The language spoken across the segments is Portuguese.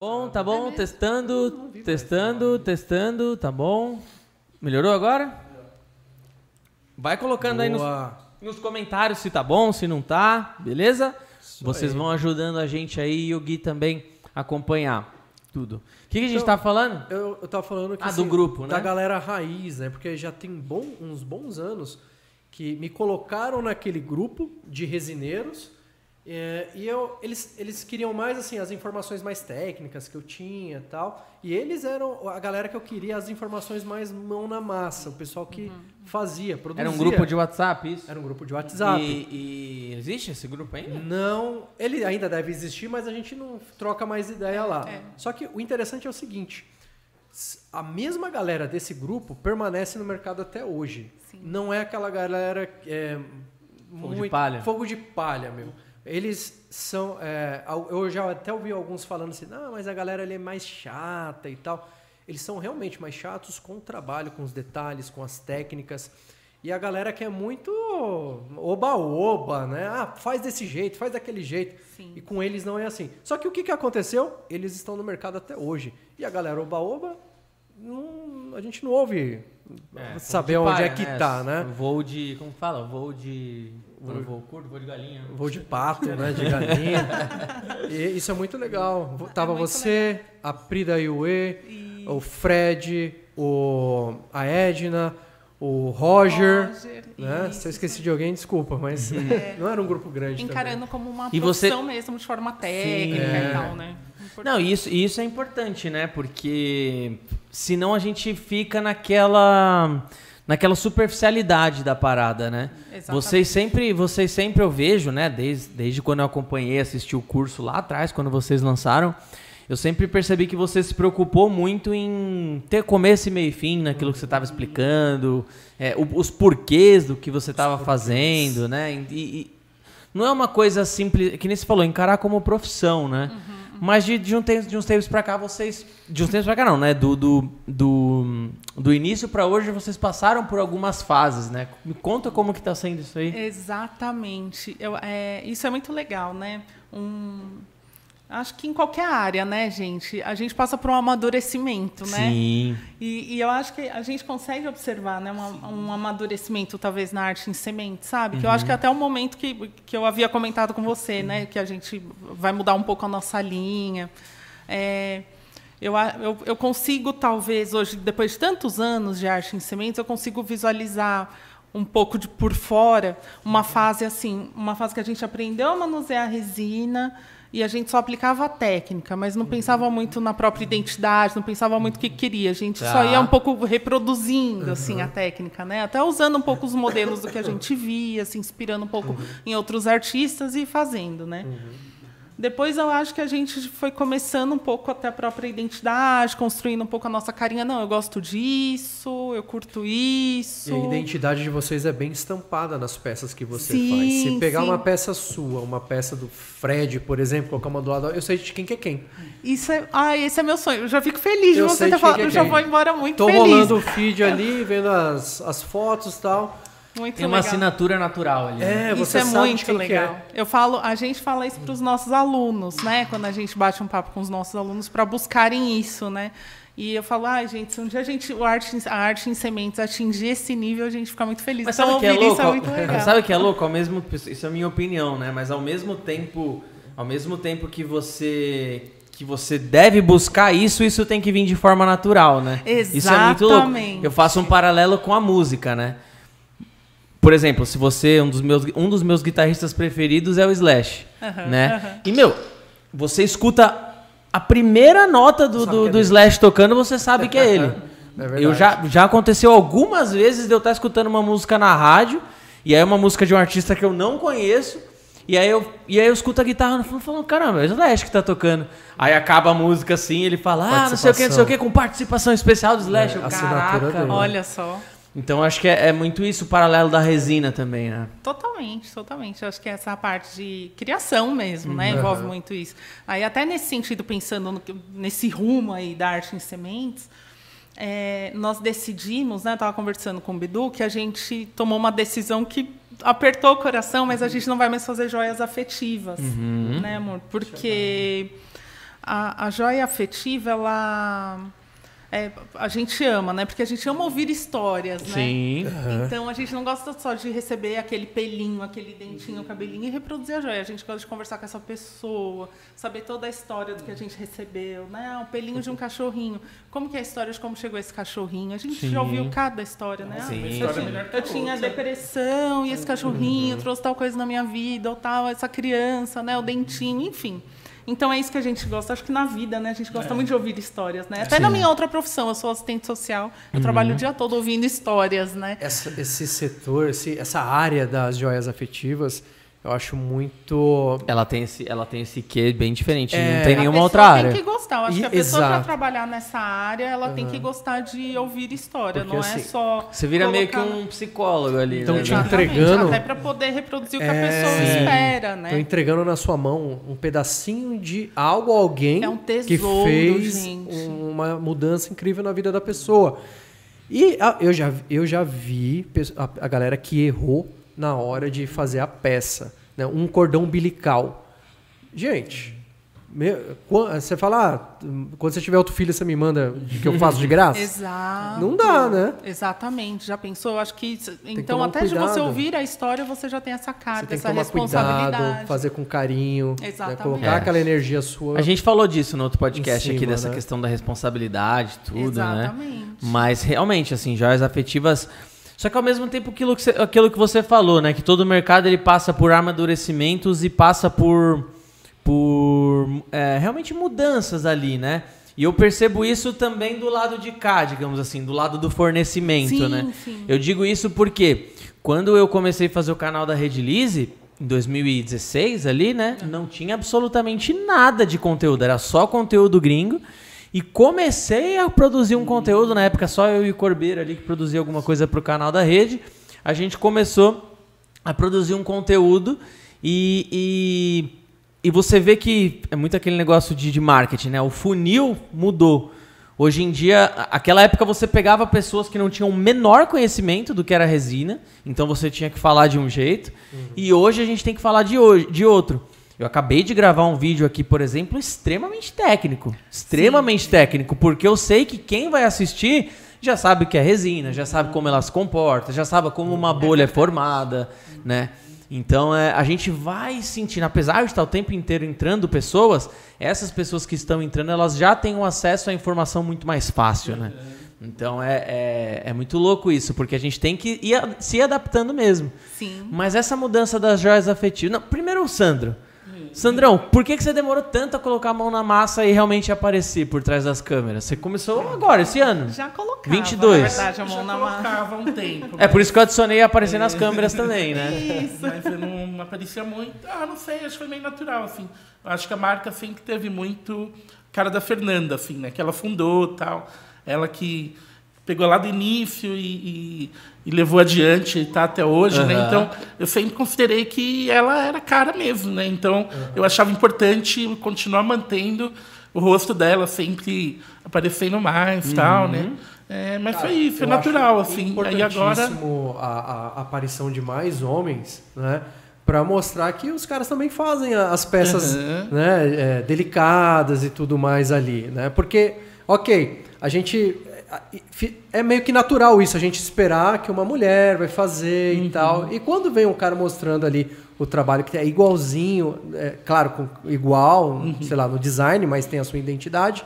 Bom, tá bom, testando, testando, testando, tá bom. Melhorou agora? Vai colocando aí nos, nos comentários se tá bom, se não tá, beleza? Isso Vocês aí. vão ajudando a gente aí e o Gui também acompanhar tudo. O que, que a gente Então, tá falando? Eu, eu tava falando que Ah, assim, do grupo, né? Da galera raiz, né? Porque já tem bom- uns bons anos que me colocaram naquele grupo de resineiros é, e eu, eles, eles queriam mais assim as informações mais técnicas que eu tinha e tal. E eles eram a galera que eu queria as informações mais mão na massa, o pessoal que fazia, produzia. Era um grupo de WhatsApp, isso? Era um grupo de WhatsApp. E, e existe esse grupo ainda? Não, ele ainda deve existir, mas a gente não troca mais ideia lá. É. Só que o interessante é o seguinte: a mesma galera desse grupo permanece no mercado até hoje. Sim. Não é aquela galera é, Fogo de palha. fogo de palha, meu. Eles são, é, eu já até ouvi alguns falando assim, não, mas a galera ali é mais chata e tal. Eles são realmente mais chatos com o trabalho, com os detalhes, com as técnicas. E a galera que é muito oba-oba, né? Ah, faz desse jeito, faz daquele jeito. Sim. E com eles não é assim. Só que o que, que aconteceu? Eles estão no mercado até hoje. E a galera oba-oba, a gente não ouve É, saber onde é palha, que tá, né? Voo de. Como fala? Voo de. Voo, voo curto, voo de galinha. Voo de pato, né? De galinha. E isso é muito legal. Tava É muito você, a Prida Yue, o Fred, o, a Edna, o Roger. Roger, né? isso, Se eu esqueci de alguém, desculpa, mas não era um grupo grande Encarando como uma E você- profissão mesmo, de forma técnica É. e tal, né? Importante. Não, e isso, e isso é importante, né? Porque senão a gente fica naquela naquela superficialidade da parada, né? Exatamente. Vocês sempre, vocês sempre eu vejo, né? Desde, desde quando eu acompanhei, assisti o curso lá atrás, quando vocês lançaram, eu sempre percebi que você se preocupou muito em ter começo e meio e fim naquilo que você estava explicando, é, os porquês do que você estava fazendo, né? E, e- não é uma coisa simples, que nem você falou, encarar como profissão, né? Mas de, de, um tempo, de uns tempos pra cá, vocês. De uns tempos pra cá, não, né? Do, do, do, do início pra hoje, vocês passaram por algumas fases, né? Me conta como que tá sendo isso aí. Exatamente. Eu, é, isso é muito legal, né? Um, acho que em qualquer área, né, gente? A gente passa por um amadurecimento, né? Sim. E, e eu acho que a gente consegue observar né, uma- um amadurecimento, talvez, na arte em semente, sabe? Que eu acho que até o momento que, que eu havia comentado com você, né? Que a gente vai mudar um pouco a nossa linha. É, eu, eu, eu consigo, talvez, hoje, depois de tantos anos de arte em sementes, eu consigo visualizar um pouco de por fora uma fase assim, uma fase que a gente aprendeu a manusear a resina e a gente só aplicava a técnica, mas não pensava muito na própria identidade, não pensava muito o que queria. A gente só Tá. ia um pouco reproduzindo assim a técnica, né? Até usando um pouco os modelos do que a gente via, se inspirando um pouco em outros artistas e fazendo, né? Depois eu acho que a gente foi começando um pouco até a própria identidade, construindo um pouco a nossa carinha. Não, eu gosto disso, eu curto isso. E a identidade de vocês é bem estampada nas peças que você Sim, faz. Se pegar sim. uma peça sua, uma peça do Fred, por exemplo, colocar uma do lado, eu sei de quem que é quem. Isso é, ah, esse é meu sonho. Eu já fico feliz de Eu você ter de falado. quem Eu já é. vou embora muito Tô feliz. rolando o feed ali, vendo as, as fotos e tal. Muito Tem uma legal. assinatura natural ali. né? É, Isso você é muito quem que legal. é. Eu falo, a gente fala isso para os nossos alunos, né? Quando a gente bate um papo com os nossos alunos para buscarem isso, né? E eu falo, ai, gente, se um dia a gente, o arte, a arte em sementes atingir esse nível, a gente fica muito feliz. Mas então, sabe o que é ouvir louco? isso é muito legal. Sabe o que é louco? Ao mesmo, isso é a minha opinião, né? Mas ao mesmo tempo, ao mesmo tempo que você que você deve buscar isso, isso tem que vir de forma natural, né? Isso é muito louco. Exatamente. Eu faço um paralelo com a música, né? Por exemplo, se você um dos meus um dos meus guitarristas preferidos é o Slash, Aham, né? aham. E meu, você escuta a primeira nota do, do, é do. Slash tocando, você sabe que é ele. É verdade. Eu já, já aconteceu algumas vezes de eu estar escutando uma música na rádio, e aí é uma música de um artista que eu não conheço, e aí eu, e aí eu escuto a guitarra no fundo falando, caramba, é o Slash que tá tocando. Aí acaba a música assim, ele fala, ah, não sei o que, não sei o que, com participação especial do Slash. É, eu, assinatura caraca. dele. Olha só. Então acho que é, é muito isso o paralelo da resina também, né? Totalmente, totalmente. Eu acho que essa parte de criação mesmo, né? Uhum. Envolve muito isso. Aí até nesse sentido, pensando no nesse rumo aí da arte em sementes, é, nós decidimos, né? Estava conversando com o Bidu, que a gente tomou uma decisão que apertou o coração, mas a gente não vai mais fazer joias afetivas, né, amor? Porque a, a joia afetiva, ela é, a gente ama, né? Porque a gente ama ouvir histórias, né? Sim. Então a gente não gosta só de receber aquele pelinho, aquele dentinho, cabelinho e reproduzir a joia. A gente gosta de conversar com essa pessoa, saber toda a história do que a gente recebeu, né? O pelinho de um cachorrinho. Como que é a história de como chegou esse cachorrinho? A gente Sim. já ouviu cada história, né? Sim. Ah, Uma eu história tinha, eu tinha depressão e esse cachorrinho trouxe tal coisa na minha vida, ou tal, essa criança, né? O dentinho, enfim. Então é isso que a gente gosta. Acho que na vida, né? A gente gosta muito de ouvir histórias, né? Até na minha outra profissão, eu sou assistente social, eu trabalho o dia todo ouvindo histórias, né? Essa- esse setor, esse- essa área das joias afetivas, eu acho muito. Ela tem esse, ela tem esse quê bem diferente. É, não tem A nenhuma outra área. tem que gostar. Eu acho E- que a pessoa para trabalhar nessa área, ela tem que gostar de ouvir história. Porque, não assim, é só. Você vira meio que um psicólogo ali, Então, né? te entregando- Até para poder reproduzir o que a É. pessoa Sim. espera, Tô né? entregando na sua mão um pedacinho de algo, alguém É um que tesouro, fez gente. uma mudança incrível na vida da pessoa. E ah, eu, já, eu já vi a, a galera que errou na hora de fazer a peça. Né? Um cordão umbilical. Gente, meu, você fala, ah, quando você tiver outro filho, você me manda que eu faço de graça? Exato. Não dá, né? Exatamente. Já pensou? Eu acho que. que Então, um até de você cuidado. ouvir a história, você já tem essa Você carga, tem que essa tomar responsabilidade. cuidado, fazer com carinho, né? Exatamente. colocar É. aquela energia sua. A gente falou disso no outro podcast Em aqui, cima, dessa né? questão da responsabilidade, tudo, né? Exatamente. Mas realmente, assim, joias afetivas. Só que ao mesmo tempo aquilo que, você, aquilo que você falou, né? Que todo mercado ele passa por amadurecimentos e passa por, por é, realmente mudanças ali, né? E eu percebo isso também do lado de cá, digamos assim, do lado do fornecimento, Sim, né? sim. Eu digo isso porque quando eu comecei a fazer o canal da Rede Lise, em 2016 ali, né? Não tinha absolutamente nada de conteúdo, era só conteúdo gringo. E comecei a produzir um conteúdo, na época só eu e o Corbeiro ali que produzia alguma coisa pro canal da rede. A gente começou a produzir um conteúdo e, e, e você vê que é muito aquele negócio de, de marketing, né? O funil mudou. Hoje em dia, aquela época você pegava pessoas que não tinham o menor conhecimento do que era resina, então você tinha que falar de um jeito, e hoje a gente tem que falar de, hoje, de outro. Eu acabei de gravar um vídeo aqui, por exemplo, extremamente técnico. Extremamente técnico, porque eu sei que quem vai assistir já sabe o que é resina, já sabe como ela se comporta, já sabe como uma bolha é formada, né? Então é, a gente vai sentindo, apesar de estar o tempo inteiro entrando pessoas, essas pessoas que estão entrando, elas já têm um acesso à informação muito mais fácil, né? Então é, é, é muito louco isso, porque a gente tem que ir se adaptando mesmo. Sim. Mas essa mudança das joias afetivas. Não, primeiro o Sandro. Sandrão, por que, que você demorou tanto a colocar a mão na massa e realmente aparecer por trás das câmeras? Você começou agora, esse ano. Já colocava. 22. Na verdade, a mão já na massa. um tempo. É por isso que eu adicionei aparecer nas câmeras também, né? Isso. Mas eu não aparecia muito. Ah, não sei, acho que foi meio natural, assim. Acho que a marca sempre teve muito cara da Fernanda, assim, né? Que ela fundou tal. Ela que pegou lá do início e, e- e levou adiante e tá até hoje, né? Aham. Então, eu sempre considerei que ela era cara mesmo, né? Então, eu achava importante continuar mantendo o rosto dela sempre aparecendo mais tal, né? É, mas foi isso, foi natural, assim. Aí agora. A, a- aparição de mais homens, né? Para mostrar que os caras também fazem as peças Uhum. né, é, delicadas e tudo mais ali, né? Porque, ok, a gente é, é meio que natural isso, a gente esperar que uma mulher vai fazer Uhum. e tal. E quando vem um cara mostrando ali o trabalho que é igualzinho, é, claro, com, igual, Uhum. sei lá, no design, mas tem a sua identidade.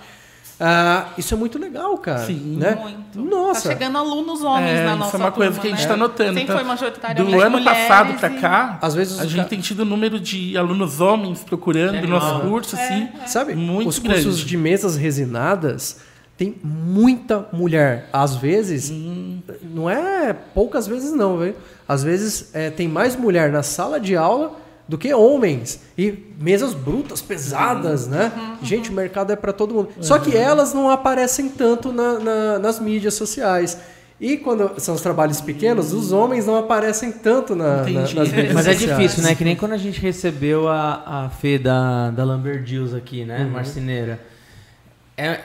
ah, isso é muito legal, cara. Sim. né? Muito. Nossa. Tá chegando alunos homens É, na isso nossa é uma coisa turma, que a gente né? está notando. Sempre Então, foi majoritariamente Do ano mulheres passado para cá, Às vezes a gente ca- tem tido número de alunos homens procurando o nosso curso, assim. Sabe, Muito os cursos grande. de mesas resinadas tem muita mulher. Às vezes, Hum. não é poucas vezes não, velho. Às vezes é, tem mais mulher na sala de aula do que homens. E mesas brutas, pesadas, né? Gente, o mercado é para todo mundo. Só que elas não aparecem tanto na- na- nas mídias sociais. E quando são os trabalhos pequenos, os homens não aparecem tanto na, na, nas mídias Mas é sociais. difícil, né? Que nem quando a gente recebeu a, a Fê da, da Lamberdeals aqui, né? Uhum. Marceneira. É,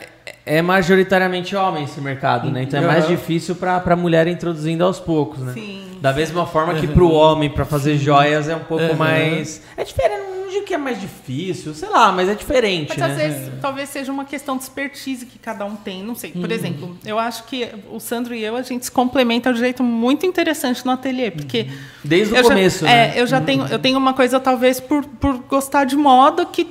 é majoritariamente homem esse mercado, né? Então é mais difícil pra, pra mulher introduzindo aos poucos, né? Sim. Da mesma forma que pro homem, pra fazer joias, é um pouco Uhum. mais. É diferente, não digo que é mais difícil, sei lá, mas é diferente, Mas né? às vezes talvez seja uma questão de expertise que cada um tem, não sei. Por exemplo, eu acho que o Sandro e eu a gente se complementa de um jeito muito interessante no ateliê, porque Desde o eu já- começo, é, né? eu já tenho eu tenho uma coisa talvez por, por gostar de moda que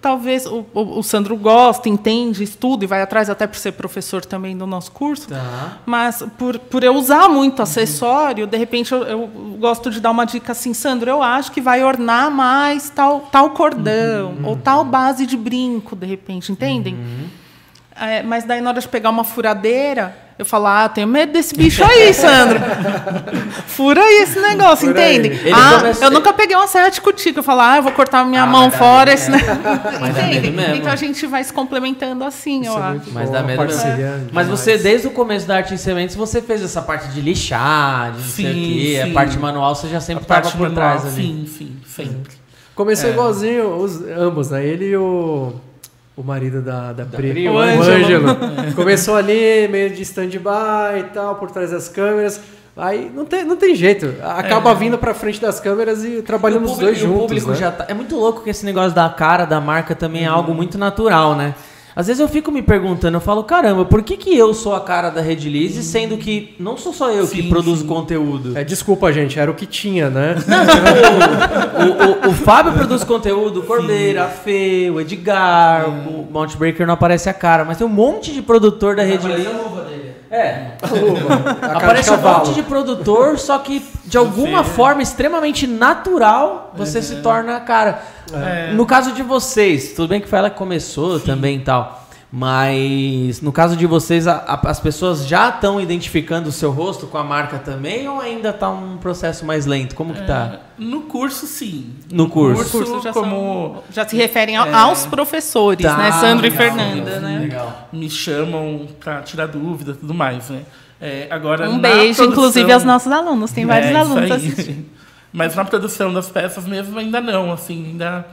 talvez o, o, o Sandro gosta, entende, estuda e vai atrás até por ser professor também do nosso curso. Tá. Mas por, por eu usar muito acessório, de repente eu, eu gosto de dar uma dica assim, Sandro, eu acho que vai ornar mais tal, tal cordão, ou tal base de brinco, de repente, entendem? É, mas daí na hora de pegar uma furadeira, eu falo, ah, tenho medo desse bicho aí, Sandro. Fura aí esse negócio, Fura aí. entende? Ele ah, começa- eu nunca peguei uma serra de cutícula. Eu falo, ah, eu vou cortar minha Ah, mão fora. Esse mesmo. negócio. Mas dá medo Entende? mesmo. Então a gente vai se complementando assim, eu Isso é acho. muito Mas bom, dá medo mesmo. Mas você, desde o começo da arte em sementes, você fez essa parte de lixar, de não sei o Sim, quê. A sim. parte manual você já sempre estava parte por trás ali. sim, sim, sempre. Começou É. igualzinho os, ambos, né? Ele e o, o marido da, da, Pri, Pri, o o Ângelo. Começou ali, meio de stand-by e tal, por trás das câmeras. Aí não tem, não tem jeito. Acaba vindo pra frente das câmeras e E o trabalhando os público, dois e o juntos. público né? já tá. É muito louco que esse negócio da cara da marca também é algo muito natural, né? Às vezes eu fico me perguntando, eu falo, caramba, por que, que eu sou a cara da Redilize, sendo que não sou só eu que Sim, produzo sim. conteúdo? É, desculpa, gente, era o que tinha, né? o, o- o Fábio produz conteúdo, o Cordeiro, a Fê, o Edgar, o Mountbreaker não aparece a cara, mas tem um monte de produtor da Redilize. É, A Aparece de um monte de produtor, só que de alguma forma extremamente natural você se torna a cara. É. No caso de vocês, tudo bem que foi ela que começou também e tal. Mas no caso de vocês, a- a- as pessoas já estão identificando o seu rosto com a marca também ou ainda tá um processo mais lento? Como que tá? No curso, sim. No curso. Os cursos já, como são- já se referem a- É. aos professores, Tá, né? Sandro e legal, Fernanda, legal, né? Legal. me chamam pra tirar dúvida e tudo mais, né? É, agora, Um beijo, produção- inclusive, aos nossos alunos. Tem vários É, alunos aí. assistindo. Mas na produção das peças mesmo ainda não, assim, ainda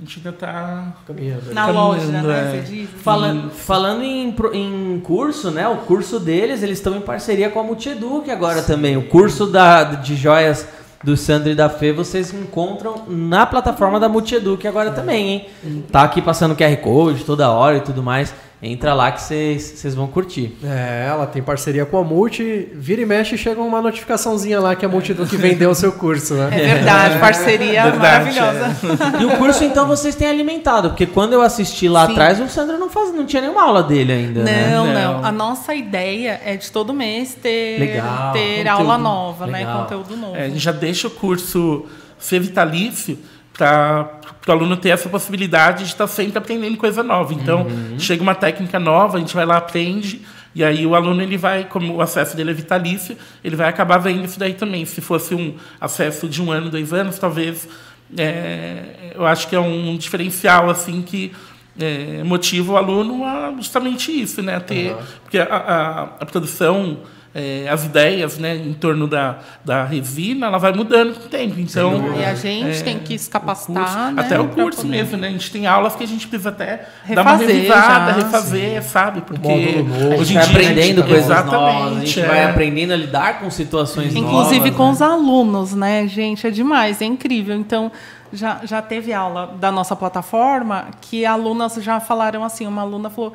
a gente ainda tá Caminhando. Na Caminhando, loja, né? é. Você diz? Falando, falando em, em curso, né? O curso deles, eles estão em parceria com a Multieduc agora também. O curso da, de joias do Sandro e da Fê, vocês encontram na plataforma da Multieduc agora também, hein? Tá aqui passando QR Code toda hora e tudo mais. Entra lá que vocês vão curtir. É, ela tem parceria com a Multi. Vira e mexe chega uma notificaçãozinha lá que a Multi que vendeu o seu curso, né? É verdade, parceria Verdade, maravilhosa. E o curso, então, vocês têm alimentado, porque quando eu assisti lá Sim. atrás, o Sandro não, faz, não tinha nenhuma aula dele ainda. né? Não, Não. não. A nossa ideia é de todo mês ter, Legal, ter conteúdo. aula nova, né? Legal. Conteúdo novo. É, a gente já deixa o curso ser vitalício para o aluno ter essa possibilidade de estar sempre aprendendo coisa nova. Então, chega uma técnica nova, a gente vai lá, aprende, e aí o aluno, ele vai, como o acesso dele é vitalício, ele vai acabar vendo isso daí também. Se fosse um acesso de um ano, dois anos, talvez, é, eu acho que é um diferencial, assim, que é, motiva o aluno a justamente isso, né? A ter, Porque a, a, a produção, é, as ideias né, em torno da, da resina, ela vai mudando com o tempo. Então, E a gente é, tem que se o capacitar, curso- né? até o curso poder- mesmo, né? A gente tem aulas que a gente precisa até dar uma Refazer revisada, já, refazer, sabe? Porque novo. A hoje gente em vai dia aprendendo coisas exatamente, novas, a gente é. vai aprendendo a lidar com situações Inclusive novas. com né? os alunos, né, gente? É demais, é incrível. Então, já, já teve aula da nossa plataforma que alunas já falaram assim, uma aluna falou,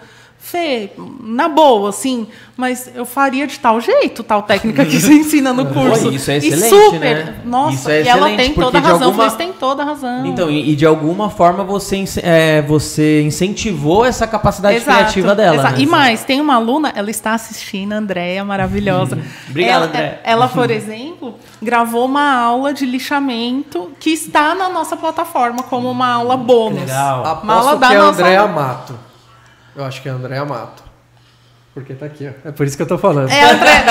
Fê, na boa, assim, mas eu faria de tal jeito, tal técnica que você ensina no curso. isso é E excelente, super, né? Nossa, Isso é e ela tem toda a razão. Alguma- falei, você tem toda a razão. Então, e, e de alguma forma você, é, você incentivou essa capacidade Exato, criativa dela. exato. né? E mais, tem uma aluna, ela está assistindo, a Andréia, maravilhosa. Obrigado, ela, Andréia. Ela, por exemplo, gravou uma aula de lixamento que está na nossa plataforma como uma aula bônus. Legal. Uma aula da que é a nossa- Andréa Mato. Eu acho que é a Andréa Mato. Porque tá aqui, ó. É por isso que eu tô falando. É, André.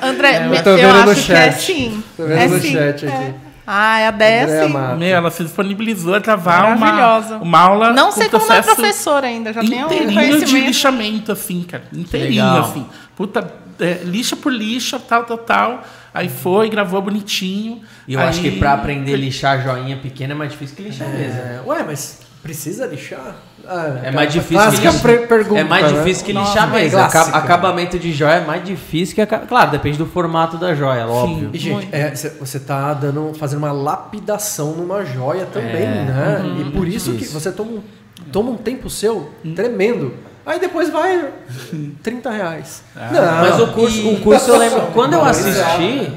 André, Eu eu, tô vendo no acho que é chat. sim. Tô vendo é no sim. chat é. aqui. Ah, é a. Mato. Meu, ela se disponibilizou a gravar uma, Maravilhosa. uma aula Não com sei como não é professora ainda, já tem um inteirinho de conhecimento. lixamento, assim, cara. Inteirinho, legal. assim. Puta, é, lixa por lixa, tal, tal, tal. Aí foi, gravou bonitinho. E eu aí... acho que pra aprender a lixar joinha pequena é mais difícil que lixar mesa. É, ué, mas Precisa lixar? Ah, É mais difícil clássica que pre- pergunta, É mais né? difícil que Nossa, lixar mas mesmo. clássica. Aca- Acabamento de joia é mais difícil que aca- Claro, depende do formato da joia, óbvio. E, gente, é, cê- você tá dando, fazendo uma lapidação numa joia também, É. né? E por isso que Isso. você toma um, toma um tempo seu tremendo. Aí depois vai 30 reais. Não, Mas o curso, e- o curso eu lembro. Quando eu Valorizar. assisti,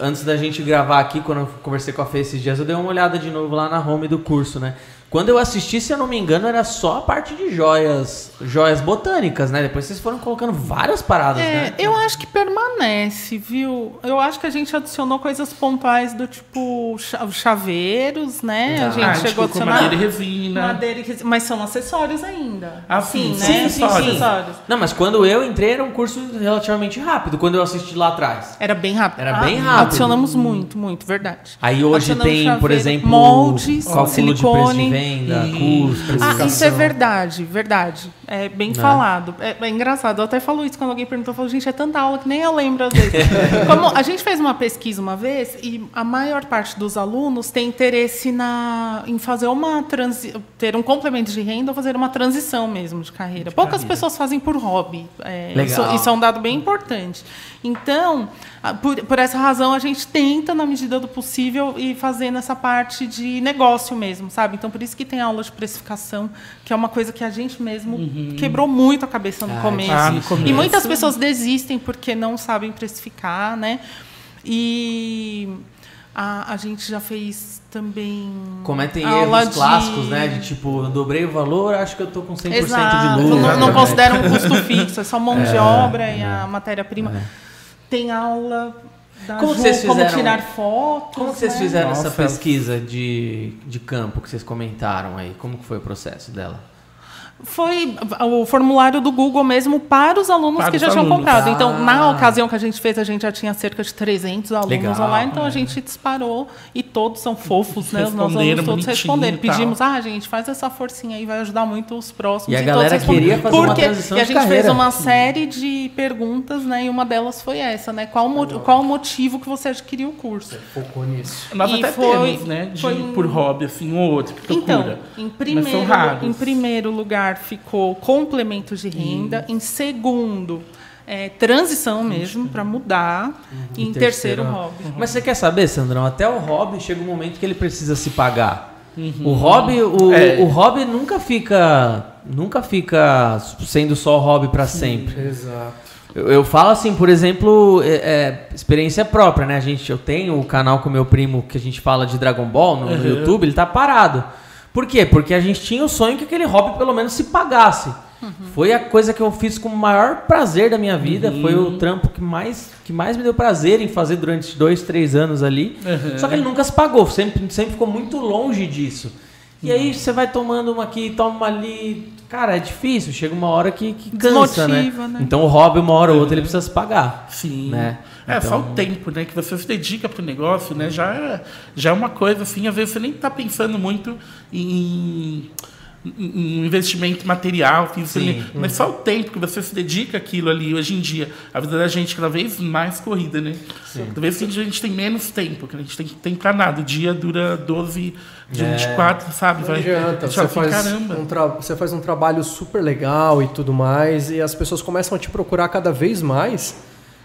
antes da gente gravar aqui, quando eu conversei com a Fê esses dias, eu dei uma olhada de novo lá na home do curso, né? Quando eu assisti, se eu não me engano, era só a parte de joias, joias botânicas, né? Depois vocês foram colocando várias paradas, É, né? eu acho que permanece, viu? Eu acho que a gente adicionou coisas pontuais do tipo cha- chaveiros, né? A gente Ah, chegou a tipo, com adicionar madeira e resina. madeira e resina, mas são acessórios ainda. Ah, sim, né? sim, Sim, acessórios. Não, mas quando eu entrei era um curso relativamente rápido, quando eu assisti lá atrás. Era bem rápido. Era bem rápido. Adicionamos muito, muito, verdade. Aí hoje Adicionamos tem, por chaveiro, exemplo, moldes, cálculo de preço de silicone. Venda, E- custo, Ah, isso é verdade, verdade. É bem Né? falado. É, é engraçado. Eu até falo isso quando alguém perguntou. Eu falo, gente, é tanta aula que nem eu lembro às vezes. Como a gente fez uma pesquisa uma vez e a maior parte dos alunos tem interesse na, em fazer uma transi ter um complemento de renda ou fazer uma transição mesmo de carreira. Poucas carreira. pessoas fazem por hobby. É, Legal. Isso, isso é um dado bem importante. Então, por, por essa razão, a gente tenta, na medida do possível, ir fazendo essa parte de negócio mesmo, sabe? Então, por isso que tem aula de precificação, que é uma coisa que a gente mesmo quebrou muito a cabeça no Ah, começo. ah, no E começo. muitas pessoas desistem porque não sabem precificar, né? E a, a gente já fez também. Cometem erros de- clássicos, né? De tipo, eu dobrei o valor, acho que eu tô com 100% Exato. de lucro. Não, não Exatamente. considera um custo fixo, é só mão de obra e a matéria-prima. Tem aula da Como Ju, vocês como fizeram- tirar fotos. Como que vocês né? fizeram Nossa. essa pesquisa de, de campo que vocês comentaram aí? Como que foi o processo dela? Foi o formulário do Google mesmo para os alunos Para que os já tinham alunos. comprado. Então, Ah. na ocasião que a gente fez, a gente já tinha cerca de 300 alunos Legal. online. Então, a gente disparou e todos são fofos, né? Os nossos alunos todos responderam. e. Pedimos, ah, gente, faz essa forcinha aí, vai ajudar muito os próximos. E a todos galera responderam. queria fazer uma Porque- transição E a de gente fez uma série de perguntas, né? E uma delas foi essa, né? Qual, o mo- qual o motivo que você adquiriu o curso? Focou nisso. Nós E até foi- temos, né? De, foi um- por hobby, assim, um ou outro, que procura. Então, em Mas são primeiro, raros. em primeiro lugar ficou complemento de renda. Em segundo, é, transição mesmo, para mudar. E em terceiro, terceiro, hobby. Mas você quer saber, Sandrão? Até o hobby chega um momento que ele precisa se pagar. Uhum. O hobby, o, É. o hobby nunca fica, nunca fica sendo só hobby para sempre. Exato. Eu, eu falo assim, por exemplo, é, é, experiência própria, né? A gente, eu tenho o canal com meu primo que a gente fala de Dragon Ball no, no Uhum. YouTube, ele tá parado. Por quê? Porque a gente tinha o sonho que aquele hobby pelo menos se pagasse. Foi a coisa que eu fiz com o maior prazer da minha vida. Foi o trampo que mais, que mais me deu prazer em fazer durante dois, três anos ali. Uhum. Só que ele nunca se pagou, sempre, sempre ficou muito longe disso. E aí você vai tomando uma aqui, toma uma ali. Cara, é difícil. Chega uma hora que, que cansa, né? Né? Então o hobby, uma hora ou outra, ele precisa se pagar. Sim. Né? É, Então- só o tempo, né? Que você se dedica pro negócio, né? Já é, já é uma coisa, assim, às vezes você nem tá pensando muito em, um investimento material, Sim. mas só o tempo que você se dedica àquilo ali hoje em dia. A vida da gente é cada vez mais corrida, né? Cada vez que a gente tem menos tempo, que a gente tem tempo pra nada. O dia dura 12 de É. 24, sabe? Não Vai, adianta, você assim, faz, caramba. um você faz um trabalho super legal e tudo mais, e as pessoas começam a te procurar cada vez mais,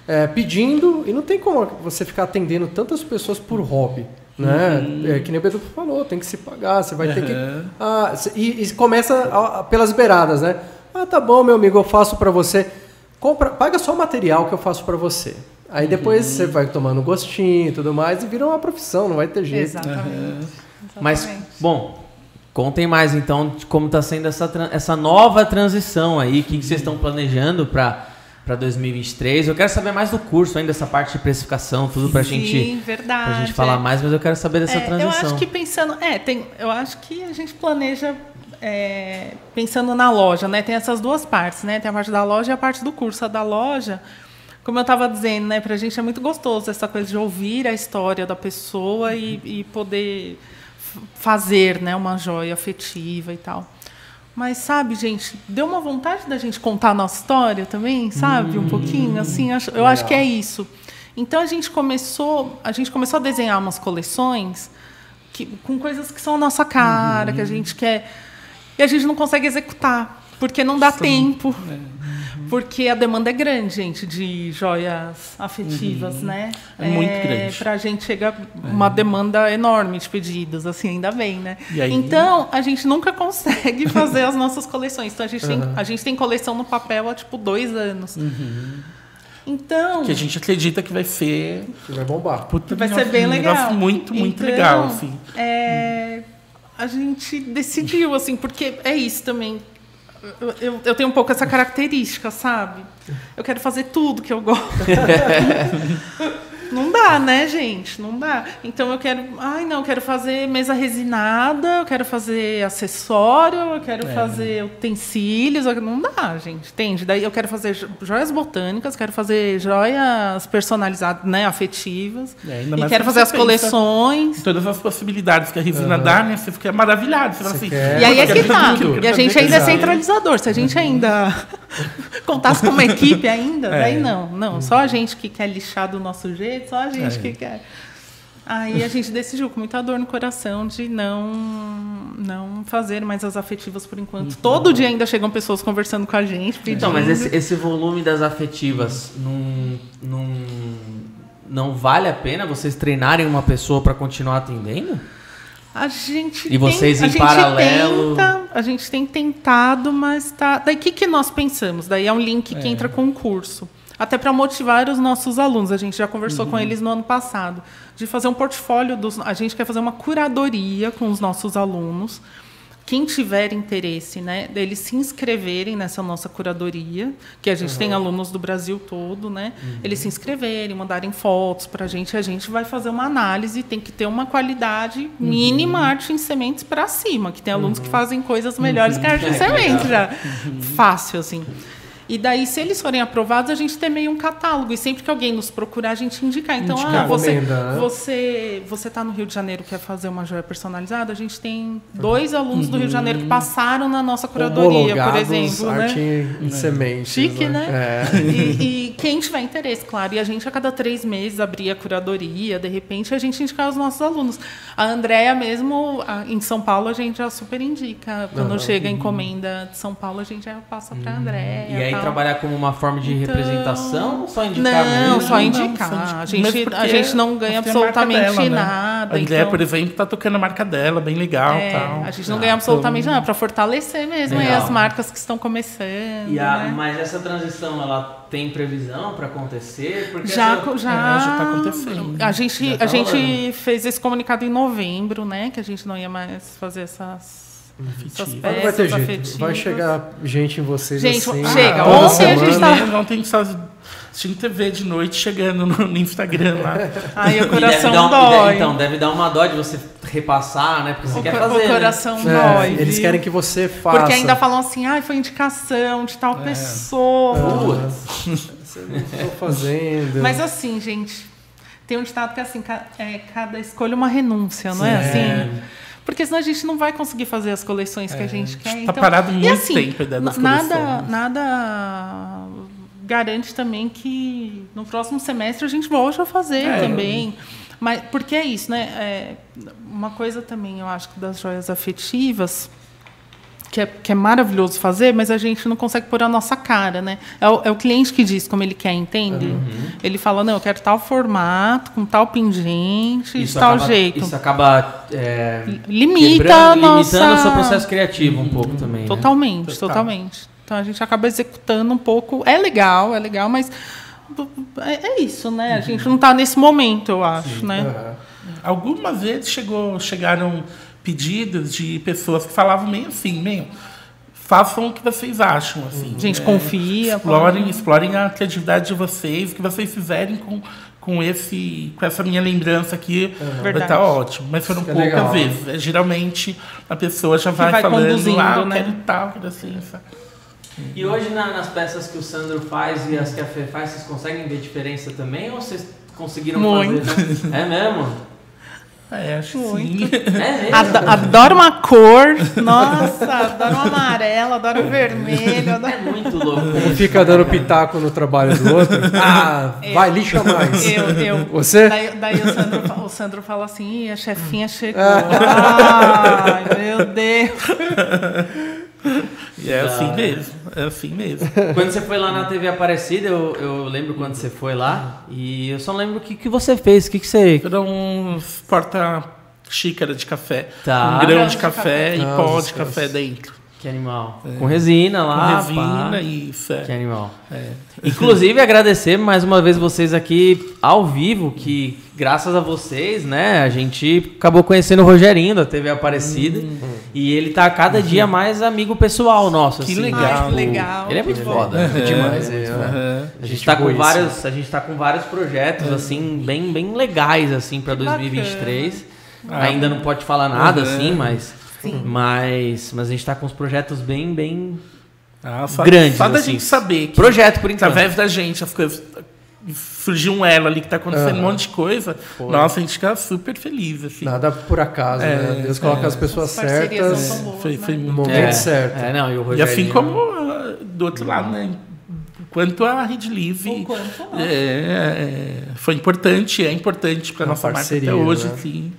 é, pedindo, e não tem como você ficar atendendo tantas pessoas por hobby. Né? É, que nem o Beto falou, tem que se pagar, você vai ter que. Uhum. Ah, e, e começa a- a- pelas beiradas, né? Ah, tá bom, meu amigo, eu faço pra você. Compra, paga só o material que eu faço pra você. Aí depois você vai tomando gostinho e tudo mais, e vira uma profissão, não vai ter jeito. Exatamente. Mas, Exatamente. bom, contem mais então de como está sendo essa, essa nova transição aí. O que, que vocês estão planejando para 2023? Eu quero saber mais do curso ainda, essa parte de precificação, tudo pra gente, pra gente falar mais, mas eu quero saber dessa É, transição. Eu acho que pensando. É, tem, eu acho que a gente planeja é, pensando na loja, né? Tem essas duas partes, né? Tem a parte da loja e a parte do curso. A da loja, como eu estava dizendo, né? Pra gente é muito gostoso essa coisa de ouvir a história da pessoa e, e poder fazer né, uma joia afetiva e tal. Mas, sabe, gente, deu uma vontade da gente contar a nossa história também, sabe? Um pouquinho, assim, acho- eu acho que é isso. Então a gente começou, a gente começou a desenhar umas coleções que, com coisas que são a nossa cara, que a gente quer. E a gente não consegue executar, porque não dá tempo. É. Porque a demanda é grande, gente, de joias afetivas, né? É muito grande. Pra gente chega uma demanda enorme de pedidos, assim, ainda bem, né? Aí- Então, a gente nunca consegue fazer as nossas coleções. Então, a gente, tem, a gente tem coleção no papel há, tipo, dois anos. Então... Que a gente acredita que vai ser. Que vai bombar. Puta, Vai ser bem um negócio legal. muito, muito Então, legal, assim. É, a gente decidiu, assim, porque é isso também. Eu, eu, tenho um pouco essa característica, sabe? Eu quero fazer tudo que eu gosto. Não dá, né, gente? Não dá. Então eu quero. Ai, não, eu quero fazer mesa resinada, eu quero fazer acessório, eu quero É. fazer utensílios. Não dá, gente. Entende? Daí eu quero fazer jo- joias botânicas, quero fazer joias personalizadas, né, afetivas. É, ainda e quero fazer as coleções. Todas as possibilidades que a resina dá, né? Você fica maravilhado. Você fala Você assim. quer- E aí é "Puta, que tá. E a gente ainda é aquilo". centralizador. Se a gente ainda contasse com uma equipe ainda, É. daí não. Não, só a gente que quer lixar do nosso jeito, só a gente É. que quer. Aí a gente decidiu com muita dor no coração de não não fazer mais as afetivas por enquanto. Todo dia ainda chegam pessoas conversando com a gente, pedindo. Então, mas esse, esse volume das afetivas não, não, não vale a pena vocês treinarem uma pessoa para continuar atendendo? A gente E vocês tem, em a gente paralelo? Tenta, a gente tem tentado, mas tá. Daí o que, que nós pensamos? Daí é um link que É. entra com o curso. Até para motivar os nossos alunos. A gente já conversou Uhum. com eles no ano passado. De fazer um portfólio dos. A gente quer fazer uma curadoria com os nossos alunos. Quem tiver interesse, né, deles se inscreverem nessa nossa curadoria, que a gente tem alunos do Brasil todo, né? Eles se inscreverem, mandarem fotos para a gente, a gente vai fazer uma análise, tem que ter uma qualidade mínima arte em sementes para cima, que tem alunos que fazem coisas melhores que a arte em É, que sementes legal. já. Fácil, assim. E daí, se eles forem aprovados, a gente tem meio um catálogo. E sempre que alguém nos procurar, a gente indicar. Então, Indicar. ah, você, Recomenda, né? você, você tá no Rio de Janeiro quer fazer uma joia personalizada? A gente tem dois alunos do Rio de Janeiro que passaram na nossa curadoria, por exemplo. arte Né? em, em sementes. Chique, né? É. E, e quem tiver interesse, claro. E a gente, a cada três meses, abria a curadoria. De repente, a gente indicar os nossos alunos. A Andréia mesmo, a- em São Paulo, a gente já super indica. Quando Aham. chega a encomenda de São Paulo, a gente já passa para a Andréia. E aí trabalhar como uma forma de Então, representação ou só indicar Não, mesmo? só Não, indicar. só indicar. A gente, a gente não ganha absolutamente dela, né? nada. A André, então, por exemplo, tá tocando a marca dela, bem legal é, tal. a gente não ganha absolutamente nada, para fortalecer mesmo as marcas que estão começando. E a- né? Mas essa transição, ela tem previsão para acontecer? Porque Já, essa- já, é, já tá acontecendo. A gente, Já tá a gente fez esse comunicado em novembro, né? Que a gente não ia mais fazer essas, essas não vai ter peças jeito. afetivas. Vai chegar gente em vocês Gente, assim. chega. Ontem a gente tava- Ontem TV de noite, chegando no, no Instagram lá. Aí o coração deve dar um- dói. deve- então, deve dar uma dó de você repassar, né? Porque você o, quer fazer. o né? coração É, dói. eles viu? querem que você faça. Porque ainda falam assim, ai, foi indicação de tal pessoa. Putz. Você não tô fazendo. Mas assim, gente, tem um ditado que é assim, é, cada escolha uma renúncia, não é, Sim. assim? Porque senão a gente não vai conseguir fazer as coleções que a gente quer. tá então, parado e muito assim, tempo dentro das na- nada, coleções. nada garante também que no próximo semestre a gente volte a fazer É. também. Mas porque é isso, né? É, uma coisa também, eu acho que das joias afetivas que é, que é maravilhoso fazer, mas a gente não consegue pôr a nossa cara, né? É o, é o cliente que diz como ele quer, entende? Uhum. Ele fala, não, eu quero tal formato, com tal pingente, de Isso tal acaba, jeito. Isso acaba é, Limita a nossa... limitando o seu processo criativo um pouco também. né? Totalmente, Total. totalmente. Então a gente acaba executando um pouco. É legal, é legal, mas é, é isso, né? A gente não está nesse momento, eu acho, né? Aham. Algumas vezes chegou, chegaram pedidos de pessoas que falavam meio assim, meio, façam o que vocês acham, assim. Gente, né? confia. Explorem, explorem a criatividade de vocês, o que vocês fizerem com, com, esse, com essa minha lembrança aqui, vai Verdade. estar ótimo. Mas foram Isso é poucas legal. vezes. É, Geralmente a pessoa já vai, vai falando, conduzindo, ah, né? quero tal, quero assim, sabe? E hoje na- nas peças que o Sandro faz e as que a Fê faz, vocês conseguem ver diferença também ou vocês conseguiram Muito. fazer? né? É mesmo? É, acho que Muito. sim. É Adoro uma cor. Nossa, adoro um amarelo, adoro um vermelho. Adoro... É muito louco. Um fica né, dando cara? pitaco no trabalho do outro. Ah, Eu. vai, lixa mais. Eu, eu. Você? Daí, daí o, Sandro, o Sandro fala assim, "Ih, a chefinha chegou. Ah. Ai, meu Deus. E é Da assim mesmo. É assim mesmo. Quando você foi lá na TV Aparecida, eu, eu lembro quando você foi lá. E eu só lembro o que, que você fez. O que, que você. Era um porta-xícara de café. Tá. Um grão de de café e Ah, pó de café dentro. Que animal. Com resina Com lá. resina, pá. isso. É. Que animal. É. Inclusive, agradecer mais uma vez vocês aqui ao vivo, que graças a vocês, né, a gente acabou conhecendo o Rogerinho da TV Aparecida. E ele tá cada dia mais amigo pessoal nosso. Que assim. legal. Ai, que legal. Ele é muito Bom. foda. É demais. é, Aham. A gente tá com vários, a gente tá com vários projetos assim bem bem legais assim para Que 2023. Ah, Ainda não pode falar nada Uhum. assim, mas mas mas a gente tá com os projetos bem bem Ah, só, Grandes, Só da assim. gente saber que projeto por enquanto. através da gente as coisas surgiu um elo ali que tá acontecendo um Aham. monte de coisa. Nossa, a gente fica super feliz, assim. Nada por acaso, É, né? Deus coloca é. as pessoas As parcerias certas não são boas, Foi, né? foi no muito momento É, certo. É, não, e o E assim como ah, do outro lado, né? Quanto a Rede Live O quanto não. é, é, foi importante, é importante para nossa marca até hoje, né? assim.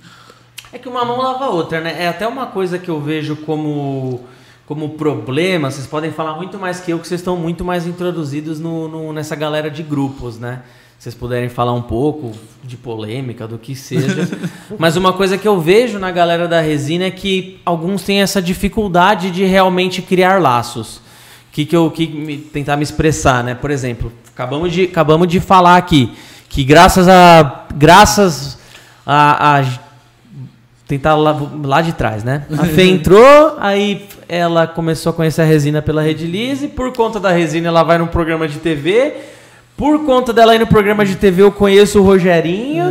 É que uma mão lava a outra, né? É até uma coisa que eu vejo como, como problema. Vocês podem falar muito mais que eu, que vocês estão muito mais introduzidos no, no- nessa galera de grupos, né? Se vocês puderem falar um pouco de polêmica, do que seja. Mas uma coisa que eu vejo na galera da resina é que alguns têm essa dificuldade de realmente criar laços. Que que eu que me- tentar me expressar, né? Por exemplo, acabamos de, acabamos de falar aqui que graças a graças a, a tentar lá, lá de trás, né? A Fê entrou, aí ela começou a conhecer a resina pela Rede Lise, por conta da resina ela vai num programa de TV. Por conta dela ir no programa de TV, eu conheço o Rogerinho.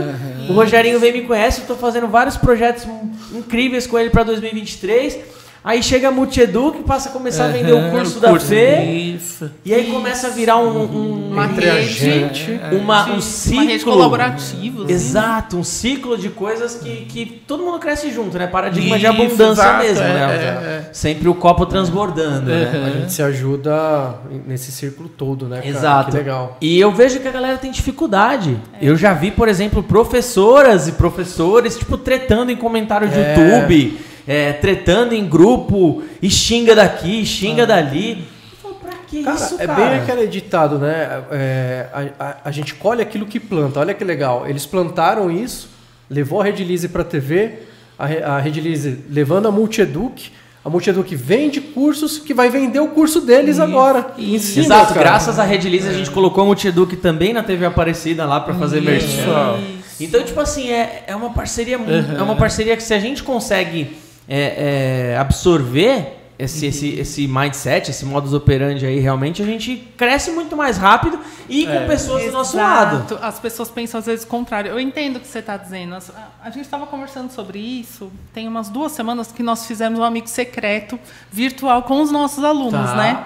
O Rogerinho vem e me conhece, eu tô fazendo vários projetos incríveis com ele para 2023. Aí chega a Multiedu, que passa a começar a vender o Aham, curso da Fê. Isso. E aí começa a virar um, um- Uma Entre a rede. gente. uma, um Uma ciclo. rede colaborativa. assim. Exato, um ciclo de coisas que, que todo mundo cresce junto, né? Paradigma de Isso, abundância exato, mesmo, é, né? é, Sempre o copo transbordando, né? A gente se ajuda nesse círculo todo, né? cara? Exato. Que legal. E eu vejo que a galera tem dificuldade. Eu já vi, por exemplo, professoras e professores, tipo, tretando em comentário de É. YouTube, é, tretando em grupo, e xinga daqui, xinga dali. Eu falo, pra que Cara, isso, é cara? bem aquele ditado, né? É, a, a- a gente colhe aquilo que planta. Olha que legal. Eles plantaram isso, levou a Rede Lise para a TV, a, Re- a Rede Lise levando a Multieduc. A Multieduc vende cursos que vai vender o curso deles agora. E ensina, Exato, cara. graças à Rede Lise a gente colocou o Multieduc também na TV Aparecida lá pra fazer merchan. Então, tipo assim, é, é uma parceria mu- é uma parceria que se a gente consegue é, é, absorver esse, esse, esse mindset, esse modus operandi aí, realmente, a gente cresce muito mais rápido e com pessoas do nosso lado. Exato. As pessoas pensam às vezes o contrário. Eu entendo o que você está dizendo. A, gente estava conversando sobre isso. Tem umas duas semanas que nós fizemos um amigo secreto virtual com os nossos alunos, Tá. né?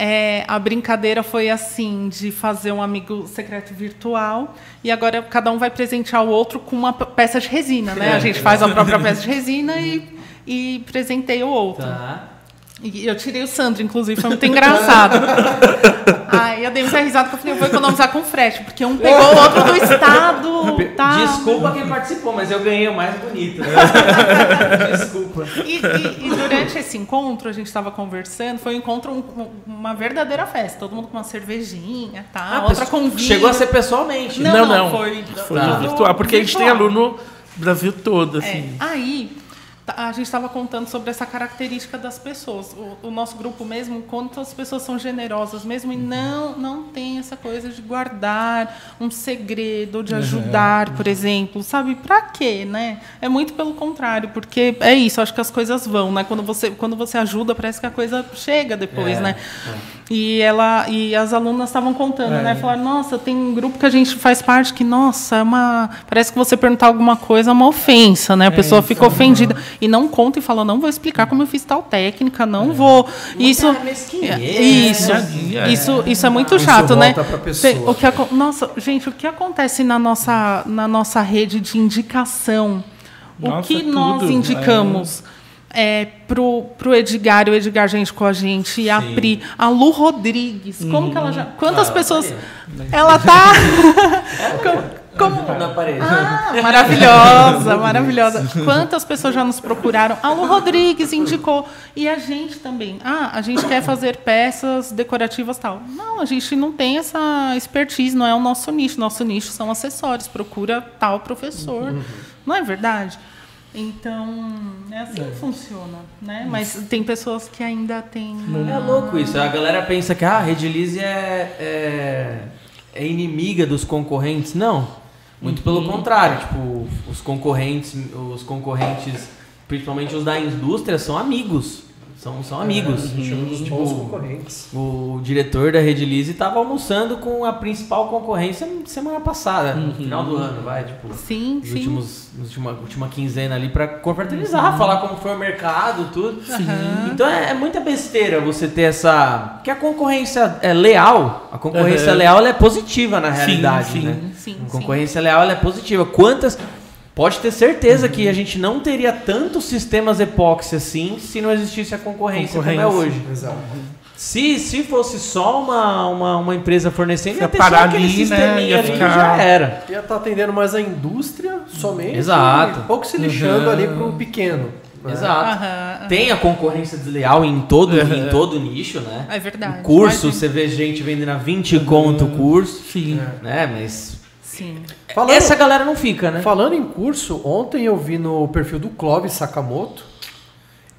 É, a brincadeira foi assim, de fazer um amigo secreto virtual e agora cada um vai presentear o outro com uma peça de resina, né? A gente faz a própria peça de resina e, e presenteia o outro. Tá. E eu tirei o Sandro, inclusive, foi muito engraçado. Aí eu dei muita risada porque eu falei, eu vou economizar com frete, porque um pegou o outro do estado. Tá. Desculpa quem participou, mas eu ganhei o mais bonito. né? Desculpa. E, e- e durante esse encontro, a gente estava conversando, foi um encontro, um- uma verdadeira festa. Todo mundo com uma cervejinha, tá? Ah, outra vinho. Chegou a ser pessoalmente. Não, Não, não, não. foi, Foi Tá. virtual, porque a gente tem virtual. aluno Brasil todo, É, assim. aí tá- a gente estava contando sobre essa característica das pessoas. O, o nosso grupo mesmo, quanto as pessoas são generosas mesmo e não não tem essa coisa de guardar um segredo, de ajudar, por exemplo, sabe? Para quê, né? É muito pelo contrário, porque é isso. Acho que as coisas vão, né? Quando você quando você ajuda, parece que a coisa chega depois, É, né? E ela e as alunas estavam contando, É. né? Falaram, nossa, tem um grupo que a gente faz parte que, nossa, é uma. Parece que você perguntar alguma coisa é uma ofensa, né? A pessoa fica ofendida. E não conta e fala, não vou explicar como eu fiz tal técnica, não vou. Isso. é mesquinhez, Isso, né? isso, isso é muito Isso chato, né? pessoa. Tem- o que nossa, gente, o que acontece na nossa, na nossa rede de indicação? o Nossa, que tudo, nós é. indicamos? É, pro, pro Edgar, e o Edgar, gente, com a gente, e a Sim. Pri, a Lu Rodrigues, como que ela já. Quantas Ah, pessoas. Maria. Ela tá. Como? Na parede. Ah, maravilhosa, maravilhosa. Quantas pessoas já nos procuraram? A Lu Rodrigues indicou. E a gente também. Ah, a gente quer fazer peças decorativas tal. Não, a gente não tem essa expertise, não é o nosso nicho. Nosso nicho são acessórios. Procura tal professor. Não é verdade? Então, é assim que funciona, né? Mas tem pessoas que ainda têm... É louco isso. A galera pensa que ah, a Redilize é, é, é inimiga dos concorrentes. Não. Muito pelo contrário. Tipo, os concorrentes, os concorrentes, principalmente os da indústria, são amigos. São, são amigos. Chamamos de Tipo, bons concorrentes. O diretor da Redilize estava almoçando com a principal concorrência semana passada, no final do ano, vai, tipo, Sim, nos sim. últimos, nos última, última quinzena ali para confraternizar, falar como foi o mercado, tudo. Então é, é muita besteira você ter essa, porque a concorrência é leal, a concorrência Aham. leal ela é positiva na Sim, realidade, sim. né? Sim, A sim. concorrência leal ela é positiva. Quantas Pode ter certeza que a gente não teria tantos sistemas epóxi assim se não existisse a concorrência, como é Concorrência. hoje. Exato. Se, se fosse só uma, uma, uma empresa fornecendo, Ia ia ter parar só aquele ali, né? sisteminha Ia ali e ficar- já era. Ia estar atendendo mais a indústria somente. Exato. E pouco se lixando Uhum. ali pro pequeno. né? Exato. Aham, Tem a concorrência desleal em todo, Uhum. em todo nicho, né? É verdade. O curso, Mas- você vê gente vendendo a 20 conto o curso, Sim. né? Mas Sim. Falando, essa galera não fica, né? falando em curso, ontem eu vi no perfil do Clóvis Sakamoto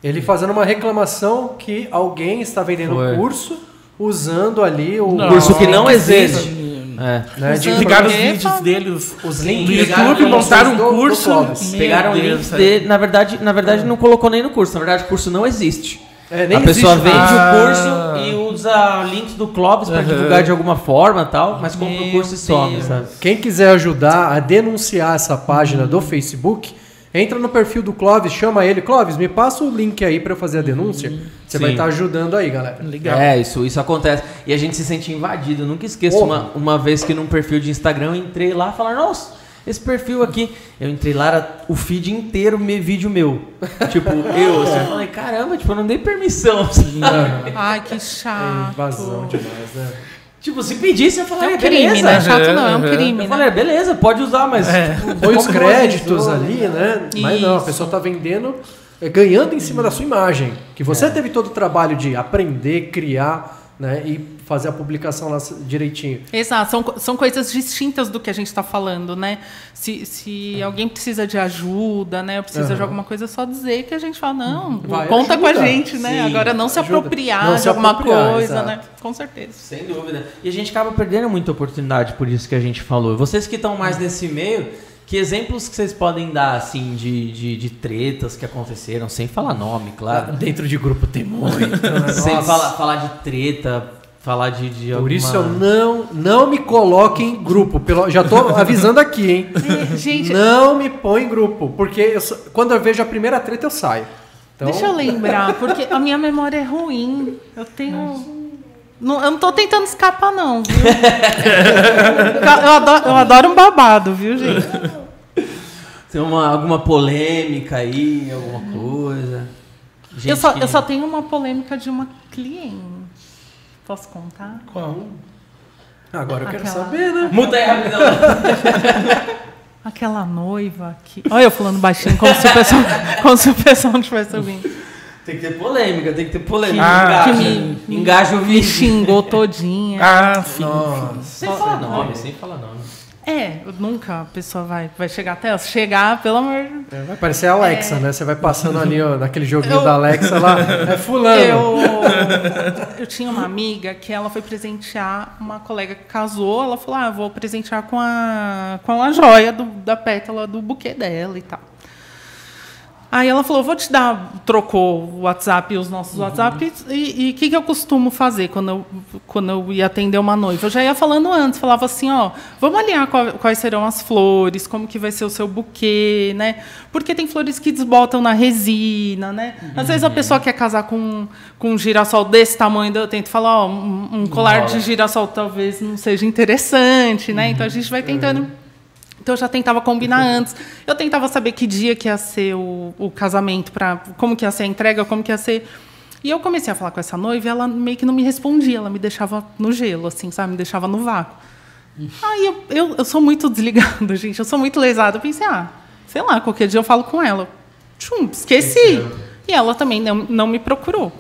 ele fazendo uma reclamação que alguém está vendendo Foi. curso usando ali o Não. Curso que não existe. Sim. É. né, de Pegaram os vídeos dele, os, Os do links pegaram YouTube, montaram um do- do curso. Pegaram links sério. dele, na verdade, na verdade não colocou nem no curso, na verdade o curso não existe. É, nem a pessoa existe. vende Ah. o curso e usa links do Clóvis para Aham. divulgar de alguma forma tal, mas compra o curso e some, sabe? Quem quiser ajudar a denunciar essa página do Facebook, entra no perfil do Clóvis, chama ele. Clóvis, me passa o link aí para eu fazer a denúncia. Você vai Sim. estar ajudando aí, galera. Legal. É, isso, isso acontece. E a gente se sente invadido. Eu nunca esqueço uma, uma vez que num perfil de Instagram eu entrei lá e falaram, nossa, esse perfil aqui. Eu entrei lá, era o feed inteiro me, vídeo meu. Tipo, eu, assim, eu falei, caramba, tipo, eu não dei permissão. sabe? Ai, que É chato. invasão demais, né? tipo, se pedisse, eu É falaria, um crime, beleza. né? Chato não, é um crime, Eu né? falei, beleza, pode usar, mas. tipo, Põe os créditos ali, né? Mas não, a Isso. pessoa tá vendendo, é, ganhando em cima da sua imagem. Que você teve todo o trabalho de aprender, criar, né? E fazer a publicação lá direitinho. Exato, são, são coisas distintas do que a gente está falando, né? Se, se alguém precisa de ajuda, né? Precisa de Aham. alguma coisa, é só dizer que a gente fala, não, Vai, conta com a ajuda. gente, né? Sim, Agora não se ajuda. apropriar Não de se alguma apropriar, coisa, exato. né? Com certeza. Sem dúvida. E a gente acaba perdendo muita oportunidade por isso que a gente falou. Vocês que estão mais nesse meio, que exemplos que vocês podem dar, assim, de, de, de tretas que aconteceram, sem falar nome, claro. Dentro de grupo tem muito. né? sem falar, falar de treta, falar de, de Por alguma... isso eu não, não me coloque em grupo. Pelo, já tô avisando aqui, hein? É, gente, Não me põe em grupo. Porque eu quando eu vejo a primeira treta, eu saio. Então, deixa eu lembrar, porque a minha memória é ruim. Eu tenho. Não, eu não tô tentando escapar, não, viu? eu, adoro, eu adoro um babado, viu, gente? Tem uma, alguma polêmica aí, alguma coisa. Gente Eu só, que- eu só tenho uma polêmica de uma cliente. Posso contar? Qual? Agora eu quero Aquela- saber, né? Muta aí rapidão. Aquela noiva que. Olha eu falando baixinho, como se o pessoal, como se o pessoal não estivesse ouvindo. tem que ter polêmica, tem que ter polêmica. Ah, engaja, que me- engaja o Me vídeo. xingou todinha. Ah, sim. Nossa. Sem falar nome, sem falar nome. É, nunca a pessoa vai, vai chegar até ela. Chegar, pelo amor de É, vai parecer a Alexa, né? Você vai passando ali ó, naquele joguinho Eu- da Alexa lá. É fulano. Eu, eu tinha uma amiga que ela foi presentear uma colega que casou. Ela falou: Ah, vou presentear com a, com a joia do- da pétala do buquê dela e tal. Aí ela falou: Vou te dar. Trocou o WhatsApp e os nossos WhatsApps. E o que, que eu costumo fazer quando eu, quando eu ia atender uma noiva? Eu já ia falando antes, falava assim: Ó, vamos alinhar qual- quais serão as flores, como que vai ser o seu buquê, né? Porque tem flores que desbotam na resina, né? Às vezes a pessoa quer casar com, com um girassol desse tamanho, eu tento falar: Ó, um, um colar de girassol talvez não seja interessante, né? Então a gente vai tentando. Então eu já tentava combinar antes. Eu tentava saber que dia que ia ser o, o casamento, para como que ia ser a entrega, como que ia ser. E eu comecei a falar com essa noiva e ela meio que não me respondia, ela me deixava no gelo, assim, sabe? Me deixava no vácuo. Aí eu, eu, eu sou muito desligada, gente. Eu sou muito lesada. Eu pensei, ah, sei lá, qualquer dia eu falo com ela. Tchum, esqueci. E ela também não, não me procurou.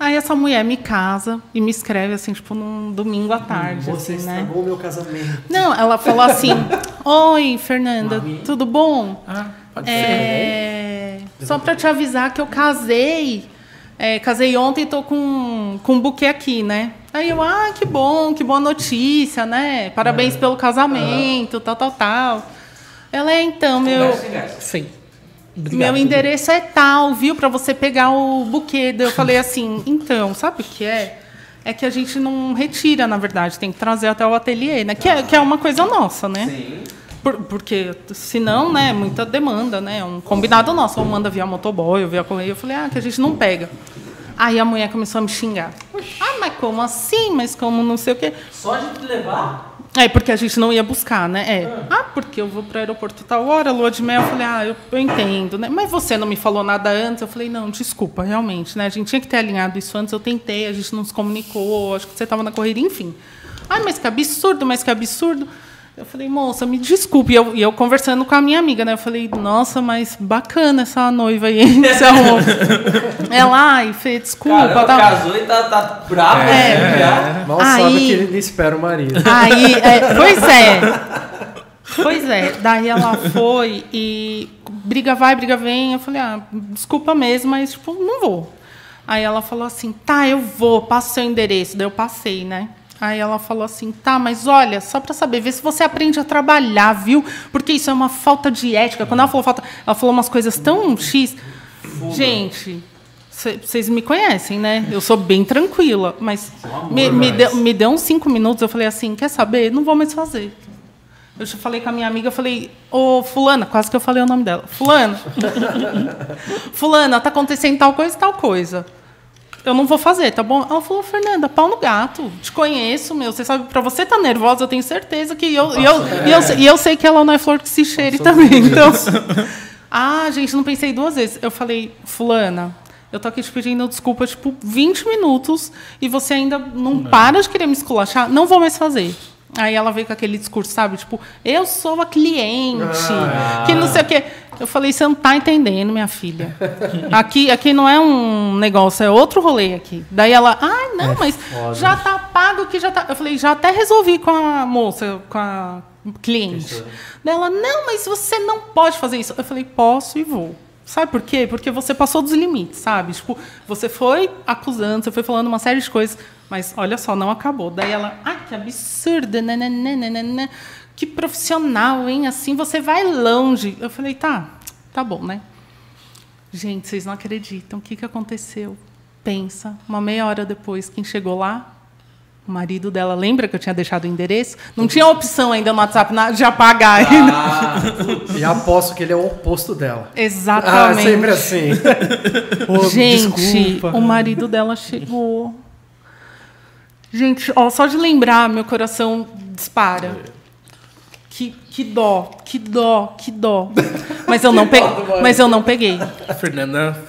Aí essa mulher me casa e me escreve assim, tipo, num domingo à tarde, Você assim, né? estragou meu casamento. Não, ela falou assim: Oi, Fernanda, tudo bom? Ah, pode ser. É, só para te avisar que eu casei. É, casei ontem e tô com, com um buquê aqui, né? Aí eu, ah, que bom, que boa notícia, né? Parabéns pelo casamento, tal, tal, tal. Ela é, então, meu, Sim. Obrigado. meu endereço é tal, viu? Para você pegar o buquê. Daí Eu falei assim, então, sabe o que é? É que a gente não retira, na verdade, tem que trazer até o ateliê, né? Que é, que é uma coisa nossa, né? Sim. Por- porque senão, né, muita demanda, né? É Um combinado nosso, ou manda via motoboy, ou via correio. Eu falei, ah, que a gente não pega. Aí a mulher começou a me xingar. Ah, mas como assim? Mas como não sei o quê? Só de levar? É, porque a gente não ia buscar, né? É. Ah, porque eu vou para o aeroporto tal hora, lua de mel. Eu falei, ah, eu, eu entendo, né? Mas você não me falou nada antes? Eu falei, não, desculpa, realmente, né? A gente tinha que ter alinhado isso antes, eu tentei, a gente não se comunicou, acho que você estava na corrida, enfim. Ah, mas que absurdo, mas que absurdo. Eu falei, moça, me desculpe. E eu, e eu conversando com a minha amiga, né? Eu falei, nossa, mas bacana essa noiva aí, que você arrumou. Ela, ai, Fê, desculpa. Caramba, tá- casou e tá, tá bravo É. já. Mal Aí- sabe que ele espera o marido. Aí, é, pois é. Pois é. Daí ela foi e briga vai, briga vem. Eu falei, ah, desculpa mesmo, mas tipo, não vou. Aí ela falou assim, tá, eu vou, passa o seu endereço. Daí eu passei, né? Aí ela falou assim, tá, mas olha, só pra saber, vê se você aprende a trabalhar, viu? Porque isso é uma falta de ética. Quando ela falou falta, ela falou umas coisas tão X. Gente, vocês me conhecem, né? Eu sou bem tranquila, mas me, me, deu, me deu uns cinco minutos, eu falei assim, quer saber? Não vou mais fazer. Eu já falei com a minha amiga, eu falei, ô fulana, quase que eu falei o nome dela. Fulana, fulana, tá acontecendo tal coisa e tal coisa. Eu não vou fazer, tá bom? Ela falou, Fernanda, pau no gato. Te conheço, meu. Você sabe, pra você tá nervosa, eu tenho certeza que eu. E eu, e eu, e eu sei que ela não é flor que se cheire também. Então. ah, gente, não pensei duas vezes. Eu falei, Fulana, eu tô aqui te pedindo desculpa, tipo, 20 minutos e você ainda não para de querer me esculachar. Não vou mais fazer. Aí ela veio com aquele discurso, sabe? Tipo, eu sou a cliente, que não sei o quê. Eu falei, você não tá entendendo, minha filha. Aqui, aqui não é um negócio, é outro rolê aqui. Daí ela, ah, não, mas já tá pago que já tá. Eu falei, já até resolvi com a moça, com a cliente. Daí ela, não, mas você não pode fazer isso. Eu falei, posso e vou. Sabe por quê? Porque você passou dos limites, sabe? Tipo, você foi acusando, você foi falando uma série de coisas, mas olha só, não acabou. Daí ela, ah, que absurda, nananana, que profissional, hein? Assim você vai longe. Eu falei, tá, tá bom, né? Gente, vocês não acreditam. O que, que aconteceu? Pensa, uma meia hora depois, quem chegou lá? O marido dela. Lembra que eu tinha deixado o endereço? Não tinha opção ainda no WhatsApp de apagar. Ah, E aposto que ele é o oposto dela. Ah, Exatamente. sempre assim. Gente, desculpa. o marido dela chegou. Gente, ó, só de lembrar, meu coração dispara. Que, que dó, que dó, que dó. Mas eu não peguei. Mas eu não peguei. A Fernanda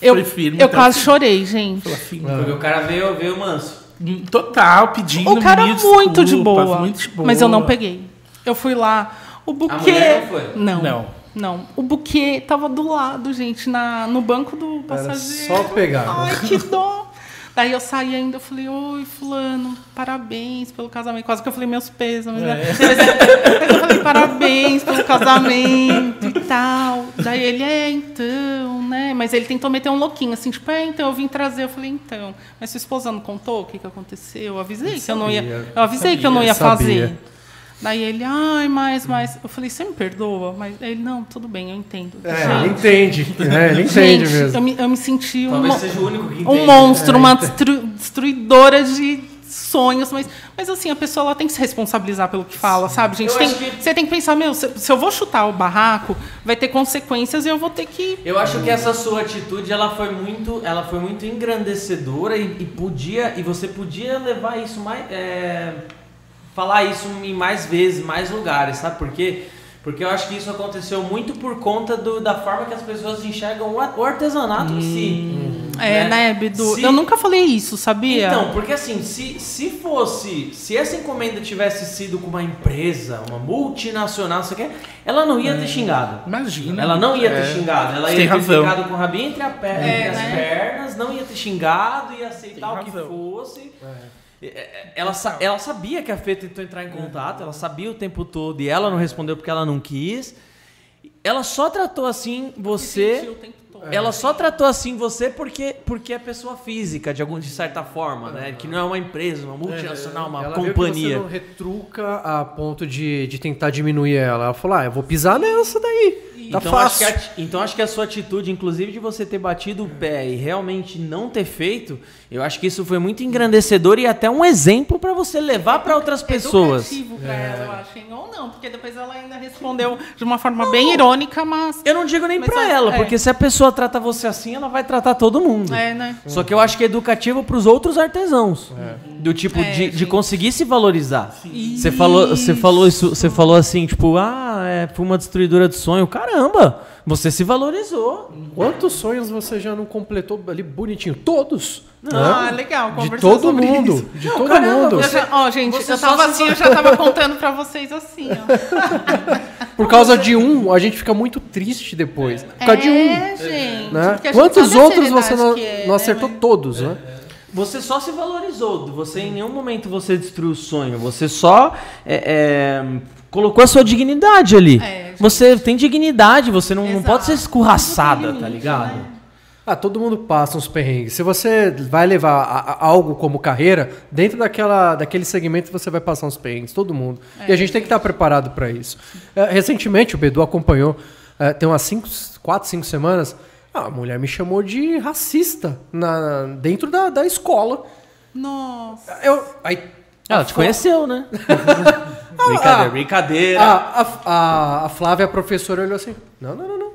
Eu, foi firme. eu até quase chorei, gente. fim. porque o cara veio, veio manso. Total, pedindo O cara mil muito de boa, muito de boa. Mas eu não peguei. Eu fui lá. O buquê. não foi? Não. Não. Não. O buquê tava do lado, gente, na, no banco do Era passageiro. só pegar. Ai, que dó. Daí eu saí ainda, eu falei, oi, fulano, parabéns pelo casamento. Quase que eu falei meus pesos. Mas, né? Mas eu falei, parabéns pelo casamento e tal. Daí ele, é, então, né? Mas ele tentou meter um louquinho, assim, tipo, é, então, eu vim trazer. Eu falei, então. Mas sua esposa não contou o que, que aconteceu? Eu avisei que eu não ia. Sabia, Eu avisei que eu não ia sabia. fazer. Daí ele, ai, mas, mas. Eu falei, você me perdoa? Mas ele, não, tudo bem, eu entendo. É, ele entende. É, ele entende Gente, mesmo. Eu me, eu me senti um, Talvez mo- seja o único que entende. um monstro, uma destru- destruidora de sonhos, mas, mas assim, a pessoa ela tem que se responsabilizar pelo que fala, sabe, gente? Tem- acho que- Você tem que pensar, meu, se, se eu vou chutar o barraco, vai ter consequências e eu vou ter que. Eu acho que essa sua atitude ela foi muito, ela foi muito engrandecedora e, e podia e você podia levar isso mais, é, falar isso em mais vezes, mais lugares, sabe por quê? Porque eu acho que isso aconteceu muito por conta do, da forma que as pessoas enxergam o artesanato em si. É, né, Bidu? Se- Eu nunca falei isso, sabia? Então, porque assim, se, se fosse, se essa encomenda tivesse sido com uma empresa, uma multinacional, você quer, ela não ia ter xingado. Imagina. Ela não ia ter É. xingado, ela ia ter razão. ficado com o rabinho entre, a per- É, entre as né? pernas, não ia ter xingado, ia aceitar Tem o que razão. fosse. É, Ela, sa- ela sabia que a Fê tentou entrar em contato, ela sabia o tempo todo e ela não respondeu porque ela não quis. Ela só tratou assim você. Sentiu o tempo todo. Ela só tratou assim você porque, porque é pessoa física, de, algum, de certa forma, né? Que não é uma empresa, uma multinacional, uma Ela viu que companhia. você não retruca a ponto de, de tentar diminuir ela. Ela falou, ah, eu vou pisar nessa daí. Tá Então acho, que fácil. a, então acho que a sua atitude, inclusive de você ter batido o pé e realmente não ter feito, eu acho que isso foi muito engrandecedor e até um exemplo pra você levar pra outras pessoas. Educativo pra ela, eu acho, hein? Ou não, porque depois ela ainda respondeu de uma forma bem irônica, mas. Eu não digo nem Mas pra é- ela, é. porque se a pessoa trata você assim, ela vai tratar todo mundo. É, né? Só que eu acho que é educativo pros outros artesãos. Do tipo, É, de, de conseguir se valorizar. Você falou, você falou isso, você falou assim, tipo, ah, é, fui uma destruidora de sonho. Caramba, você se valorizou. Quantos sonhos você já não completou ali bonitinho? Todos. Ah, né? legal, De todo sobre mundo. isso. De todo caramba, mundo. Ó, gente, Você eu tava assim, eu já tava contando pra vocês assim, ó. Por causa de um, a gente fica muito triste depois. Por causa de um. É, gente. Né? gente Quantos sabe a outros você não, é, não né, acertou mas- todos, né? Você só se valorizou. Você em nenhum momento você destruiu o sonho. Você só é, é, colocou a sua dignidade ali. É, gente. você tem dignidade. Você não, não pode ser escorraçada, tem tá limite, ligado? né? Ah, todo mundo passa uns perrengues. Se você vai levar a- a- algo como carreira, dentro daquela, daquele segmento você vai passar uns perrengues, todo mundo. e a gente tem que estar preparado para isso. É, recentemente, o Bedu acompanhou, é, tem umas 4, 5 semanas, a mulher me chamou de racista na, dentro da, da escola. Nossa. Eu, aí, Ela te conheceu, né? Ah, brincadeira, brincadeira. A, a, a, Flávia, a professora, olhou assim: não, não, não, não.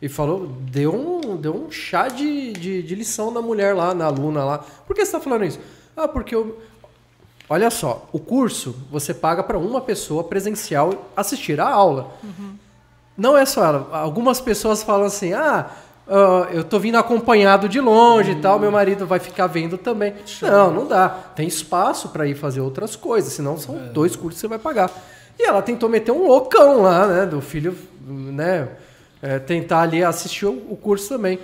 E falou, deu um, deu um chá de, de, de lição na mulher lá, na aluna lá. Por que você está falando isso? Ah, porque eu. Olha só, o curso você paga para uma pessoa presencial assistir a aula. Não é só ela. Algumas pessoas falam assim: ah, ah, eu tô vindo acompanhado de longe e tal, meu marido vai ficar vendo também. Não, não dá. Tem espaço para ir fazer outras coisas, senão são dois cursos que você vai pagar. E ela tentou meter um loucão lá, né? Do filho, né? é, tentar ali assistir o, o curso também.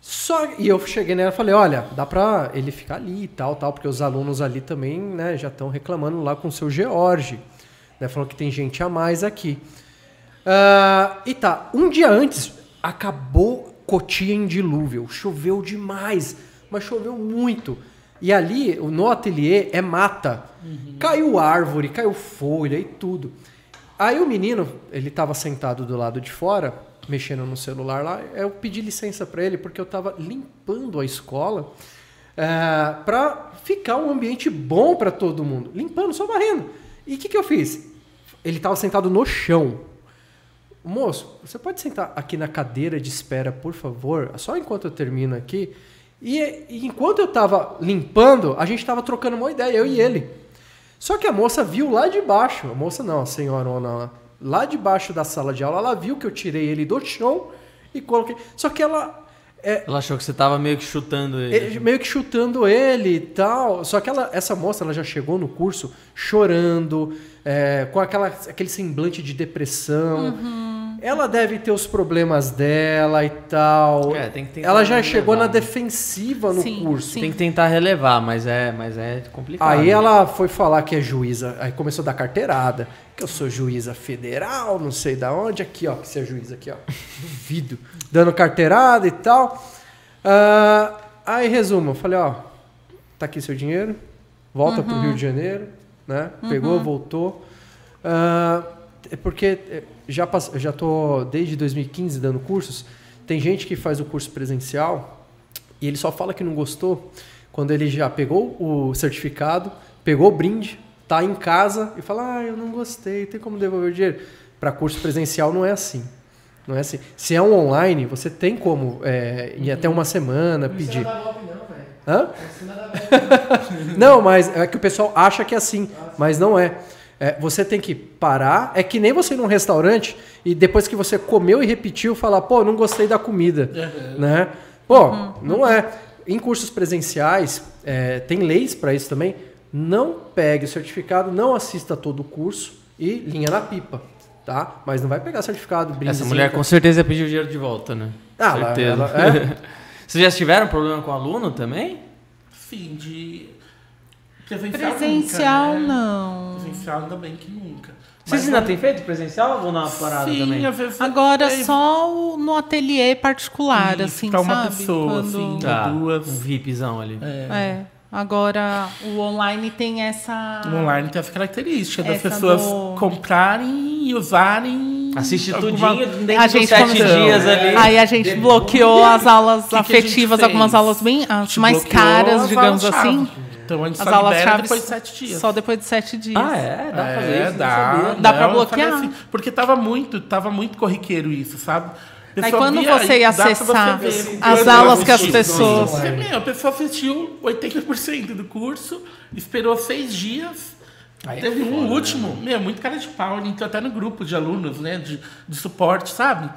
Só, e eu cheguei nela e falei, olha, dá pra ele ficar ali e tal, tal, porque os alunos ali também, né, já estão reclamando lá com o seu George, né, falando que tem gente a mais aqui. Ah, e tá, um dia antes, acabou Cotia em dilúvio, choveu demais, mas choveu muito. E ali, no ateliê, é mata. Caiu árvore, caiu folha e tudo. Aí o menino, ele tava sentado do lado de fora, mexendo no celular lá. Eu pedi licença para ele porque eu tava limpando a escola é, para ficar um ambiente bom para todo mundo. Limpando, só varrendo. E o que, que eu fiz? Ele tava sentado no chão. Moço, você pode sentar aqui na cadeira de espera, por favor? Só enquanto eu termino aqui. E, e enquanto eu tava limpando, a gente tava trocando uma ideia, eu e ele. Só que a moça viu lá de baixo, a moça não, a senhorona lá, lá de baixo da sala de aula, ela viu que eu tirei ele do chão e coloquei. Só que ela é, Ela achou que você tava meio que chutando ele. ele- meio que chutando ele e tal. Só que ela, essa moça ela já chegou no curso chorando, é, com aquela, aquele semblante de depressão. Ela deve ter os problemas dela e tal. É, tem que tentar ela já chegou relevar, na né? defensiva no Sim, curso. sim. Tem que tentar relevar, mas é, mas é complicado. Aí ela foi falar que é juíza, aí começou a dar carteirada, que eu sou juíza federal, não sei da onde, aqui ó, que você é juíza aqui ó, duvido, dando carteirada e tal. Ah, aí resumo, eu falei ó, tá aqui seu dinheiro, volta pro Rio de Janeiro, né? Pegou, voltou. Ah, é porque eh, já pass- já tô desde 2015 dando cursos. Tem gente que faz o curso presencial e ele só fala que não gostou quando ele já pegou o certificado, pegou o brinde, tá em casa e fala: "Ah, eu não gostei, tem como devolver o dinheiro?". Para curso presencial não é assim. Não é assim. Se é um online, você tem como é, ir até uma semana pedir. Hã? não, mas é que o pessoal acha que é assim, mas não é. É, Você tem que parar. É que nem você ir num restaurante e depois que você comeu e repetiu, falar, pô, não gostei da comida, né? Pô, não é. Em cursos presenciais, é, tem leis para isso também. Não pegue o certificado, não assista todo o curso e linha na pipa, tá? Mas não vai pegar certificado, Essa mulher com certeza ia pedir o dinheiro de volta, né? Ah, ela- certeza. ela- é? Vocês já tiveram problema com aluno também? Sim, de presencial. Presencial, nunca, né? não. Presencial ainda bem que nunca. Vocês ainda têm feito presencial ou na parada Sim, também? vezes Agora é, só o- no ateliê particular, Isso, assim, pra uma sabe? pessoa, Quando- assim. Tá, duas. um VIPzão ali. É. Agora o online tem essa. O online tem essa característica das Essa pessoas do- comprarem e usarem. Assiste alguma- tudinho dentro A gente sete começou- dias ali. Aí a gente bloqueou as aulas que afetivas, fez? algumas aulas bem as mais caras, as digamos assim. chave. Então a gente As só aulas libera chaves depois de sete dias. só depois de sete dias. Ah, é? Dá pra fazer É, isso? Dá. Dá pra Não, bloquear. assim, porque tava muito, tava muito corriqueiro isso, sabe? Aí quando via você ia você acessar ver. as aulas que as pessoas- Você, meu, a pessoa assistiu 80% do curso, esperou seis dias. Teve um último, meu, muito cara de pau, ele entrou até no grupo de alunos, né, de, de suporte, sabe?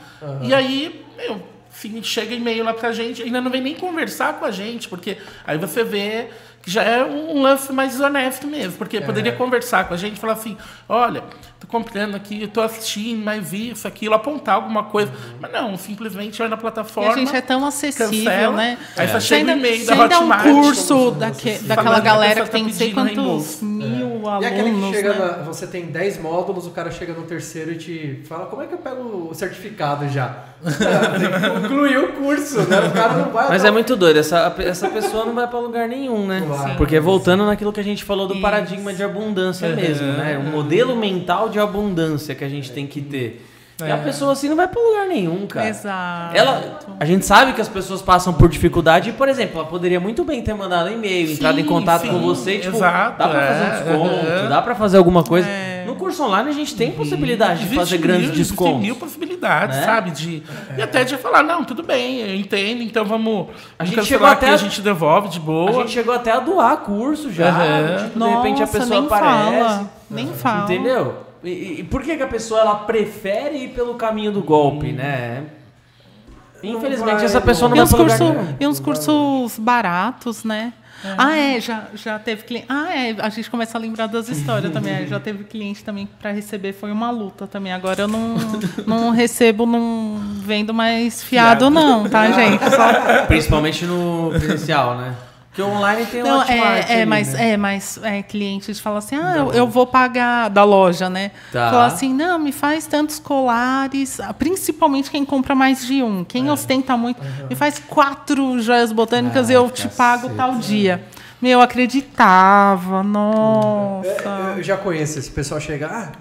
E aí, meu, assim, chega e-mail lá pra gente, ainda não vem nem conversar com a gente, porque aí você vê que já é um lance mais desonesto mesmo, porque poderia conversar com a gente e falar assim, olha, tô comprando aqui, tô assistindo, mas vi isso, aquilo, apontar alguma coisa. Mas não, simplesmente vai na E plataforma. a gente é tão acessível, cancela, né? aí chega o ainda, e-mail da ainda é um Hotmart, curso daque, daquela galera que tá tem não sei pedindo quantos reembolso. mil E aquele que alunos, chega né? na- você tem 10 módulos, o cara chega no terceiro e te fala como é que eu pego o certificado já? É, tem que concluir o curso, né? O cara não vai Mas é o- muito doido, essa, essa pessoa não vai pra lugar nenhum, né? Vai. Porque voltando naquilo que a gente falou do Isso. paradigma de abundância mesmo, né? Um modelo mental de abundância que a gente tem que ter. E a pessoa assim não vai pra lugar nenhum, cara. Exato. Ela, a gente sabe que as pessoas passam por dificuldade e, por exemplo, ela poderia muito bem ter mandado um e-mail, entrado em contato sim, com você tipo, exato, dá pra fazer um é, desconto, é. dá pra fazer alguma coisa. É. No curso online a gente tem possibilidade de fazer grandes mil, existem descontos. mil possibilidades, Né? sabe? De, E até de falar, não, tudo bem, eu entendo, então vamos. A gente chegou aqui, até a a- gente devolve de boa. A gente chegou até a doar curso já. Aham. Tipo, de repente a Nossa, pessoa nem aparece. fala. Nem fala. Entendeu? E, e por que, que a pessoa ela prefere ir pelo caminho do golpe, né? Infelizmente, vai, essa pessoa não E vai uns, lugar curso, e uns cursos baratos, né? Ah, é, já, já teve cliente. Ah, é, a gente começa a lembrar das histórias também. É, Já teve cliente também para receber foi uma luta também. Agora eu não, não recebo, não vendo mais fiado, não, tá, gente? Só Principalmente no presencial, né? Porque o online tem um Não, Hotmart é, é, ali, mas, né? é, mas é, clientes falam assim, ah, eu, eu vou pagar da loja, né? Tá. Fala assim, não, me faz tantos colares, ah, principalmente quem compra mais de um. Quem É. ostenta muito, me faz quatro joias botânicas e eu te pago tal dia. Meu, acreditava, nossa. É, Eu já conheço esse pessoal chega, ah,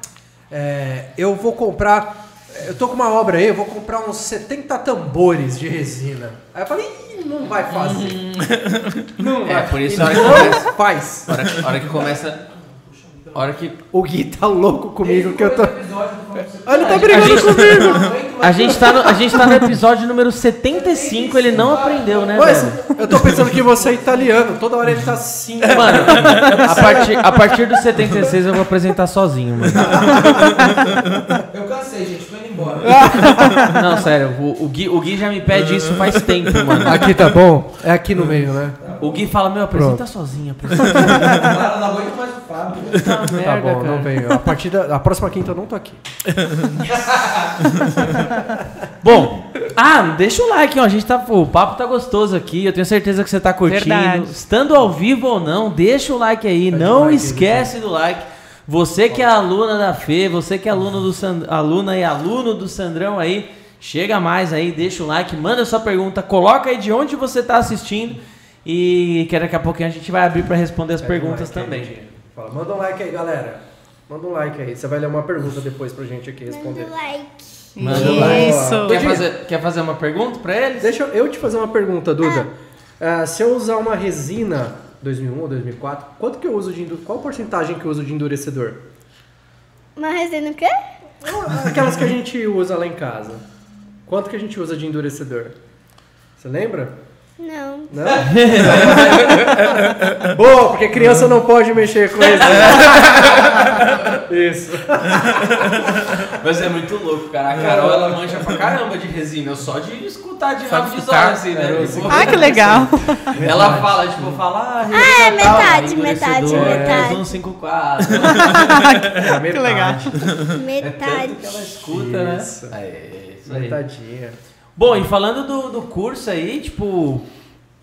é, eu vou comprar, eu tô com uma obra aí, eu vou comprar uns 70 tambores de resina. Aí eu falei, Ih, não vai fazer. Não É, vai. por isso a hora que não faz. A hora, a hora que começa. A hora que. O Gui tá louco comigo que eu tô. Ah, ele tá brigando gente- comigo. A gente, tá no, a gente tá no episódio número 75, ele não aprendeu, né, Mas velho? eu tô pensando que você é italiano, toda hora ele tá assim. Mano, a partir, a partir do 76 eu vou apresentar sozinho, mano. Eu cansei, gente. Não, sério, o, o, Gui, o Gui já me pede isso faz tempo, mano. Aqui tá bom? É aqui no meio, né? O Gui fala, meu, apresenta sozinho, apresenta. Não aguento mais o Fábio. Tá merda, bom, cara. não venho. A partir da a próxima quinta eu não tô aqui. Bom, ah, deixa o like, ó. A gente tá, o papo tá gostoso aqui. Eu tenho certeza que você tá curtindo. Verdade. Estando ao vivo ou não, deixa o like aí. Não like esquece do like. Você que é aluna da Fê, você que é aluno do Sand... aluna e aluno do Sandrão aí, chega mais aí, deixa o like, manda sua pergunta, coloca aí de onde você tá assistindo e que daqui a pouquinho a gente vai abrir para responder as perguntas Pede um like aí, também. gente. Fala, manda um like aí, galera. Manda um like aí. Você vai ler uma pergunta depois pra gente aqui responder. Manda like. Manda o like. Isso. Quer fazer, quer fazer uma pergunta para eles? Deixa eu te fazer uma pergunta, Duda. Ah, se eu usar uma resina 2001 ou 2004, quanto que eu uso de qual porcentagem que eu uso de endurecedor? Uma resenha o quê? Aquelas que a gente usa lá em casa. Quanto que a gente usa de endurecedor? Você lembra? Não. Não? Boa, porque criança não pode mexer com isso. Isso. Mas é muito louco, cara. A Carol, ela manja pra caramba de resina. Eu só de escutar de rabo de escutar? assim, né? É, Ah, que legal. Ela fala, tipo, fala... Ah, resina é metade, metade, metade. 354. que legal. É tanto Metade. que ela escuta, né? É, isso aí. Tadinha. Bom, e falando do, do curso aí, tipo,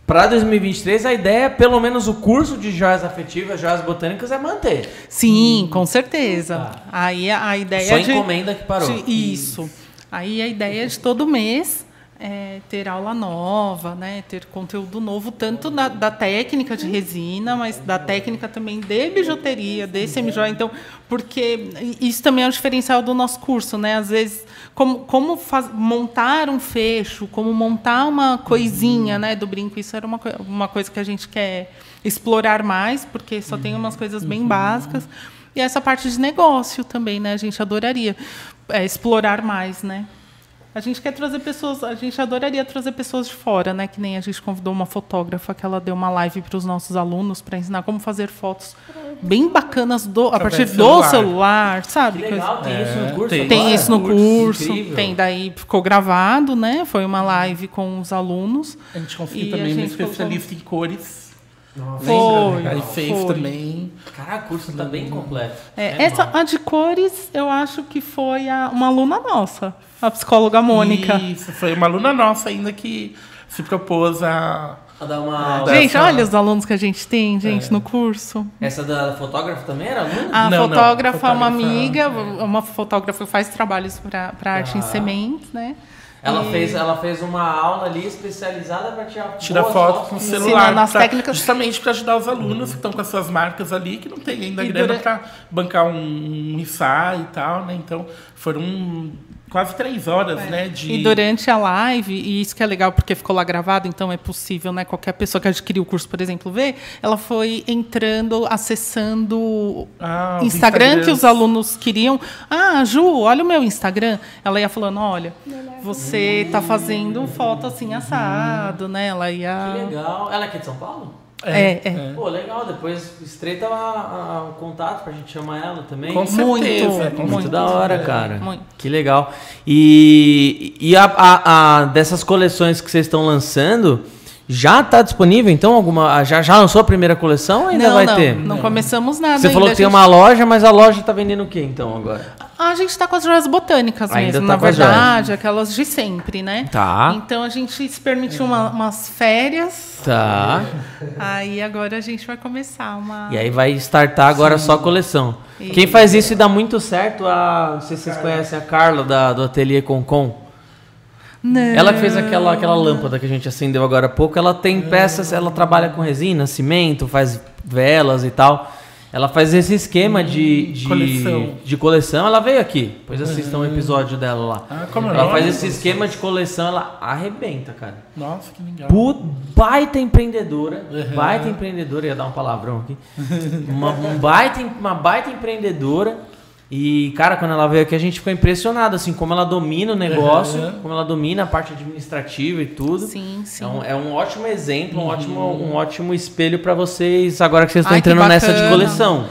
pra 2023 a ideia é pelo menos o curso de joias afetivas, joias botânicas é manter. Sim, com certeza. Tá. Aí a a ideia Só de encomenda que parou. de- isso. Aí a ideia é de todo mês é, ter aula nova, né? Ter conteúdo novo, tanto da, da técnica de resina, mas da técnica também de bijuteria, de semijoia. Então, porque isso também é um diferencial do nosso curso, né? Às vezes, como, como faz- montar um fecho, como montar uma coisinha, né, do brinco, isso era uma, uma coisa que a gente quer explorar mais, porque só tem umas coisas bem básicas. E essa parte de negócio também, né? A gente adoraria é, explorar mais, né? A gente quer trazer pessoas, a gente adoraria trazer pessoas de fora, né? Que nem a gente convidou uma fotógrafa que ela deu uma live para os nossos alunos para ensinar como fazer fotos bem bacanas do, a partir do celular. sabe? Que legal, tem isso no curso tem. Isso no curso, incrível. tem daí ficou gravado, né? Foi uma live com os alunos. A gente confia a também gente especialista em cores. Nossa. Foi, Aí fez foi. também. Caraca, o curso tá bem completo. É, essa a de cores, eu acho que foi a- uma aluna nossa, a psicóloga Mônica. Isso, foi uma aluna nossa ainda que se propôs a. A dar uma... É. Gente, Dessa- olha os alunos que a gente tem, gente, no curso. Essa da fotógrafa também era aluna? A Não, não, fotógrafa é uma amiga, uma fotógrafa que faz trabalhos para arte em Tá. sementes, né? Ela, E- fez, ela fez uma aula ali especializada pra tirar, Tirar boas foto fotos com o celular. as pra- técnicas. Justamente para ajudar os alunos que estão com as suas marcas ali, que não tem ainda E grana dura- para bancar um ensaio e tal, né? Então foram quase três horas, né? De... E durante a live, e isso que é legal porque ficou lá gravado, então é possível, né? Qualquer pessoa que adquiriu o curso, por exemplo, ver, ela foi entrando, acessando Ah, os Instagram que os alunos queriam. Ah, Ju, olha o meu Instagram. Ela ia falando, olha, você tá fazendo foto assim assado, né? Ela ia. Que legal. Ela é aqui de São Paulo? É, é. Pô, legal. Depois estreita a- a- o contato pra gente chamar ela também. Com Muito, certeza, com Muito muito. da hora, cara. Muito. Que legal. E, e a, a- a- dessas coleções que vocês estão lançando, já tá disponível então alguma? Já, já lançou a primeira coleção ou ainda não, vai não, ter? não começamos nada Você ainda. falou que tem gente- uma loja, mas a loja tá vendendo o que então agora? A gente está com as joias botânicas Ainda mesmo, tá na verdade, aquelas de sempre, né? Tá. Então a gente se permitiu uma- umas férias, Tá. aí agora a gente vai começar uma. E aí vai startar agora só a coleção. E- Quem faz isso e dá muito certo, a, não sei se vocês conhecem a Carla da, do Ateliê Concon. Não. Ela que fez aquela, aquela lâmpada que a gente acendeu agora há pouco. Ela tem peças, ela trabalha com resina, cimento, faz velas e tal. Ela faz esse esquema de, de, Coleção. de coleção. Ela veio aqui. Depois assistam um episódio dela lá. Ah, como o ela faz esse esquema de coleção, ela arrebenta, cara. Nossa, que legal. Baita empreendedora. Uhum. Baita empreendedora, ia dar um palavrão aqui. Uma, um baita, uma baita empreendedora. E, cara, quando ela veio aqui, a gente ficou impressionado, assim, como ela domina o negócio, Uhum. como ela domina a parte administrativa e tudo. Sim, sim. É um, é um ótimo exemplo, um, ótimo, um ótimo espelho pra vocês, agora que vocês estão Ai, entrando nessa de coleção.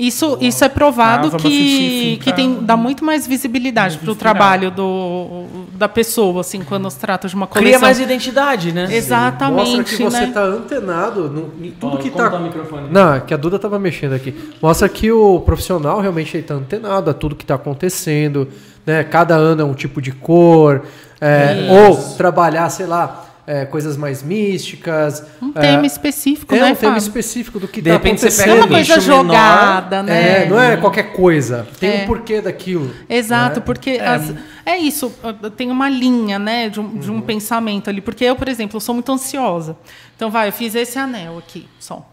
Isso, isso é provado Ah, que, que tem, dá muito mais visibilidade para o trabalho do, da pessoa, assim, quando se trata de uma Cria coleção. mais identidade, né? Exatamente, Mostra que você né? tá antenado no, em tudo Ó, que tá. microfone? Não, é que a Duda tava mexendo aqui. Mostra que o profissional realmente está antenado a tudo que está acontecendo, né? Cada ano é um tipo de cor, é, ou trabalhar, sei lá, é, coisas mais místicas. Um é, tema específico, é né, um tema Fábio? específico do que De está repente você acontecendo. pega Não é um uma coisa nicho menor, jogada, né? É, não é qualquer coisa. Tem É. um porquê daquilo. Exato, né? porque as- é. isso, tem uma linha, né, de um, de um pensamento ali. Porque eu, por exemplo, eu sou muito ansiosa. Então, vai, eu fiz esse anel aqui, só.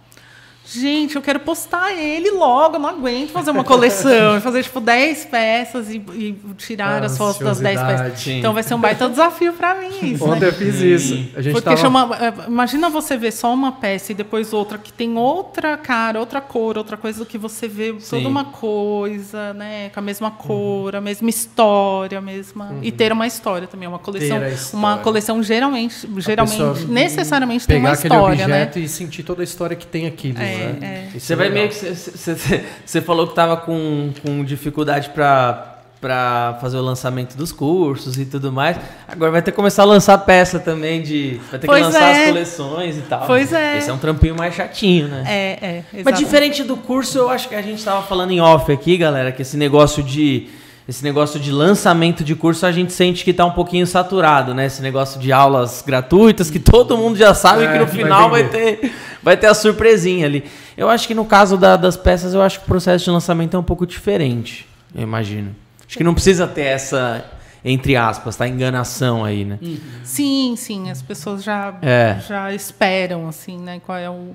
Gente, eu quero postar ele logo, eu não aguento fazer uma coleção, fazer tipo 10 peças e, e tirar as fotos das 10 peças. Ansiosidade. Então vai ser um baita desafio pra mim isso. né? Ontem eu fiz isso. A gente Porque tava... chama, é, imagina você ver só uma peça e depois outra que tem outra cara, outra cor, outra coisa do que você vê Sim. toda uma coisa, né, com a mesma cor, a mesma história, a mesma e ter uma história também, uma coleção, uma coleção geralmente, geralmente, necessariamente tem uma história, né? e sentir toda a história que tem aquilo, É, né? é. Você é vai meio que. Você, falou que tava com, com dificuldade pra, pra fazer o lançamento dos cursos e tudo mais. Agora vai ter que começar a lançar peça também de. Vai ter Pois que lançar é. as coleções e tal. Pois é. Esse é um trampinho mais chatinho, né? É, é, Mas exatamente. diferente do curso, eu acho que a gente tava falando em off aqui, galera, que esse negócio de. Esse negócio de lançamento de curso a gente sente que tá um pouquinho saturado, né? Esse negócio de aulas gratuitas que todo mundo já sabe É, que no vai final vai, vender. ter, vai ter a surpresinha ali. Eu acho que no caso da- das peças, eu acho que o processo de lançamento é um pouco diferente, eu imagino. Acho que não precisa ter essa, entre aspas, tá? Enganação aí, né? Sim, sim, as pessoas já, É. já esperam, assim, né? Qual é o,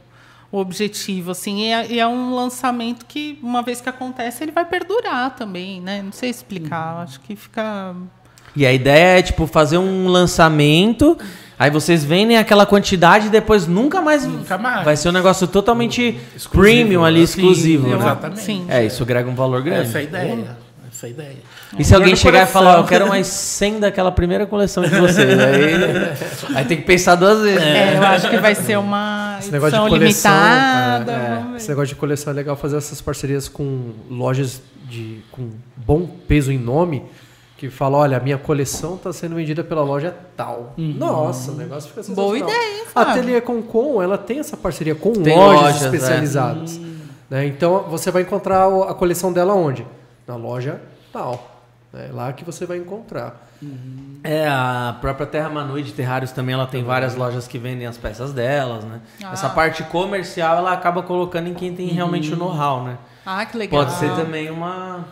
o objetivo, assim. E é, e é um lançamento que, uma vez que acontece, ele vai perdurar também, né? Não sei explicar, acho que fica... E a ideia é, tipo, fazer um lançamento, aí vocês vendem aquela quantidade e depois nunca mais. Nunca mais. Vai ser um negócio totalmente Exclusivo, premium ali, né? exclusivo. Sim, né? exatamente. Sim. É, isso agrega um valor grande. Essa é a ideia. Essa é ideia. E se alguém chegar e coração. falar, "Ó, eu quero mais 100 daquela primeira coleção de vocês, aí, aí tem que pensar duas vezes. É, eu acho que vai ser uma Esse negócio edição de coleção, limitada. é, ver. Esse negócio de coleção é legal fazer essas parcerias com lojas de, com bom peso em nome, que fala, olha, a minha coleção está sendo vendida pela loja tal. Nossa, o negócio fica sensacional. Boa ideia, hein, A? Ateliê Com, ela tem essa parceria com Tem lojas, lojas, é. especializadas. né? Então, você vai encontrar a coleção dela onde? Na loja tal. É lá que você vai encontrar. É, a própria Terra Manu de Terrários também, ela tem várias lojas que vendem as peças delas, né? Ah. Essa parte comercial, ela acaba colocando em quem tem realmente o know-how, né? Ah, que legal. Pode ser também uma,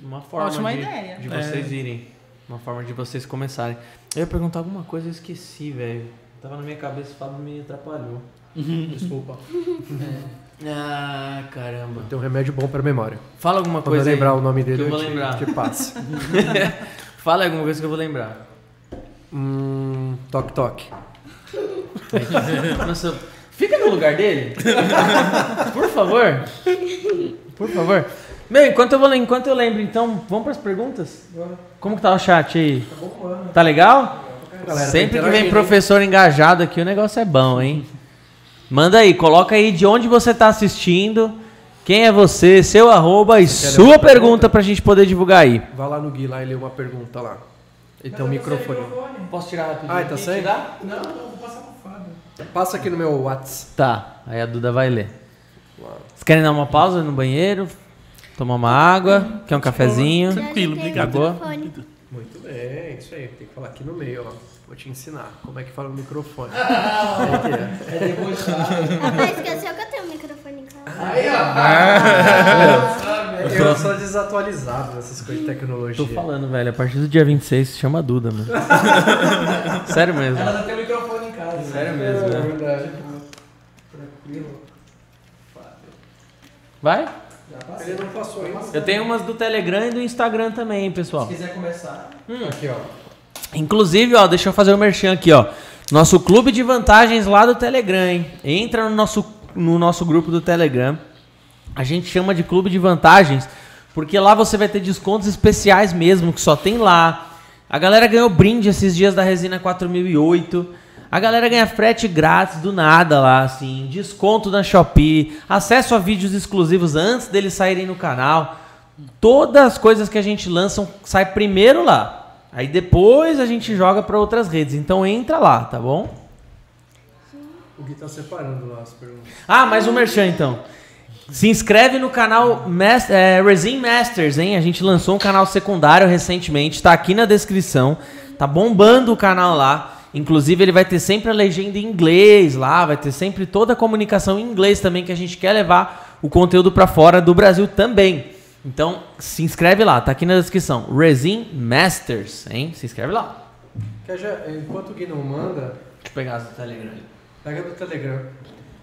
uma forma Ótima de, ideia. de vocês irem. Uma forma de vocês começarem. Eu ia perguntar alguma coisa e esqueci, velho. Tava na minha cabeça e o Fábio me atrapalhou. Desculpa. Ah, caramba. Tem um remédio bom para memória. Fala alguma Quando eu coisa aí. lembrar o nome que dele, eu vou te- lembrar. te passe. Fala alguma coisa que eu vou lembrar. hum, toque, toque. Nossa, fica no lugar dele. Por favor. Por favor. Meu, enquanto eu, vou, enquanto eu lembro, então, vamos para as perguntas? Como que tá o chat aí? Tá legal? Galera, tá Sempre que vem professor engajado aqui, o negócio é bom, hein? Manda aí, coloca aí de onde você tá assistindo, quem é você, seu arroba e sua pergunta pergunta? pra gente poder divulgar aí. Vai lá no Gui lá e lê uma pergunta lá. Ele tem um microfone. Posso tirar rapidinho? Ah, tá aqui, sem? tirar? Não, não, vou passar pro Fábio. Passa aqui no meu WhatsApp. Tá, aí a Duda vai ler. Vocês querem dar uma pausa no banheiro? Tomar uma água? Quer um cafezinho? Tranquilo, obrigado. Muito bem, isso aí. Tem que falar aqui no meio, ó. Vou te ensinar como é que fala no microfone. Aí que é. Papai esqueceu que eu tenho um microfone em casa. Eu sou desatualizado nessas coisas de tecnologia. Tô falando, velho. A partir do dia 26 se chama Duda, mano. Sério mesmo. Ela já tem o microfone em casa. Sério mesmo, É né? verdade. Tranquilo. Vai? Ele não passou ainda. Eu tenho umas do Telegram e do Instagram também, hein, pessoal. Se quiser começar. Aqui, ó. Inclusive, ó, deixa eu fazer o um merchan aqui, ó. Nosso clube de vantagens lá do Telegram, hein? Entra no nosso, no nosso grupo do Telegram. A gente chama de clube de vantagens porque lá você vai ter descontos especiais mesmo, que só tem lá. A galera ganhou brinde esses dias da Resina 4008. A galera ganha frete grátis do nada lá, assim. Desconto na Shopee. Acesso a vídeos exclusivos antes deles saírem no canal. Todas as coisas que a gente lança sai primeiro lá. Aí depois a gente joga para outras redes. Então entra lá, tá bom? O Gui tá separando lá as perguntas. Ah, mais um merchan então. Se inscreve no canal Mas- é, Resin Masters, hein? A gente lançou um canal secundário recentemente, tá aqui na descrição. Tá bombando o canal lá. Inclusive, ele vai ter sempre a legenda em inglês lá, vai ter sempre toda a comunicação em inglês também, que a gente quer levar o conteúdo para fora do Brasil também. Então, se inscreve lá, tá aqui na descrição. Resin Masters, hein? Se inscreve lá. Quer já, enquanto o Gui não manda, Deixa eu pegar as do Telegram. pega do Telegram.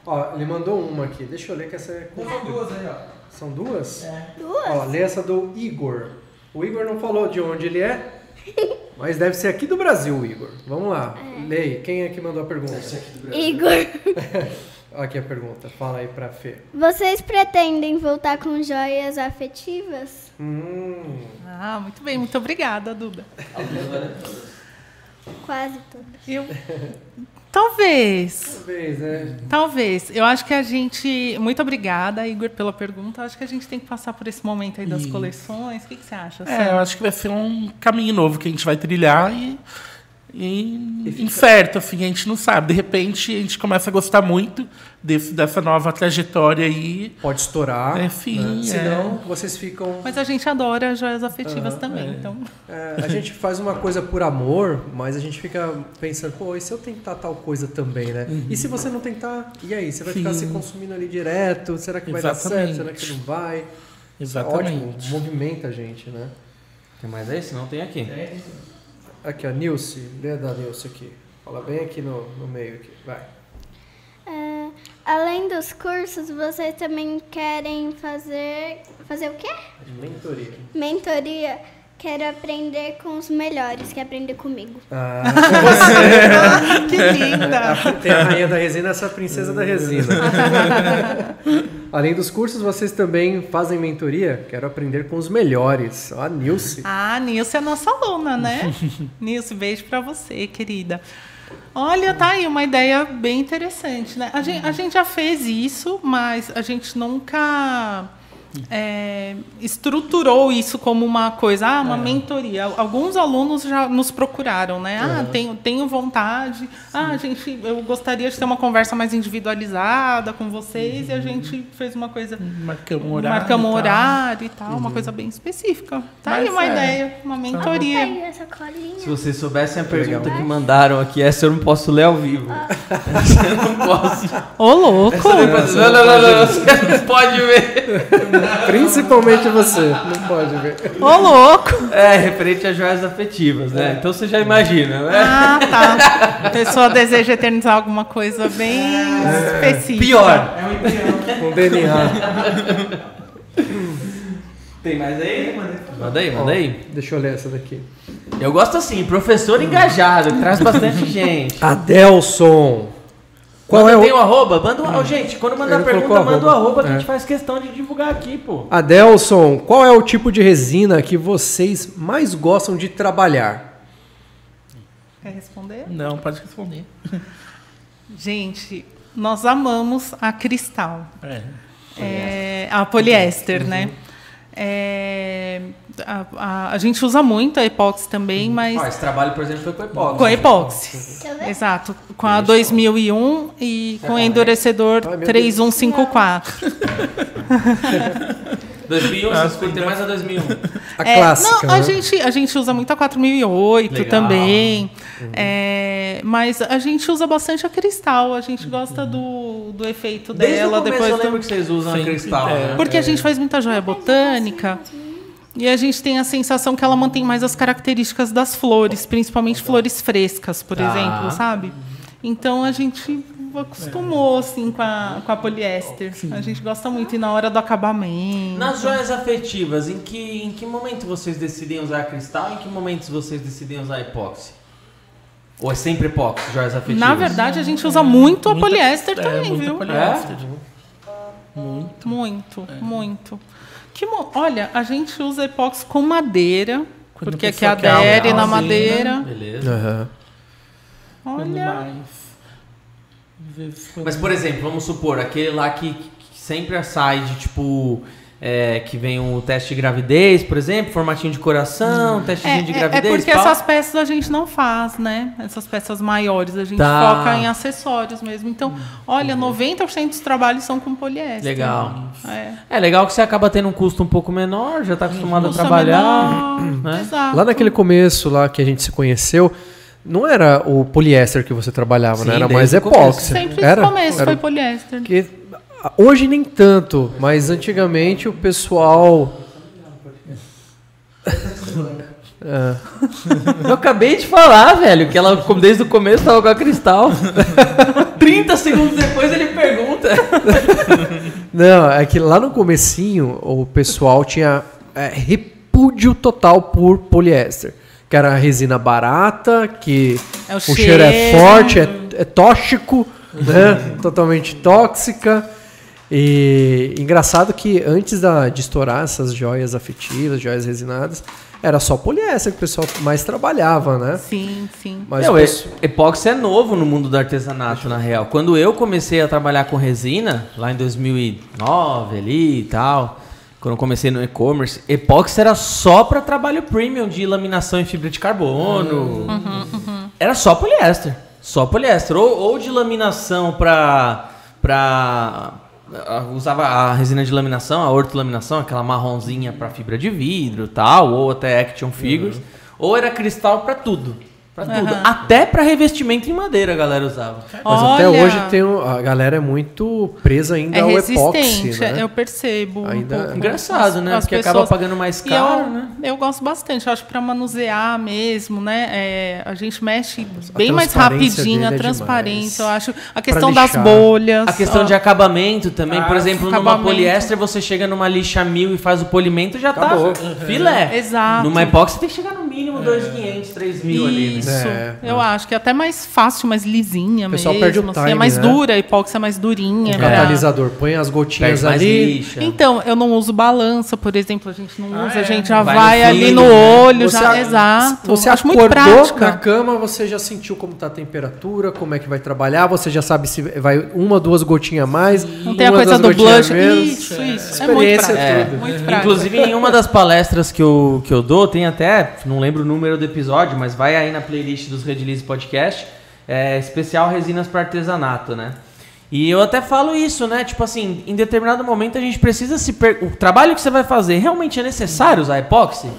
Ó, ele mandou uma aqui. Deixa eu ler que essa é. São duas aí, ó. São duas? É. Ó, lê essa do Igor. O Igor não falou de onde ele é, mas deve ser aqui do Brasil, o Igor. Vamos lá. Lê aí. Quem é que mandou a pergunta? Igor, Aqui a pergunta. Fala aí pra Fê. vocês pretendem voltar com joias afetivas? Hum. Ah, muito bem, muito obrigada, Duda. Quase todas. Eu. Talvez. Talvez, né? Talvez. Eu acho que a gente. Muito obrigada, Igor, pela pergunta. Acho que a gente tem que passar por esse momento aí das Isso. coleções. O que, que você acha? É, Sam? eu acho que vai ser um caminho novo que a gente vai trilhar e, e incerto, assim, a gente não sabe. De repente, a gente começa a gostar muito desse, dessa nova trajetória aí. Pode estourar. Enfim, né? é. Senão, vocês ficam. Mas a gente adora joias afetivas também. Então, É, a gente faz uma coisa por amor, mas a gente fica pensando, pô, e se eu tentar tal coisa também, né? E se você não tentar, e aí? Você vai ficar Sim. se consumindo ali direto? Será que vai dar certo? Será que não vai? É Exatamente. ótimo, movimenta a gente, né? Tem mais aí? Se não, tem aqui. Aqui, ó, Nilce, lê a da Nilce aqui. Fala bem aqui no, no meio aqui, vai. É, além dos cursos, vocês também querem fazer. Fazer o quê? Mentoria. Mentoria. Quero aprender com os melhores, que aprender comigo. Ah, com você. que linda! Tem a rainha da resina, essa princesa da resina. Além dos cursos, vocês também fazem mentoria? Quero aprender com os melhores. Ó, a Nilce. Ah, Nilce é nossa aluna, né? Nilce, beijo pra você, querida. Olha, tá aí uma ideia bem interessante, né? A gente, a gente já fez isso, mas a gente nunca é, estruturou isso como uma coisa, ah, uma mentoria. Alguns alunos já nos procuraram, né? Ah, tenho, tenho vontade. Ah, gente, eu gostaria de ter uma conversa mais individualizada com vocês e a gente fez uma coisa Marcamos um horário. Marcamos um e horário e tal, uma coisa bem específica. Tá aí Mas uma é. ideia, uma mentoria. Pega essa colinha. Se vocês soubessem a pergunta que mandaram aqui, essa eu não posso ler ao vivo. Essa eu não posso. Ô, louco! Não, não, não, não, não, você não pode ver. Principalmente você. Não pode ver. Ô, louco! É, referente a joias afetivas, né? Então você já imagina, né? Ah, tá. A pessoa deseja eternizar alguma coisa bem específica. Pior. Com DNA. Tem mais aí? Manda aí, manda aí. Deixa eu ler essa daqui. Eu gosto assim, professor engajado, que traz bastante gente. Adelson. Qual Quando é tem o. arroba, manda o... Gente, quando mandar pergunta, manda o arroba. que a É. gente faz questão de divulgar aqui, pô. Adelson, qual é o tipo de resina que vocês mais gostam de trabalhar? Quer responder? Não, pode responder. Gente, nós amamos a cristal. É. É, a poliéster, né? É, a, a- a gente usa muito a epóxi também, mas Ó, esse trabalho, por exemplo, foi com epóxi. com a epóxi. Eu ver. Exato, com a 2001 e com o endurecedor Ai, meu 3154. 2001, vocês curtem mais a 2001. A É, clássica. Não, a né? gente, a gente usa muito a 4008 Legal. também. É, mas a gente usa bastante a cristal. A gente gosta do, do efeito Desde dela o começo depois eu do- lembro que vocês usam a Sempre, cristal. é. né? Porque a gente faz muita joia botânica. E a gente tem a sensação que ela mantém mais as características das flores, principalmente flores frescas, por Tá. exemplo, sabe? Então a gente acostumou assim com a, com a poliéster. A gente gosta muito e na hora do acabamento. Nas joias afetivas, em que, em que momento vocês decidem usar cristal em que momentos vocês decidem usar epóxi? Ou é sempre epóxi, joias afetivas? Na verdade, a gente usa muito a Muita- poliéster é, também, muita viu? poliéster. Muito. Muito, muito. Que mo- Olha, a gente usa epóxi com madeira, Quando porque aqui adere na assim, madeira. Beleza. Quando Olha, mais. Às vezes, quando- Mas, por exemplo, vamos supor, aquele lá que, que sempre sai de tipo. é, que vem o teste de gravidez, por exemplo, formatinho de coração, testezinho é, de é- é gravidez. porque pau. essas peças a gente não faz, né? Essas peças maiores, a gente Tá. foca em acessórios mesmo. Então, olha, 90% dos trabalhos são com poliéster. Legal. É. É legal que você acaba tendo um custo um pouco menor, já tá acostumado a trabalhar. menor, né? Exato. Lá naquele começo lá que a gente se conheceu, não era o poliéster que você trabalhava, Sim, né? Era mais epóxi. Sempre era, no começo era foi poliéster. Porque hoje nem tanto, mas antigamente o pessoal. É. Eu acabei de falar, velho, que ela como desde o começo tava com a cristal. 30 segundos depois ele pergunta. Não, é que lá no comecinho o pessoal tinha é, repúdio total por poliéster. Que era resina barata, que É o o cheiro, cheiro. é forte, é, é tóxico, né? Totalmente tóxica. E engraçado que antes da, de estourar essas joias afetivas, joias resinadas, era só poliéster que o pessoal mais trabalhava, né? Sim, sim. Mas Meu, o e- pessoal- epóxi é novo no mundo do artesanato, na real. Quando eu comecei a trabalhar com resina, lá em 2009 ali e tal, quando eu comecei no e-commerce, epóxi era só para trabalho premium de laminação em fibra de carbono. Era só poliéster. Só poliéster. Ou, ou de laminação para para usava a resina de laminação, a ortolaminação, aquela marronzinha para fibra de vidro, tal, ou até action figures, ou era cristal para tudo. Pra tudo. Aham. Até para revestimento em madeira a galera usava. Mas até Olha, hoje tem um- a galera é muito presa ainda é ao resistente, epóxi, né? eu percebo. Ainda- um. Engraçado, né? As Porque pessoas- acaba pagando mais caro, eu, né? eu gosto bastante, eu acho que para manusear mesmo, né? é, a gente mexe A bem mais rapidinho, a é transparência. Eu acho a questão das bolhas. A questão ó, de acabamento também, por Ah, exemplo, numa poliéster você chega numa lixa mil e faz o polimento já Acabou. tá filé. Exato. Numa epóxi tem que chegar no mínimo 2.500, 3.000 ali, né? Isso, É, eu acho que é até mais fácil, mais lisinha O pessoal mesmo. perde o assim, é time, mais né? dura, a epóxi é mais durinha. O pra- catalisador põe as gotinhas Perde ali. lixa. Então, eu não uso balança, por exemplo, a gente não Ah, usa, é. a gente já Vai vai, no ali no né? olho, Você já, a- exato. Você acho muito acordou prática. na cama, você já sentiu como está a temperatura, como é que vai trabalhar, você já sabe se vai uma, duas gotinhas a mais, Não tem a uma, coisa do blush. menos. Isso, isso. É muito Experiência prático. É. Muito prático. Inclusive, em uma das palestras que eu, que eu dou, tem até, não lembro o número do episódio, mas vai aí na playlist dos Redilize Podcast, é especial resinas para artesanato, né? E eu até falo isso, né? Tipo assim, em determinado momento a gente precisa se per... O trabalho que você vai fazer, realmente é necessário usar epóxi?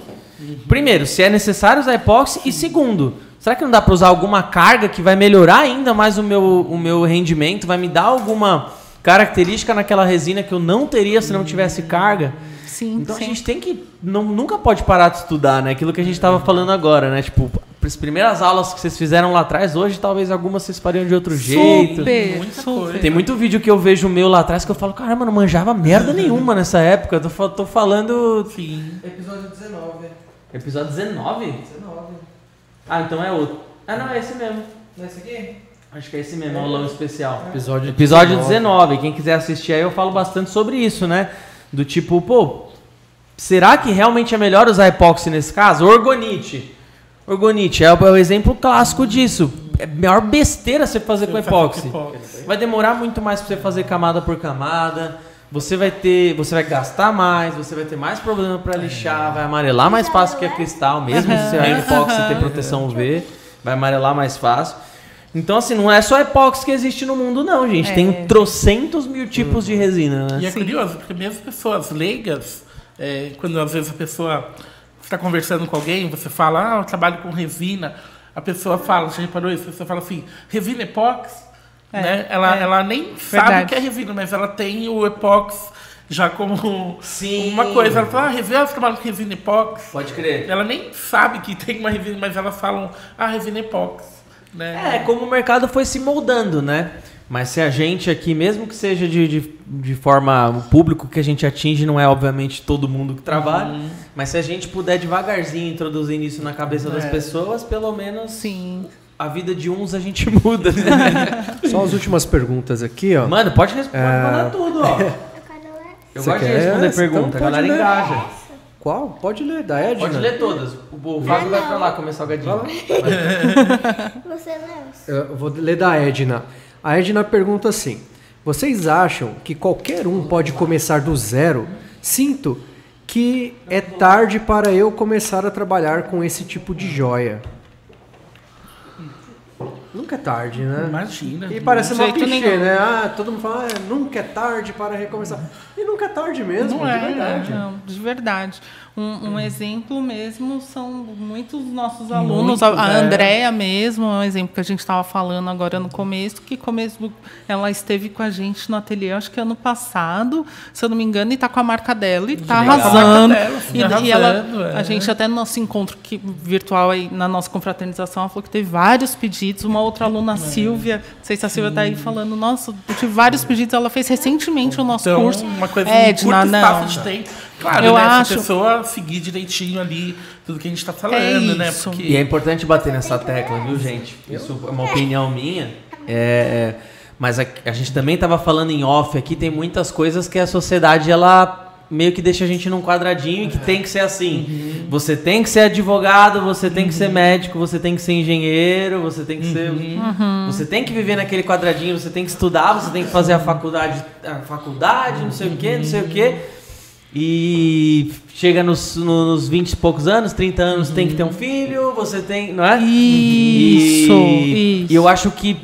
Primeiro, se é necessário usar epóxi. E segundo, será que não dá para usar alguma carga que vai melhorar ainda mais o meu, o meu rendimento? Vai me dar alguma característica naquela resina que eu não teria se não tivesse carga? Sim, Então sim. a gente tem que. Não, nunca pode parar de estudar, né? Aquilo que a gente estava falando agora, né? Tipo, as primeiras aulas que vocês fizeram lá atrás, hoje talvez algumas vocês fariam de outro jeito. Super, Muita super. coisa. Tem muito vídeo que eu vejo meu lá atrás que eu falo, caramba, não manjava merda nenhuma nessa época. Eu tô, tô falando. Sim. Episódio 19. Episódio 19? 19. Ah, então é outro. Ah, não, é esse mesmo. Nesse aqui? Acho que é esse mesmo, aulão especial. Episódio, Episódio 19. Quem quiser assistir aí, eu falo bastante sobre isso, né? Do tipo, pô, será que realmente é melhor usar epóxi nesse caso? Orgonite. Orgonite é o, é o exemplo clássico disso. É a maior besteira você fazer com epóxi. Vai demorar muito mais pra você fazer camada por camada. Você vai ter, você vai gastar mais, você vai ter mais problema para lixar, vai amarelar mais fácil que a cristal, mesmo se a epóxi ter proteção UV, vai amarelar mais fácil. Então assim, não é só epóxi que existe no mundo não, gente. É. Tem trocentos mil tipos de resina, né? E é curioso, porque mesmo pessoas leigas, é, quando às vezes a pessoa está conversando com alguém, você fala, ah, eu trabalho com resina, a pessoa fala, você reparou isso? A pessoa fala assim, resina epóxi, É, né? Ela, é. ela nem sabe Verdade. o que é resina, mas ela tem o epóxi já como Sim. uma coisa. Ela fala, ah, resina, eu trabalho com resina epóxi. Pode crer. Ela nem sabe que tem uma resina, mas elas falam, ah, resina epóxi. Né? É, como o mercado foi se moldando, né? Mas se a gente aqui, mesmo que seja de, de, de forma. O público que a gente atinge não é, obviamente, todo mundo que trabalha. Mas se a gente puder devagarzinho introduzindo isso na cabeça das É. pessoas, pelo menos Sim. a vida de uns a gente muda, né? Só as últimas perguntas aqui, ó. Mano, pode responder mandar tudo, ó. Eu quero ler. Eu gosto de responder essa? pergunta, Então a galera ler. engaja. Qual? Pode ler, da Edna. Pode ler todas. O, o Fábio vai pra lá comer salgadinho. Você leu? Eu vou ler da Edna. A Edna pergunta assim: Vocês acham que qualquer um pode começar do zero? Sinto que é tarde para eu começar a trabalhar com esse tipo de joia. Nunca é tarde, né? Imagina. E parece uma clichê, né? Ah, todo mundo fala, ah, nunca é tarde para recomeçar. E nunca é tarde mesmo, Não de é, verdade. Não, de verdade. Um, um exemplo mesmo são muitos nossos alunos. Muitos, a a é. Andréia mesmo, é um exemplo que a gente estava falando agora no começo, que começo, ela esteve com a gente no ateliê, acho que ano passado, se eu não me engano, e está com a marca dela e está arrasando. Com a marca dela, sim, e, e ela, arrasando, é. a gente até no nosso encontro que, virtual aí, na nossa confraternização, ela falou que teve vários pedidos. Uma outra aluna, a Silvia, não sei se a Silvia está aí falando, nossa, eu tive vários pedidos, ela fez recentemente o nosso Então, curso. uma coisa é, de curto não. espaço de tempo. Claro, Eu né? acho- a pessoa seguir direitinho ali tudo que a gente está falando, É né? Porque E é importante bater nessa tecla, viu, gente? Isso é uma opinião minha. É, mas a, a gente também estava falando em off aqui, tem muitas coisas que a sociedade ela meio que deixa a gente num quadradinho e que tem que ser assim. Você tem que ser advogado, você tem que ser médico, você tem que ser engenheiro, você tem que ser. Você tem que viver naquele quadradinho, você tem que estudar, você tem que fazer a faculdade, a faculdade, não sei o quê, não sei o quê. E chega nos, nos 20 e poucos anos, 30 anos, tem que ter um filho, você tem. Não é? Isso, E, isso. e eu acho que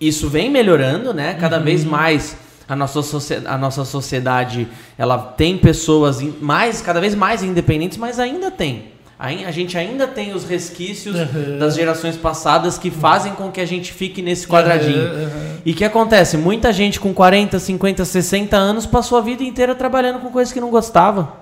isso vem melhorando, né? Cada vez mais a nossa, a nossa sociedade ela tem pessoas mais, cada vez mais independentes, mas ainda tem. A gente ainda tem os resquícios das gerações passadas que fazem com que a gente fique nesse quadradinho. E o que acontece? Muita gente com 40, 50, 60 anos passou a vida inteira trabalhando com coisas que não gostava.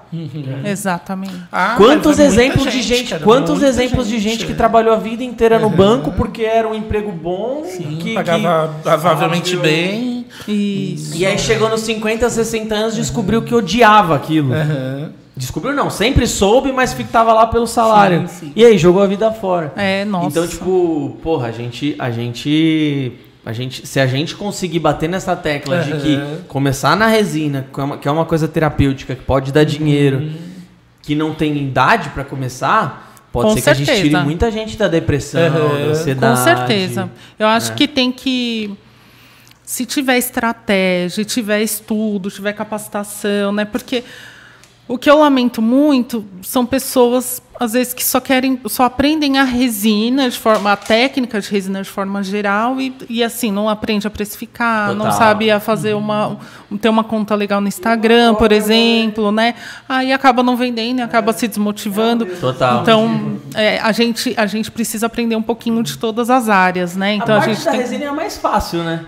Exatamente. Ah, Quantos é exemplos de gente, cara, quantos exemplos de gente que é. trabalhou a vida inteira no banco porque era um emprego bom, Sim, que, pagava razoavelmente que- bem. Isso. E aí chegou nos 50, 60 anos descobriu que odiava aquilo. Aham. Descobriu não, sempre soube, mas ficava lá pelo salário. Sim, sim. E aí jogou a vida fora. É, nossa. Então, tipo, porra, a gente, a gente, a gente, se a gente conseguir bater nessa tecla de que começar na resina, que é uma, que é uma coisa terapêutica, que pode dar dinheiro, Uhum. que não tem idade pra começar, pode Com ser que a gente tire certeza. muita gente da depressão, Aham. da ansiedade. Com certeza. Eu acho É. que tem que. Se tiver estratégia, tiver estudo, tiver capacitação, né? Porque o que eu lamento muito são pessoas, às vezes, que só querem, só aprendem a resina de forma, a técnica de resina de forma geral e, e assim, não aprende a precificar, não Total. sabe a fazer uma. um- ter uma conta legal no Instagram, por exemplo, né? Aí acaba não vendendo, e acaba se desmotivando. Total. Então, é, a, gente, a gente precisa aprender um pouquinho de todas as áreas, né? Então a a, parte gente da tem resina é a mais fácil, né?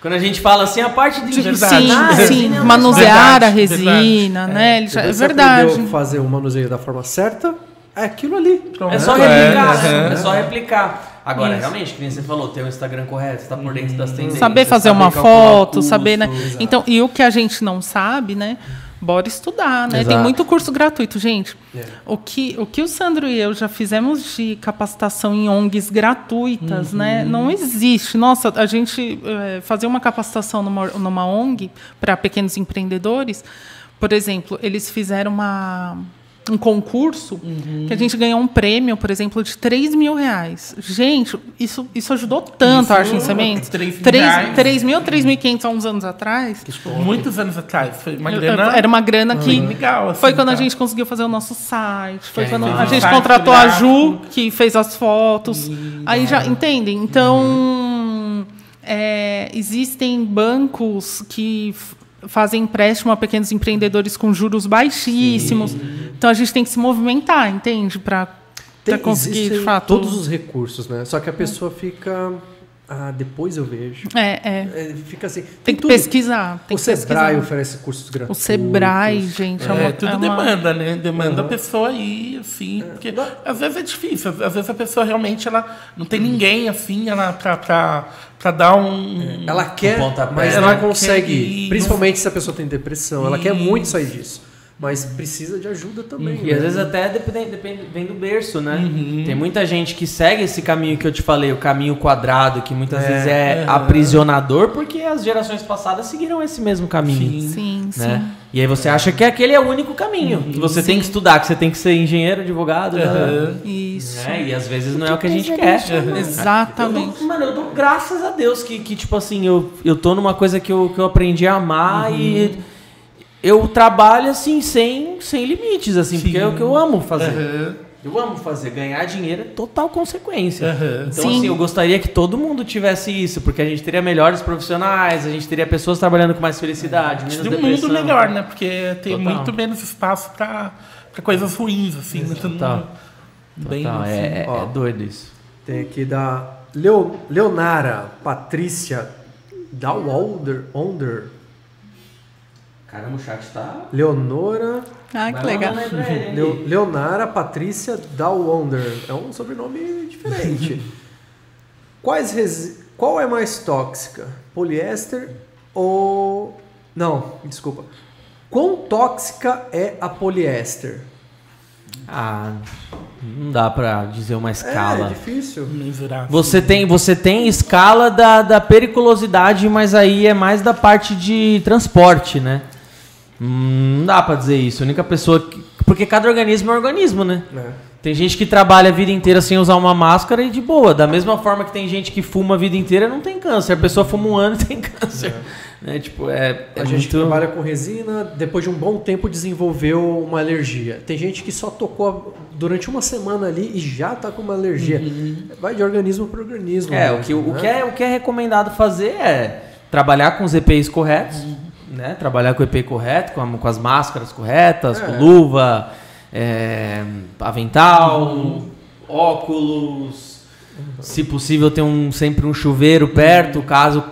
Quando a gente fala assim, a parte de Verdade. Sim, Ah, a sim, resina é mais manusear a Verdade, resina, né? Ele já- é você verdade. fazer o manuseio da forma certa, é aquilo ali. É só É, replicar, né? é. É só replicar. Agora, Isso. realmente, que nem você falou, ter um Instagram correto, você tá por dentro das tendências. Saber fazer uma calcular o foto, custo. saber, né? Então, e o que a gente não sabe, né? Bora estudar, né? Tem Exato. muito curso gratuito, gente. É. O, que, o que o Sandro e eu já fizemos de capacitação em ONGs gratuitas, né? Não existe. Nossa, a gente eh, fazer uma capacitação numa, numa ONG para pequenos empreendedores, por exemplo, eles fizeram uma, um concurso que a gente ganhou um prêmio, por exemplo, de 3 mil reais. Gente, isso, isso ajudou tanto Isso, a Arte em Sementes. 3 mil reais. 3 mil, 3.500 há uns anos atrás. Muitos anos atrás. Foi uma grana. Era uma grana que bem legal. assim, foi quando a tá? gente conseguiu fazer o nosso site. Foi Que quando a gente contratou a Ju, que fez as fotos. Aí já, entendem? Então, é, existem bancos que fazem empréstimo a pequenos empreendedores com juros baixíssimos. Então, a gente tem que se movimentar, entende? Para conseguir, de fato... todos os recursos, né? Só que a pessoa fica. Ah, depois eu vejo. É, é. É, fica assim. Tem que tudo. pesquisar. Tem o que Sebrae pesquisar. oferece cursos O gratuitos. Sebrae, gente, é, uma, É, tudo é uma- demanda, né? Demanda a pessoa aí, assim. Porque às vezes é difícil. Às vezes a pessoa realmente ela não tem ninguém assim ela, pra, pra, pra dar um. Ela quer, pontapé. mas Ela não consegue. ir, principalmente se a pessoa tem depressão. Ela quer muito sair disso. Mas precisa de ajuda também. E às né? vezes até depende, depende, vem do berço, né? Uhum. Tem muita gente que segue esse caminho que eu te falei, o caminho quadrado, que muitas É, vezes é aprisionador, porque as gerações passadas seguiram esse mesmo caminho. Sim. Sim, sim. Né? E aí você acha que aquele é o único caminho. Que você tem que estudar, que você tem que ser engenheiro, advogado. Aham. Isso. né? E às vezes não é o que a gente quer. Exatamente. Eu dou- mano, eu dou graças a Deus que, que tipo assim, eu, eu tô numa coisa que eu, que eu aprendi a amar e eu trabalho assim, sem, sem limites, assim, porque é o que eu amo fazer. Aham. Eu amo fazer. Ganhar dinheiro é total consequência. Aham. Então, Sim. assim, eu gostaria que todo mundo tivesse isso, porque a gente teria melhores profissionais, a gente teria pessoas trabalhando com mais felicidade, menos De um depressão. mundo melhor, né? Porque tem Total. muito menos espaço pra, pra coisas ruins, assim. né? Total. mundo Bem, Total, assim. é, é- ó. é doido isso. Tem aqui da Leo- Leonara Patrícia Dawalder. Onder, Caramba, o chat tá. Leonora. Ah, que legal. Leo- Leonara Patrícia Dawonder. É um sobrenome diferente. Quais resi- Qual é mais tóxica? Poliéster ou. Não, desculpa. Quão tóxica é a poliéster? Ah, não dá pra dizer uma É escala. difícil. Mensurar. Você tem, você tem escala da, da periculosidade, mas aí é mais da parte de transporte, né? Hum, Não dá pra dizer isso. A única pessoa. Que, porque cada organismo é um organismo, né? É. Tem gente que trabalha a vida inteira sem usar uma máscara e de boa. Da mesma forma que tem gente que fuma a vida inteira e não tem câncer. A pessoa fuma um ano e tem câncer. Né? Tipo, é, é A gente muito... trabalha com resina, depois de um bom tempo desenvolveu uma alergia. Tem gente que só tocou durante uma semana ali e já tá com uma alergia. Vai de organismo para organismo. É, o que, o, né? que é, o que é recomendado fazer é trabalhar com os EPIs corretos, né? Trabalhar com o EPI correto, com, a- com as máscaras corretas, É. com luva, é, avental, óculos. Se possível, ter um, sempre um chuveiro perto, caso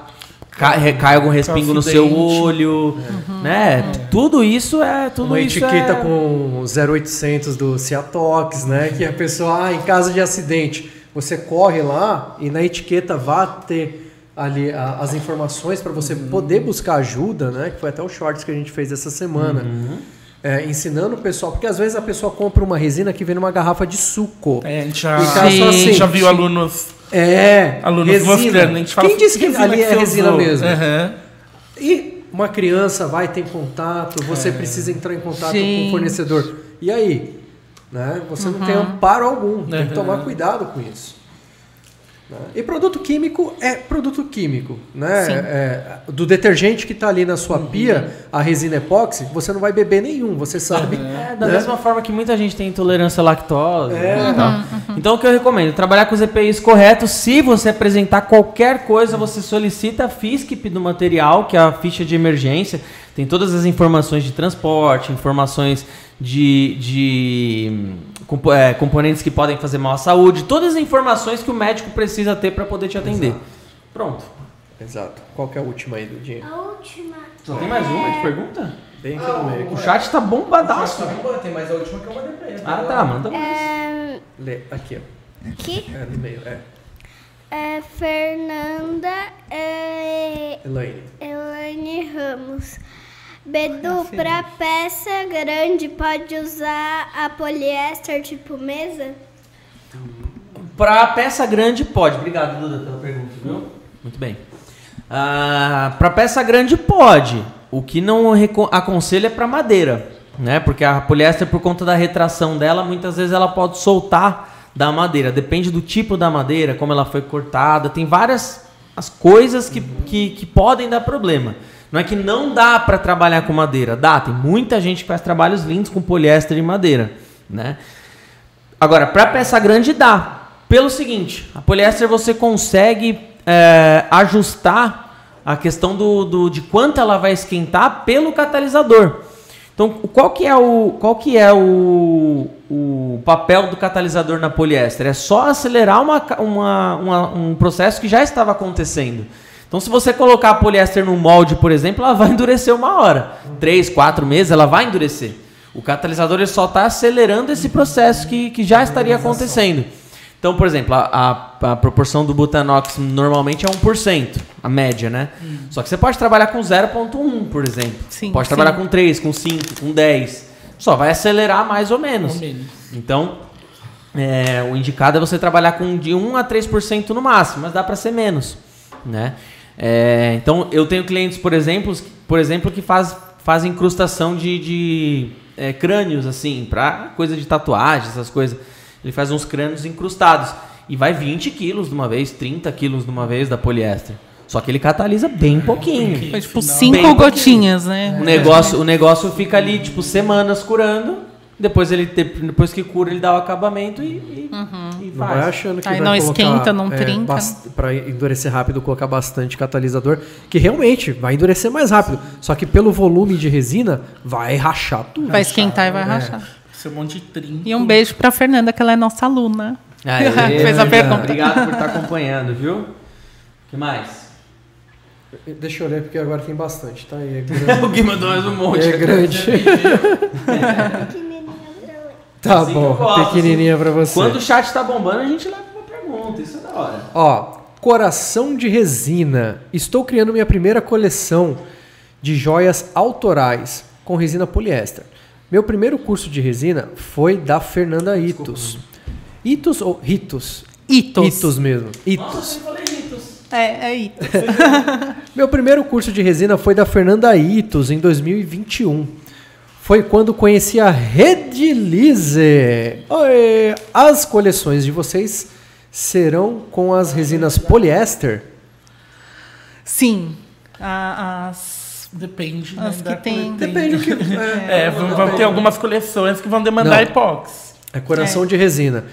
ca- caia algum respingo no seu olho, né? Tudo isso é tudo uma isso etiqueta é... com 0800 do Ciatox, né? Que a pessoa, ah, em caso de acidente, você corre lá e na etiqueta vá ter ali a- as informações para você poder buscar ajuda, né? Que foi até o shorts que a gente fez essa semana. É, ensinando o pessoal, porque às vezes a pessoa compra uma resina que vem numa garrafa de suco. É, a gente já, tá só assim. já viu alunos, É, alunos resina. mostrando. A gente fala, Quem disse que ali é resina usou? mesmo? Aham. E uma criança vai ter contato, você precisa entrar em contato com Sim. o fornecedor. E aí? Né? Você não tem amparo algum, tem que Uhum. tomar cuidado com isso. Né? E produto químico é produto químico. Né? Sim. É, do detergente que está ali na sua pia, a resina epóxi, você não vai beber nenhum, você sabe. É, da né? mesma forma que muita gente tem intolerância à lactose. É. né, e tal. Então o que eu recomendo? Trabalhar com os EPIs corretos. Se você apresentar qualquer coisa, você solicita a FISCP do material, que é a ficha de emergência. Tem todas as informações de transporte, informações de, de compo- é, componentes que podem fazer mal à saúde, todas as informações que o médico precisa ter para poder te atender. Pronto. Exato. Qual que é a última aí do dia? A última. Só tem mais uma de pergunta? Bem aqui no meio. O chat tá bombadaço. Nossa, vamos tem mais a última que eu mandei pra ele. Ah, tá, manda mais. É, Lê, aqui, ó. aqui É, no meio. É. é Fernanda é, Elaine. Elaine Ramos. Bedu, pra peça grande, pode usar a poliéster tipo mesa? Pra peça grande, pode. Obrigado, Duda, pela pergunta, viu? Muito bem. Ah, pra peça grande, pode. O que não aconselho é pra madeira, né? Porque a poliéster, por conta da retração dela, muitas vezes ela pode soltar da madeira. Depende do tipo da madeira, como ela foi cortada. Tem várias as coisas que, que, que podem dar problema. Não é que não dá pra trabalhar com madeira. Dá, tem muita gente que faz trabalhos lindos com poliéster e madeira, né? Agora, para peça grande dá. Pelo seguinte, a poliéster você consegue é, ajustar a questão do, do- de quanto ela vai esquentar pelo catalisador. Então, qual que é o, qual que é o, o papel do catalisador na poliéster? É só acelerar uma, uma- uma- um processo que já estava acontecendo. Então, se você colocar a poliéster no molde, por exemplo, ela vai endurecer uma hora. Três, quatro meses, ela vai endurecer. O catalisador ele só está acelerando esse processo que, que já estaria acontecendo. Então, por exemplo, a, a- a proporção do butanox normalmente é 1%, a média, né? Só que você pode trabalhar com 0,1, por exemplo. Sim, pode sim. trabalhar com 3, com 5, com 10. Só vai acelerar mais ou menos. Ou menos. Então, é, o indicado é você trabalhar com de 1 a 3% no máximo, mas dá para ser menos, né? É, então, eu tenho clientes, por exemplo, por exemplo que faz, fazem incrustação de, de, é, crânios, assim, para coisa de tatuagem, essas coisas. Ele faz uns crânios incrustados e vai 20 quilos de uma vez, 30 quilos de uma vez da poliéster. Só que ele catalisa bem pouquinho. Foi tipo cinco Bem gotinhas, né? O negócio, o negócio fica ali, tipo, semanas curando. Depois ele te- depois que cura, ele dá o acabamento e, e, e Não faz. vai achando que Aí vai não colocar, esquenta, não é, trinca. Pra endurecer rápido, colocar bastante catalisador, que realmente vai endurecer mais rápido. Só que pelo volume de resina, vai rachar tudo. Vai esquentar e vai rachar. Esse é um monte de trinco. E um beijo pra Fernanda, que ela é nossa aluna. Aê, Fez a pergunta. Obrigado por estar acompanhando, viu? O que mais? Deixa eu olhar, porque agora tem bastante, tá? E é grande. o Gui mandou mais um monte. É grande. Tá Assim eu bom, gosto, pequenininha pra você. Quando o chat tá bombando, a gente leva uma pergunta. Isso é da hora. Ó, Coração de Resina. Estou criando minha primeira coleção de joias autorais com resina poliéster. Meu primeiro curso de resina foi da Fernanda Itos. Itos ou Ritos? Itos. Itos mesmo. Itos. É, é Itos. Meu primeiro curso de resina foi da Fernanda Itos em 2021. Foi quando conheci a Redilize. Oi, As coleções de vocês serão com as resinas poliéster? Sim. A- as, Depende, as né? que tem. Depende do que. É, É, vão, vão ter algumas coleções que vão demandar Não. epox. é coração de resina.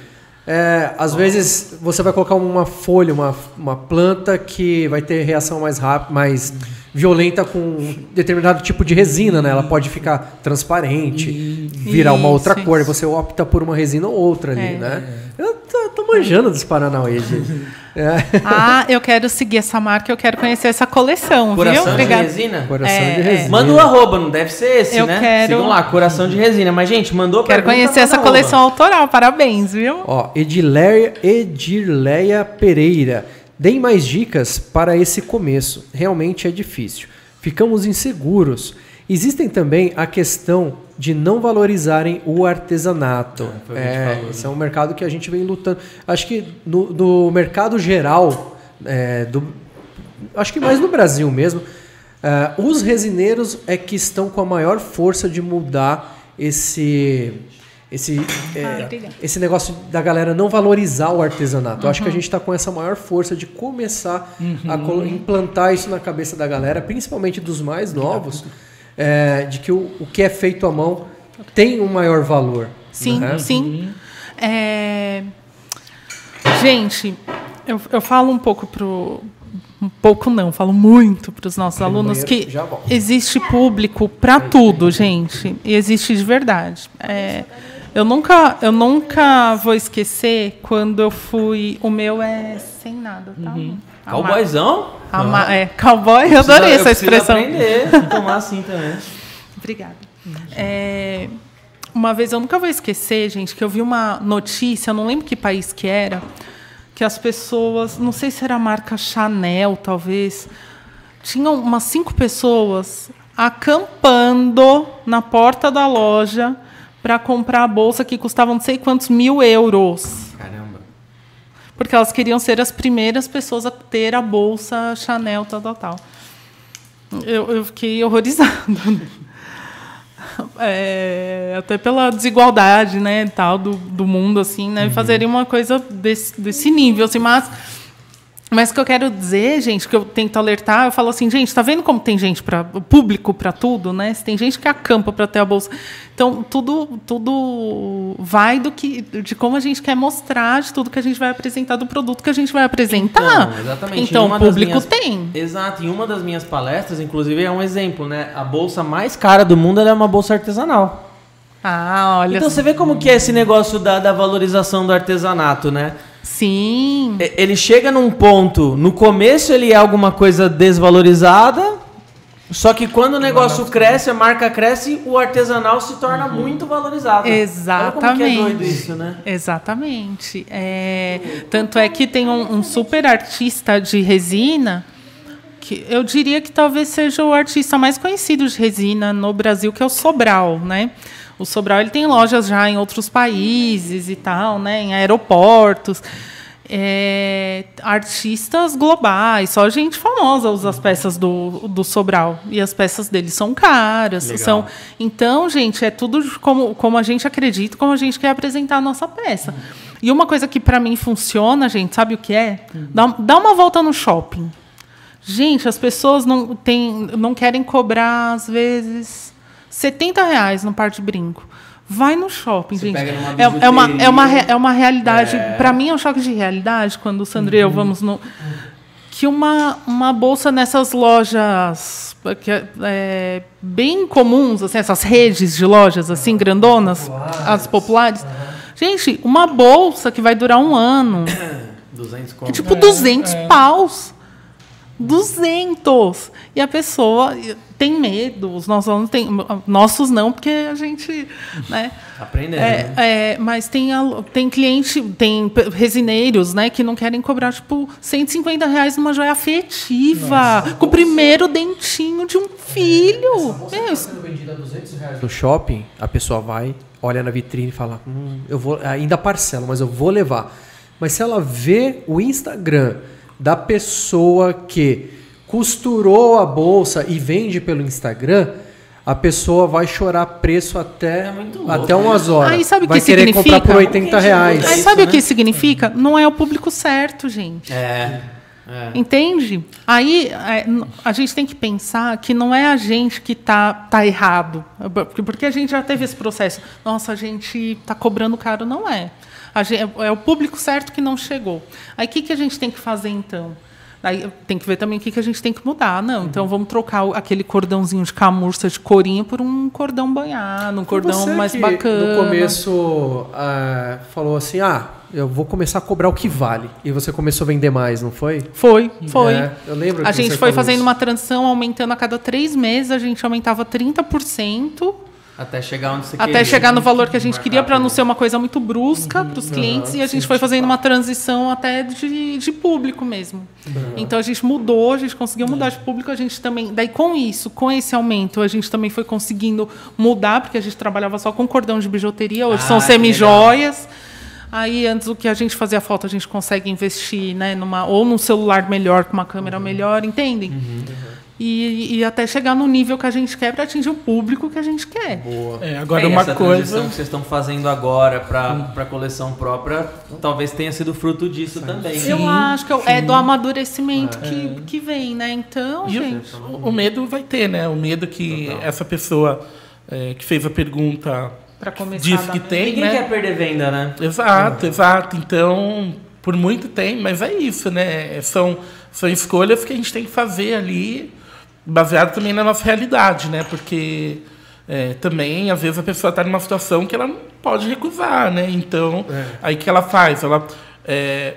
É, às vezes você vai colocar uma folha, uma, uma planta que vai ter reação mais rápida, mais violenta com um determinado tipo de resina, né? Ela pode ficar transparente, virar uma outra Isso, cor, e isso. você opta por uma resina ou outra ali, É. né? Eu tô, tô manjando dos Paranauê, gente. É. Ah, eu quero seguir essa marca, eu quero conhecer essa coleção, Coração viu? de Obrigada. resina? Coração É, de é. resina. Manda o arroba, não deve ser esse, Eu né? quero- Sigam lá, coração de resina. Mas, gente, mandou Quero pergunta, conhecer essa coleção autoral, parabéns, viu? Ó, Edileia, Edirleia Pereira. Deem mais dicas para esse começo. Realmente é difícil. Ficamos inseguros. Existem também a questão de não valorizarem o artesanato. foi o que a gente é, falou, esse é um mercado que a gente vem lutando. Acho que no, no mercado geral, é, do, acho que mais no Brasil mesmo, é, os resineiros é que estão com a maior força de mudar esse esse é, Ah, esse negócio da galera não valorizar o artesanato. Eu acho que Uhum. a gente está com essa maior força de começar a colo- implantar isso na cabeça da galera, principalmente dos mais novos, é, de que o, o que é feito à mão tem um maior valor. Sim, né? sim. É, Gente, eu, eu falo um pouco pro. Um pouco não, falo muito para os nossos no alunos que existe público para tudo, gente. E existe de verdade. É, eu, nunca, eu nunca vou esquecer quando eu fui. O meu é sem nada, tá? Ma- Cowboyzão? é, cowboy, eu adorei essa preciso expressão. aprender tomar assim também. Obrigada. É, uma vez eu nunca vou esquecer, gente, que eu vi uma notícia, eu não lembro que país que era, que as pessoas, não sei se era a marca Chanel, talvez, tinham umas cinco pessoas acampando na porta da loja para comprar a bolsa que custava não sei quantos mil euros. Caramba. Porque elas queriam ser as primeiras pessoas a ter a bolsa Chanel, tal, tal, tal. Eu, eu fiquei horrorizada. É, até pela desigualdade, né, tal, do, do mundo, assim, né, fazerem uma coisa desse, desse nível, assim, mas... Mas o que eu quero dizer, gente, que eu tento alertar, eu falo assim, gente, tá vendo como tem gente para público para tudo, né? Se tem gente que acampa para ter a bolsa. Então, tudo tudo vai do que de como a gente quer mostrar, de tudo que a gente vai apresentar do produto que a gente vai apresentar. Então, exatamente. Então, o público minhas- tem. Exato. Em uma das minhas palestras, inclusive, é um exemplo, né? A bolsa mais cara do mundo é uma bolsa artesanal. Ah, olha. Então você vê como que é esse negócio da, da valorização do artesanato, né? Sim. Ele chega num ponto, no começo ele é alguma coisa desvalorizada, só que quando o negócio cresce, a marca cresce, o artesanal se torna muito valorizado. Olha como que é Exatamente. doido isso, né? Exatamente. É, tanto é que tem um, um super artista de resina, que eu diria que talvez seja o artista mais conhecido de resina no Brasil, que é o Sobral, né? O Sobral ele tem lojas já em outros países e tal, né? Em aeroportos. É, artistas globais, só gente famosa usa as peças do, do Sobral. E as peças dele são caras. Legal. São, então, gente, é tudo como, como a gente acredita, como a gente quer apresentar a nossa peça. E uma coisa que para mim funciona, gente, sabe o que é? Dá, dá uma volta no shopping. Gente, as pessoas não, tem, não querem cobrar, às vezes, 70 reais no par de brinco. Vai no shopping, Você gente. É, é uma, é, uma, é uma realidade. Para mim é um choque de realidade quando o Sandro e eu vamos no. Que uma, uma bolsa nessas lojas que é, é, bem comuns, assim, essas redes de lojas assim, grandonas, as populares. Gente, uma bolsa que vai durar um ano. 200 Que conto. tipo 200 paus. 200! E a pessoa tem medo, os nossos alunos têm. Nossos não, porque a gente. Né? Aprendendo. É, né? é, mas tem, tem cliente, tem resineiros, né, que não querem cobrar, tipo, 150 reais numa joia afetiva, com o primeiro dentinho de um filho. Meu, isso- sendo vendida a 200 reais no shopping, a pessoa vai, olha na vitrine e fala, hum, eu vou ainda parcelo, mas eu vou levar. Mas se ela vê o Instagram da pessoa que costurou a bolsa e vende pelo Instagram, a pessoa vai chorar preço até, É muito louco, até umas horas. Aí sabe o vai que querer significa? comprar por 80 reais. Aí isso, sabe o né? que significa? Não é o público certo, gente. É. é. Entende? Aí é, a gente tem que pensar que não é a gente que tá, tá errado. Porque- Porque a gente já teve esse processo. Nossa, a gente tá cobrando caro, não é. A gen- é o público certo que não chegou. Aí o que, que a gente tem que fazer então? Aí tem que ver também o que, que a gente tem que mudar. Não, então vamos trocar aquele cordãozinho de camurça de corinho por um cordão banhado, um cordão mais bacana. No começo ah, falou assim: ah, eu vou começar a cobrar o que vale. E você começou a vender mais, não foi? Foi, foi. É, eu lembro A gente foi fazendo isso. uma transição, aumentando a cada três meses, a gente aumentava 30%, Até chegar onde você até queria. chegar no valor que a gente queria, para não ser uma coisa muito brusca para os clientes, e a gente foi fazendo uma transição até de, de público mesmo. Então a gente mudou, a gente conseguiu mudar de público, a gente também. Daí com isso, com esse aumento, a gente também foi conseguindo mudar, porque a gente trabalhava só com cordão de bijuteria, hoje Ah, são semijoias. Aí, antes o que a gente fazia falta, a gente consegue investir, né, numa, ou num celular melhor, com uma câmera melhor, entendem? E, e até chegar no nível que a gente quer para atingir o público que a gente quer. É, agora É, uma essa coisa. transição que vocês estão fazendo agora para a coleção própria, talvez tenha sido fruto disso também. Eu acho que é do amadurecimento que, que vem, né? Então, E o- gente. o, o medo vai ter, né? O medo que essa pessoa é, que fez a pergunta Para começar que tem, Ninguém né? quer perder venda, né? Exato, exato. Então, por muito tempo, mas é isso, né? São, são escolhas que a gente tem que fazer ali, baseado também na nossa realidade, né? Porque é, também, às vezes, a pessoa está numa situação que ela não pode recusar, né? Então, aí o que ela faz? Ela, é,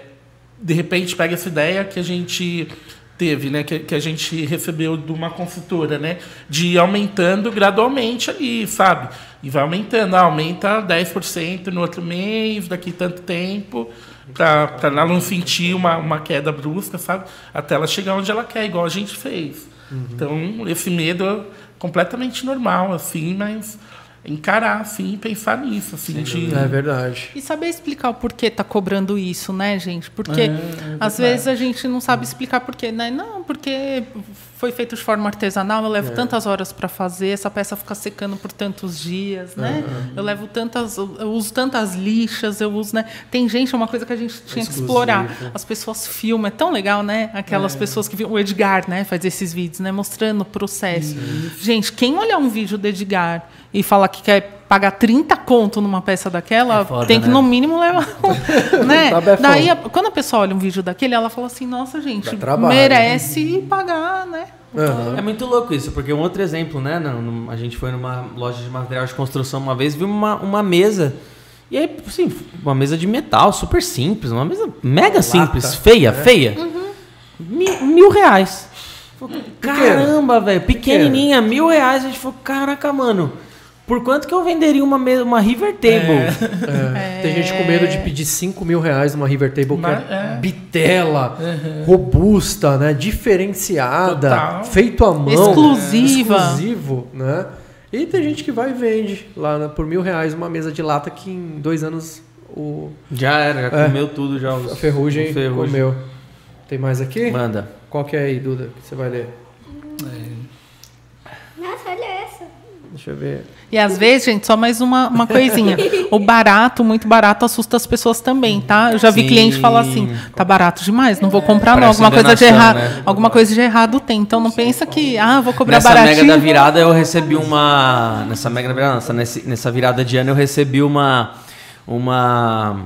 de repente, pega essa ideia que a gente teve, né, que, que a gente recebeu de uma consultora, né, de ir aumentando gradualmente ali, sabe? E vai aumentando, ah, aumenta 10% no outro mês, daqui tanto tempo, para ela não sentir uma, uma queda brusca, sabe? Até ela chegar onde ela quer, igual a gente fez. Então, esse medo é completamente normal, assim, mas encarar, assim, e pensar nisso, assim, de... É verdade. E saber explicar o porquê tá cobrando isso, né, gente? Porque É, às vezes a gente não sabe explicar porquê, né? Não, porque foi feito de forma artesanal, eu levo tantas horas para fazer, essa peça fica secando por tantos dias, né? Eu levo tantas, eu uso tantas lixas, eu uso, né? Tem gente, é uma coisa que a gente tinha que explorar. As pessoas filmam, é tão legal, né? Aquelas pessoas que o Edgar, né, faz esses vídeos, né, mostrando o processo. Gente, quem olhar um vídeo do Edgar e falar que quer pagar 30 conto numa peça daquela, É foda, tem que né? no mínimo levar. um, né? Bem Daí, a- quando a pessoa olha um vídeo daquele, ela fala assim: nossa, gente, trabalho. merece pagar, né? Aham. É muito louco isso, porque um outro exemplo, né? a gente foi numa loja de material de construção uma vez, viu uma, uma mesa. E aí, assim, uma mesa de metal, super simples, uma mesa mega simples, feia, feia. Mi- Mil, reais. Falei, Caramba, velho, pequenininha, mil reais. A gente falou, caraca, mano, por quanto que eu venderia uma, mesa, uma River Table? É. Tem gente com medo de pedir 5 mil reais numa River Table que Mas, é, é. bitela, robusta, né? Diferenciada, Total. feito à mão. Exclusiva. Exclusivo, né? E tem gente que vai e vende lá né, por mil reais uma mesa de lata que em dois anos o, Já era, já É. comeu tudo, já. os- a ferrugem, o ferrugem. comeu. Tem mais aqui? Manda. Qual que é aí, Duda, que você vai ler? Essa. Deixa eu ver. E às vezes, gente, só mais uma, uma coisinha. O barato, muito barato, assusta as pessoas também, tá? Eu já vi Sim. cliente falar assim: tá barato demais, não vou comprar, não. Parece Alguma coisa, de errado, né? alguma coisa de errado tem. Então não pensa que, ah, vou cobrar Nessa baratinho. mega da virada eu recebi uma. Nessa mega da virada, nessa, nessa virada de ano eu recebi uma. Uma.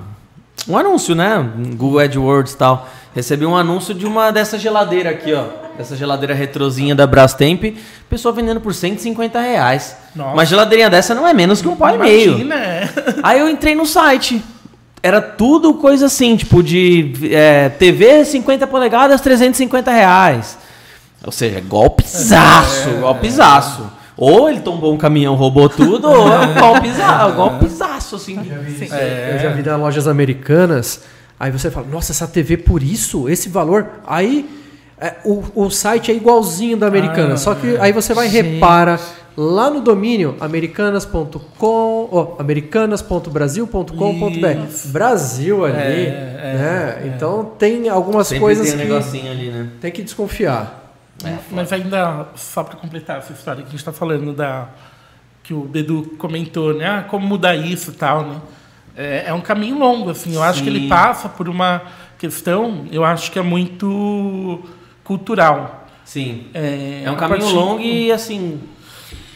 Um anúncio, né? Google AdWords e tal. Recebi um anúncio de uma dessa geladeira aqui, ó. Dessa geladeira retrozinha da Brastemp. Pessoa vendendo por 150 reais. Nossa. Uma geladeirinha dessa não é menos que um pau e meio. Imagina, é. Aí eu entrei no site. Era tudo coisa assim, tipo de é, TV 50 polegadas, 350 reais. Ou seja, golpezaço, golpezaço. Ou ele tombou um caminhão, roubou tudo, ou é um golpezaço, golpezaço, assim. Eu já vi nas lojas americanas, aí você fala, nossa, essa TV por isso, esse valor. Aí é, o, o site é igualzinho da americana, só que aí você vai e repara lá no domínio americanas.com, ó, americanas.brasil.com.br. Brasil ali, né? Então tem algumas Sempre coisas tem um que negocinho ali, né? tem que desconfiar. Mas ainda, só para completar essa história que a gente está falando da que o Bedu comentou, né? Ah, como mudar isso e tal, né? É, é um caminho longo, assim. Eu acho que ele Sim. passa por uma questão, eu acho que é muito cultural. Sim. É, É um caminho partir- longo e, assim,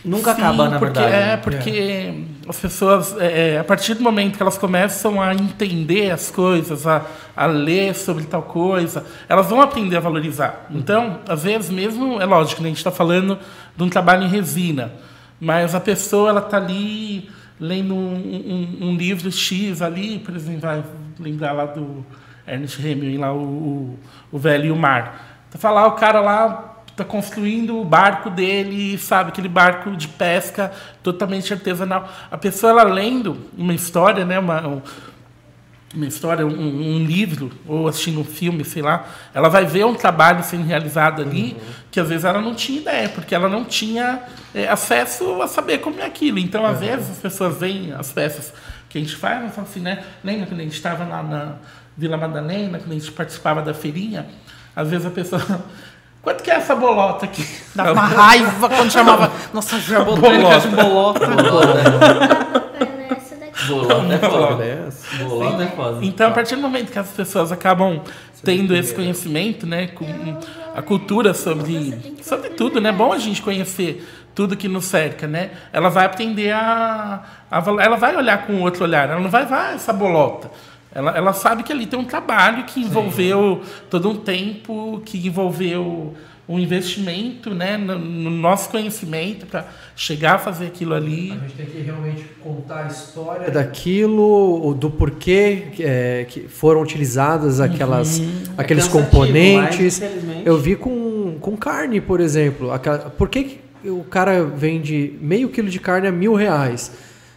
nunca Sim, acaba, na porque, verdade. É, porque as pessoas, é, é, a partir do momento que elas começam a entender as coisas, a, a ler sobre tal coisa, elas vão aprender a valorizar. Então, às vezes mesmo, é lógico, né, a gente está falando de um trabalho em resina, mas a pessoa ela está ali lendo um, um- um livro X ali, por exemplo, vai lembrar lá do Ernest Hemingway, lá o, o, o Velho e o Mar. Tá falar o cara lá está construindo o barco dele, sabe, aquele barco de pesca totalmente artesanal. A pessoa ela lendo uma história, né, uma, um- uma história, um, um livro, ou assistindo um filme, sei lá, ela vai ver um trabalho sendo realizado ali que às vezes ela não tinha ideia, porque ela não tinha é, acesso a saber como é aquilo. Então, às vezes, as pessoas veem as peças que a gente faz assim, né? Lembra quando a gente estava lá na Vila Madalena, quando a gente participava da feirinha? Às vezes a pessoa. Quanto que é essa bolota aqui? Dava uma raiva quando chamava. Nossa, já botou ele de bolota. Bolota é foda. Bolota é foda. Então, a partir do momento que as pessoas acabam tendo esse conhecimento, né, com a cultura sobre, sobre tudo, né, é bom a gente conhecer tudo que nos cerca, né, ela vai aprender a, a ela vai olhar com outro olhar, ela não vai, vai essa bolota. Ela, ela sabe que ali tem um trabalho que envolveu todo um tempo, que envolveu um investimento, né, no, no nosso conhecimento para chegar a fazer aquilo ali. A gente tem que realmente contar a história daquilo, do porquê é, que foram utilizadas aquelas, aqueles É componentes. mas, Eu vi com, com carne, por exemplo. Aquela, por que, que o cara vende meio quilo de carne a mil reais?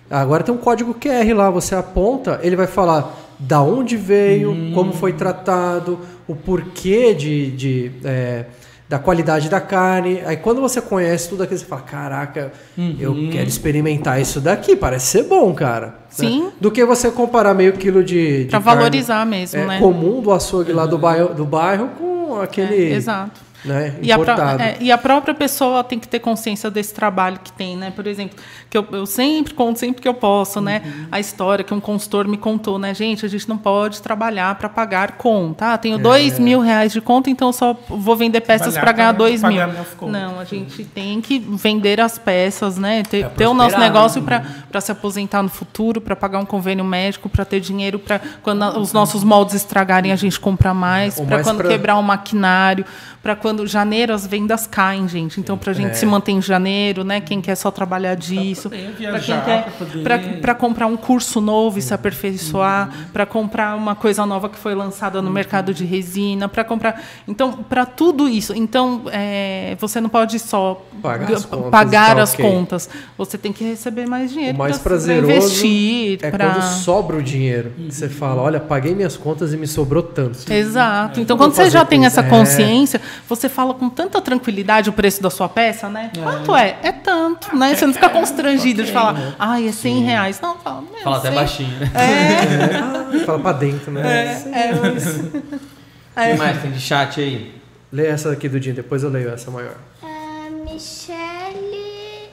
Agora tem um código QR lá, você aponta, ele vai falar da onde veio, como foi tratado, o porquê de, de, é, da qualidade da carne. Aí quando você conhece tudo aquilo, você fala, caraca, eu quero experimentar isso daqui, parece ser bom, cara. Né? Sim. Do que você comparar meio quilo de, de Pra carne, valorizar mesmo, é, né? comum do açougue lá do bairro, do bairro com aquele É, exato. Né, E a, é, e a própria pessoa tem que ter consciência desse trabalho que tem, né? Por exemplo, que eu, eu sempre conto, sempre que eu posso, né? Uhum. A história que um consultor me contou, né? Gente, a gente não pode trabalhar para pagar conta. Ah, É. tenho dois mil reais de conta, então eu só vou vender peças para ganhar pra dois mil. pagar. Não, a gente tem que vender as peças, né? Ter, ter o nosso negócio né? para se aposentar no futuro, para pagar um convênio médico, para ter dinheiro para quando a- os nossos moldes estragarem a gente comprar mais, para quando pra- quebrar um maquinário, para quando janeiro as vendas caem, gente. Então, para a gente É. se manter em janeiro, né? Quem quer só trabalhar disso, para quem quer poder- para comprar um curso novo e se aperfeiçoar, para comprar uma coisa nova que foi lançada no mercado de resina, para comprar. Então, para tudo isso. Então, é, você não pode só Pagar as contas pagar tá as ok. contas. Você tem que receber mais dinheiro O mais pra- pra prazeroso investir, é pra- quando sobra o dinheiro. Você fala, olha, paguei minhas contas e me sobrou tanto. Exato. Então, Vou quando você já tem essa é. consciência, você fala com tanta tranquilidade o preço da sua peça, né? Quanto é? É tanto, né? Você não fica constrangido de falar, ai, é 100 reais. Não, fala, meu, Fala até 100. baixinho, né? É, Ah, fala pra dentro, né? é isso. O que mais tem de chat aí? Lê essa aqui do dia, depois eu leio essa maior. Ah, Michele.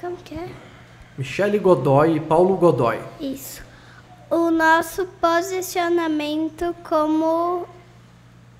Como que é? Michele Godoy e Paulo Godoy. Isso. O nosso posicionamento como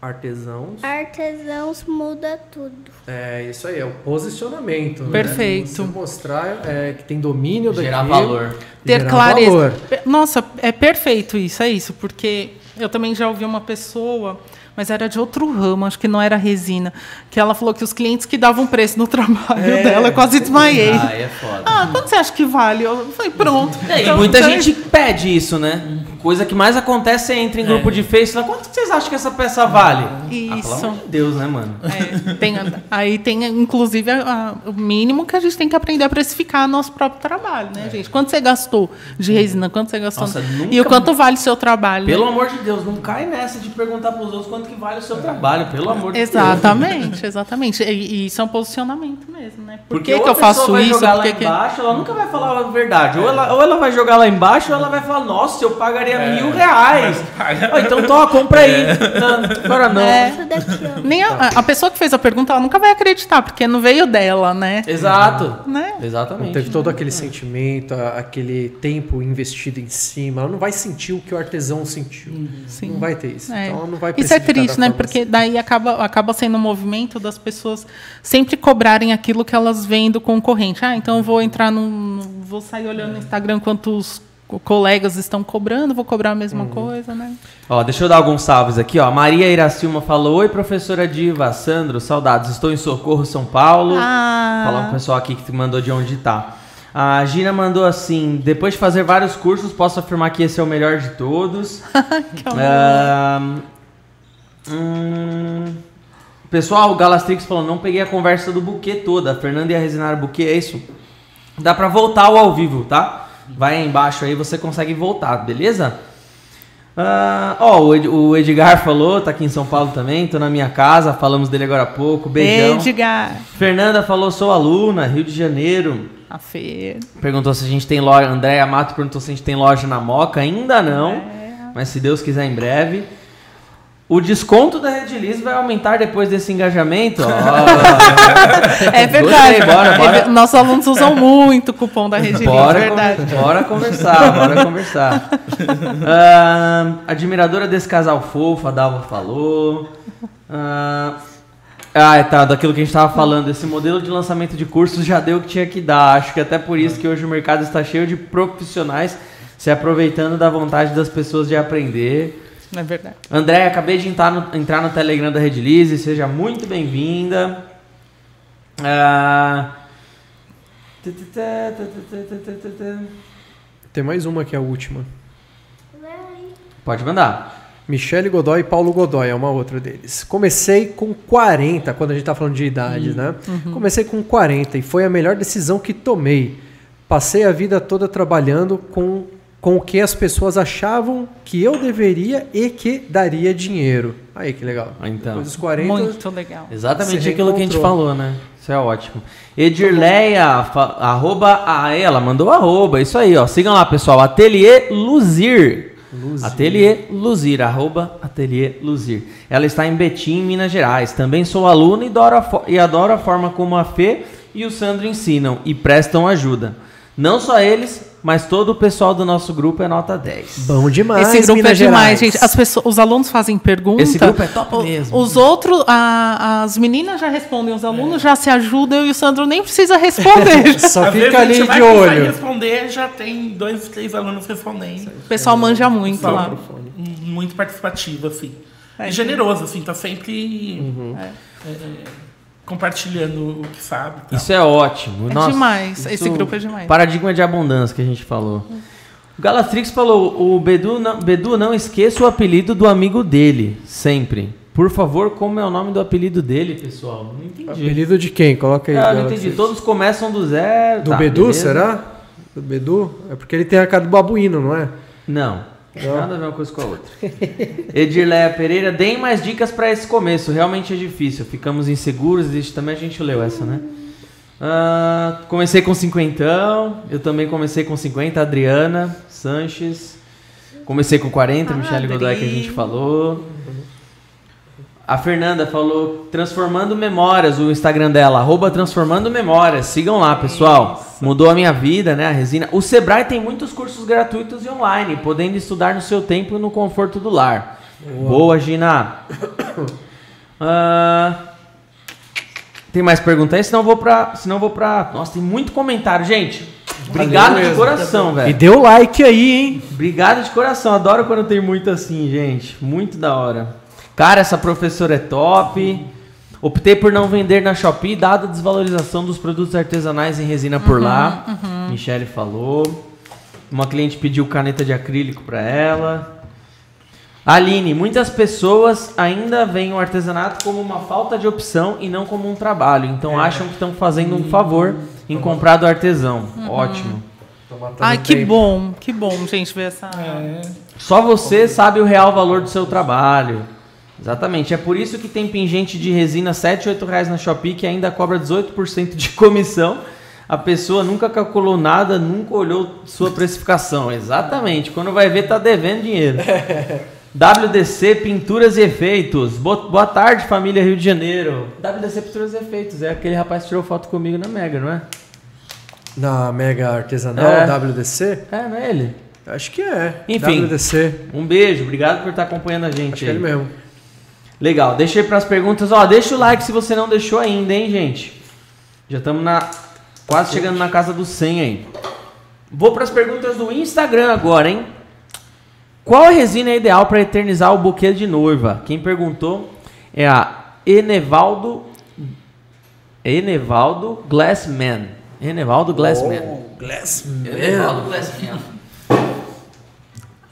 Artesãos. artesãos muda tudo. É isso aí, é o posicionamento. né? Perfeito. Você mostrar é, que tem domínio Gerar daquilo. valor. Ter gerar clareza. valor. Nossa, é perfeito isso, é isso, porque eu também já ouvi uma pessoa mas era de outro ramo, acho que não era resina. Que ela falou que os clientes que davam preço no trabalho dela, eu quase desmaiei. Ah, é foda. Ah, quanto você acha que vale? Eu falei, pronto. É, e Então, muita então, gente pede isso, né? Coisa que mais acontece é entra em grupo de Face quanto vocês acham que essa peça vale? Ah, pelo Isso. amor de Deus, né, mano? É, tem- aí tem, inclusive, a- a- o mínimo que a gente tem que aprender a precificar nosso próprio trabalho, né, gente? Quanto você gastou de resina? Quanto você gastou? Nossa, nunca- E o quanto vale o seu trabalho? né? Pelo amor de Deus, não cai nessa de perguntar pros outros quanto que vale o seu trabalho, pelo amor de Deus. Exatamente, exatamente. E, isso é um posicionamento mesmo, né? Por Porque que, que a eu faço pessoa vai isso? jogar Por lá que que- embaixo, ela nunca vai falar a verdade. Ou ela, ou ela vai jogar lá embaixo, ou ela vai falar, nossa, eu pagaria mil reais. Ó, então toma, compra aí. Não, agora não. É. Nem a, a pessoa que fez a pergunta, ela nunca vai acreditar, porque não veio dela, né? Exato. Né? Exatamente. Teve todo aquele sentimento, aquele tempo investido em cima. Ela não vai sentir o que o artesão sentiu. Sim. Não vai ter isso. É. Então ela não vai Isso é triste, né? Porque daí acaba, acaba sendo um movimento das pessoas sempre cobrarem aquilo que elas veem do concorrente. Ah, então eu vou entrar num. vou sair olhando no Instagram quantos co- colegas estão cobrando, vou cobrar a mesma Uhum. coisa, né? Ó, deixa eu dar alguns salves aqui, ó. Maria Iracilma falou: Oi, professora Diva. Sandro, saudades. Estou em Socorro, São Paulo. Ah. Falar pro pessoal aqui que te mandou de onde tá. A Gina mandou assim: depois de fazer vários cursos, posso afirmar que esse é o melhor de todos. Que amor. Hum, pessoal, o Galastrix falou: não peguei a conversa do buquê toda. A Fernanda ia resinar o buquê, é isso? Dá pra voltar ao ao vivo, tá? Vai aí embaixo aí, você consegue voltar, beleza? Ah, Ó, o, Ed- o Edgar falou, tá aqui em São Paulo também, tô na minha casa, falamos dele agora há pouco, beijão. Edgar. Fernanda falou, sou aluna, Rio de Janeiro. A Fê. Perguntou se a gente tem loja. Andréa Mato perguntou se a gente tem loja na Moca. Ainda não. Mas se Deus quiser, em breve. O desconto da Red Lease vai aumentar depois desse engajamento. Ó, É verdade. Gostei, bora, bora. É Nossos alunos usam muito o cupom da Rede bora, é verdade. conver- bora conversar, bora conversar. Ahn, admiradora desse casal fofo, a Dalva falou. Ahn, ah, tá, daquilo que a gente tava falando, esse modelo de lançamento de cursos já deu o que tinha que dar. Acho que até por isso que hoje o mercado está cheio de profissionais se aproveitando da vontade das pessoas de aprender. É verdade. André, acabei de entrar no, entrar no Telegram da Redilize, seja muito bem-vinda. Ah, Tem mais uma que é a última. Pode mandar. Michele Godoy e Paulo Godoy é uma outra deles. Comecei com 40, quando a gente tá falando de idades, né? Comecei com 40 e foi a melhor decisão que tomei. Passei a vida toda trabalhando com, com o que as pessoas achavam que eu deveria e que daria dinheiro. Aí que legal. Ah, então. Depois dos 40, Muito legal. Exatamente aquilo que a gente falou, né? Isso é ótimo. Edirleia, arroba, ah, ela mandou arroba, isso aí, ó. Sigam lá, pessoal. Ateliê Luzir. Luzir. Ateliê Luzir, arroba Ateliê Luzir. Ela está em Betim, Minas Gerais. Também sou aluna e adoro, a fo- e adoro a forma como a Fê e o Sandro ensinam e prestam ajuda. Não só eles, mas todo o pessoal do nosso grupo é nota 10. Bom demais, Esse grupo Minas é demais, Gerais. gente. As pessoas, os alunos fazem perguntas. Esse grupo é top O- mesmo. Os outros, a- as meninas já respondem, os alunos já se ajudam e o Sandro nem precisa responder. Só Às fica a ali de olho. responder, já tem dois, três alunos respondendo. o pessoal manja muito lá. fone. Muito participativo, assim. É, e generoso, assim, tá sempre Uhum. é, é, compartilhando o que sabe. tal. Isso é ótimo. É Nossa, demais. isso- Esse grupo é demais. Paradigma de abundância que a gente falou. O Galatrix falou: o Bedu não, Bedu, não esqueça o apelido do amigo dele, sempre. Por favor, como é o nome do apelido dele, pessoal? Não entendi. Apelido de quem? Coloca aí. Ah, não entendi. Todos começam do zero. Do tá, Bedu, beleza. será? Do Bedu? É porque ele tem a cara do babuíno, não é? Não. Nada a ver uma coisa com a outra. Edirleia Pereira, deem mais dicas para esse começo. Realmente é difícil. Ficamos inseguros. Isso também a gente leu essa, né? Ah, comecei com cinquentão. Eu também comecei com 50. Adriana Sanches. Comecei com 40. Michele Adri. Godoy que a gente falou. A Fernanda falou Transformando Memórias, o Instagram dela, arroba Transformando Memórias. Sigam lá, pessoal. Mudou a minha vida, né? A resina. O Sebrae tem muitos cursos gratuitos e online, podendo estudar no seu tempo e no conforto do lar. Boa, Gina. Ah, tem mais pergunta aí? Senão eu vou pra. Senão eu vou pra. Nossa, tem muito comentário, gente. Obrigado de mesmo. coração, E velho. deu like aí, hein? Obrigado de coração. Adoro quando tem muito assim, gente. Muito da hora. Cara, essa professora é top. Optei por não vender na Shopee, dada a desvalorização dos produtos artesanais em resina por lá. Michele falou. Uma cliente pediu caneta de acrílico para ela. Aline, muitas pessoas ainda veem o artesanato como uma falta de opção e não como um trabalho. Então acham que estão fazendo um favor em comprar do artesão. Ótimo. Tô matando Ai, que tempo. bom, que bom, gente, ver essa. É, Só você sabe o real valor do seu trabalho. Exatamente. É por isso que tem pingente de resina R$ 7, 8 reais na Shopee que ainda cobra 18% de comissão. A pessoa nunca calculou nada, nunca olhou sua precificação. Exatamente. Quando vai ver, tá devendo dinheiro. WDC Pinturas e Efeitos. Bo- Boa tarde, família Rio de Janeiro. WDC Pinturas e Efeitos. É aquele rapaz que tirou foto comigo na Mega, não é? Na Mega Artesanal, É. WDC? É, não é ele? Acho que é. Enfim. WDC. Um beijo, obrigado por estar acompanhando a gente Acho é aí. ele mesmo. Legal, deixa aí pras perguntas. Ó, deixa o like se você não deixou ainda, hein, gente? Já estamos na quase chegando na casa dos 100 aí. Vou pras perguntas do Instagram agora, hein? Qual a resina ideal para eternizar o buquê de noiva? Quem perguntou é a Enevaldo Enevaldo Glassman. Enevaldo Glassman. Oh, Glassman. Enevaldo Glassman.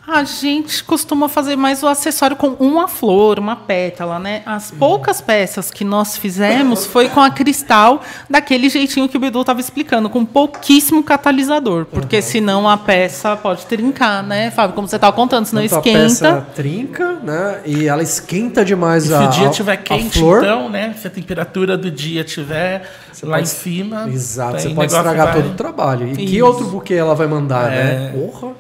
A gente costuma fazer mais o acessório com uma flor, uma pétala, né? As poucas peças que nós fizemos foi com a cristal, daquele jeitinho que o Bidu estava explicando, com pouquíssimo catalisador, porque senão a peça pode trincar, né, Fábio? Como você estava contando, senão a esquenta. peça trinca, né? E ela esquenta demais se a o dia a- tiver a quente, flor. então, né? Se a temperatura do dia tiver lá pode- em cima. Exato, você pode estragar vai- todo o trabalho. E que Isso. outro buquê ela vai mandar, né? É. Porra!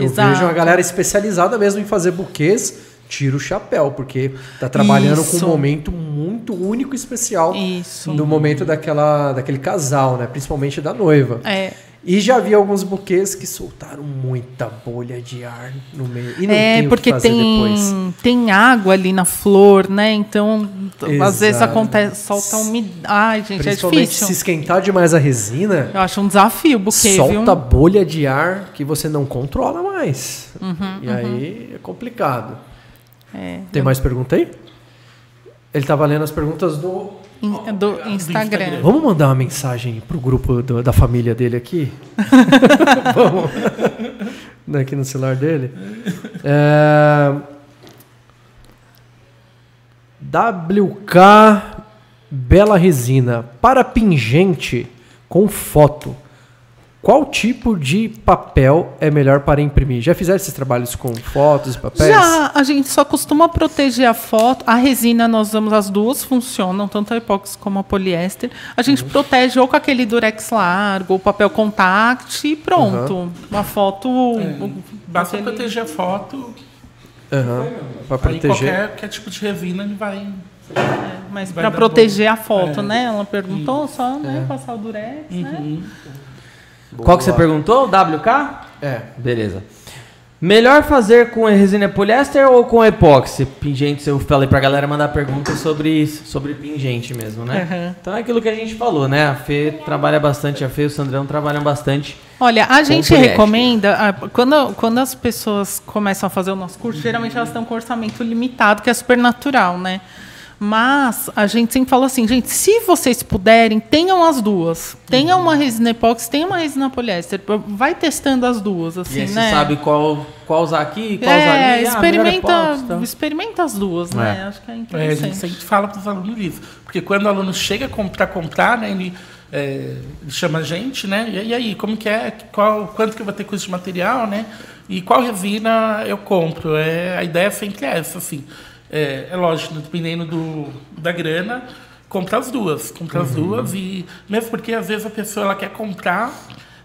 Eu Exato. vejo uma galera especializada mesmo em fazer buquês, tira o chapéu, porque tá trabalhando Isso. com um momento muito único e especial Isso. do momento daquela, daquele casal, né? Principalmente da noiva. É, E já vi alguns buquês que soltaram muita bolha de ar no meio. E não é tem porque tem, depois. tem água ali na flor, né? Então, t- às vezes Exato. acontece, solta umidade. Ai, gente, é Principalmente difícil. se esquentar demais a resina, Eu acho um desafio o buquê, solta viu? bolha de ar que você não controla mais. Uhum, e aí é complicado. É, Tem mais pergunta aí? Ele tava lendo as perguntas do. In- do Instagram. Instagram. Vamos mandar uma mensagem pro grupo do- da família dele aqui? Vamos. Aqui no celular dele. É... WK Bela Resina. Para pingente com foto. Qual tipo de papel é melhor para imprimir? Já fizeram esses trabalhos com fotos e papéis? Já, a gente só costuma proteger a foto. A resina, nós usamos as duas, funcionam, tanto a epóxi como a poliéster. A gente protege ou com aquele durex largo, ou papel contact e pronto. Uma foto. o- Basta aquele- proteger a foto. Aham. Para Aí proteger. qualquer, qualquer tipo de resina ele vai. Mas Vai para proteger bom. a foto, É. né? Ela perguntou só, né? Passar o durex, né? Uhum. Qual que você perguntou? WK? É. Beleza. Melhor fazer com resina poliéster ou com epóxi? Pingente, eu falei pra galera mandar perguntas sobre isso, sobre pingente mesmo, né? Uhum. Então é aquilo que a gente falou, né? A Fê trabalha bastante, a Fê e o Sandrão trabalham bastante. Olha, a gente recomenda, quando, quando as pessoas começam a fazer o nosso curso, geralmente elas estão com orçamento limitado, que é super natural, né? Mas a gente sempre fala assim, gente, se vocês puderem, tenham as duas. Tenha uma resina epóxi, tenha uma resina poliéster. Vai testando as duas, e assim, aí você né? sabe qual, qual usar aqui, qual usar é, ali. Ah, experimenta, epóxi, então. experimenta as duas, né? É. Acho que é É, a interessante. gente sempre fala para os alunos isso. Porque quando o aluno chega para comprar, né, ele, é, ele chama a gente, né? E, e aí, como que é? Qual, quanto que eu vou ter custo de material, né? E qual resina eu compro? É, a ideia sempre é essa, assim. É, é lógico, dependendo do, da grana, comprar as duas. Comprar as duas e... Mesmo porque, às vezes, a pessoa ela quer comprar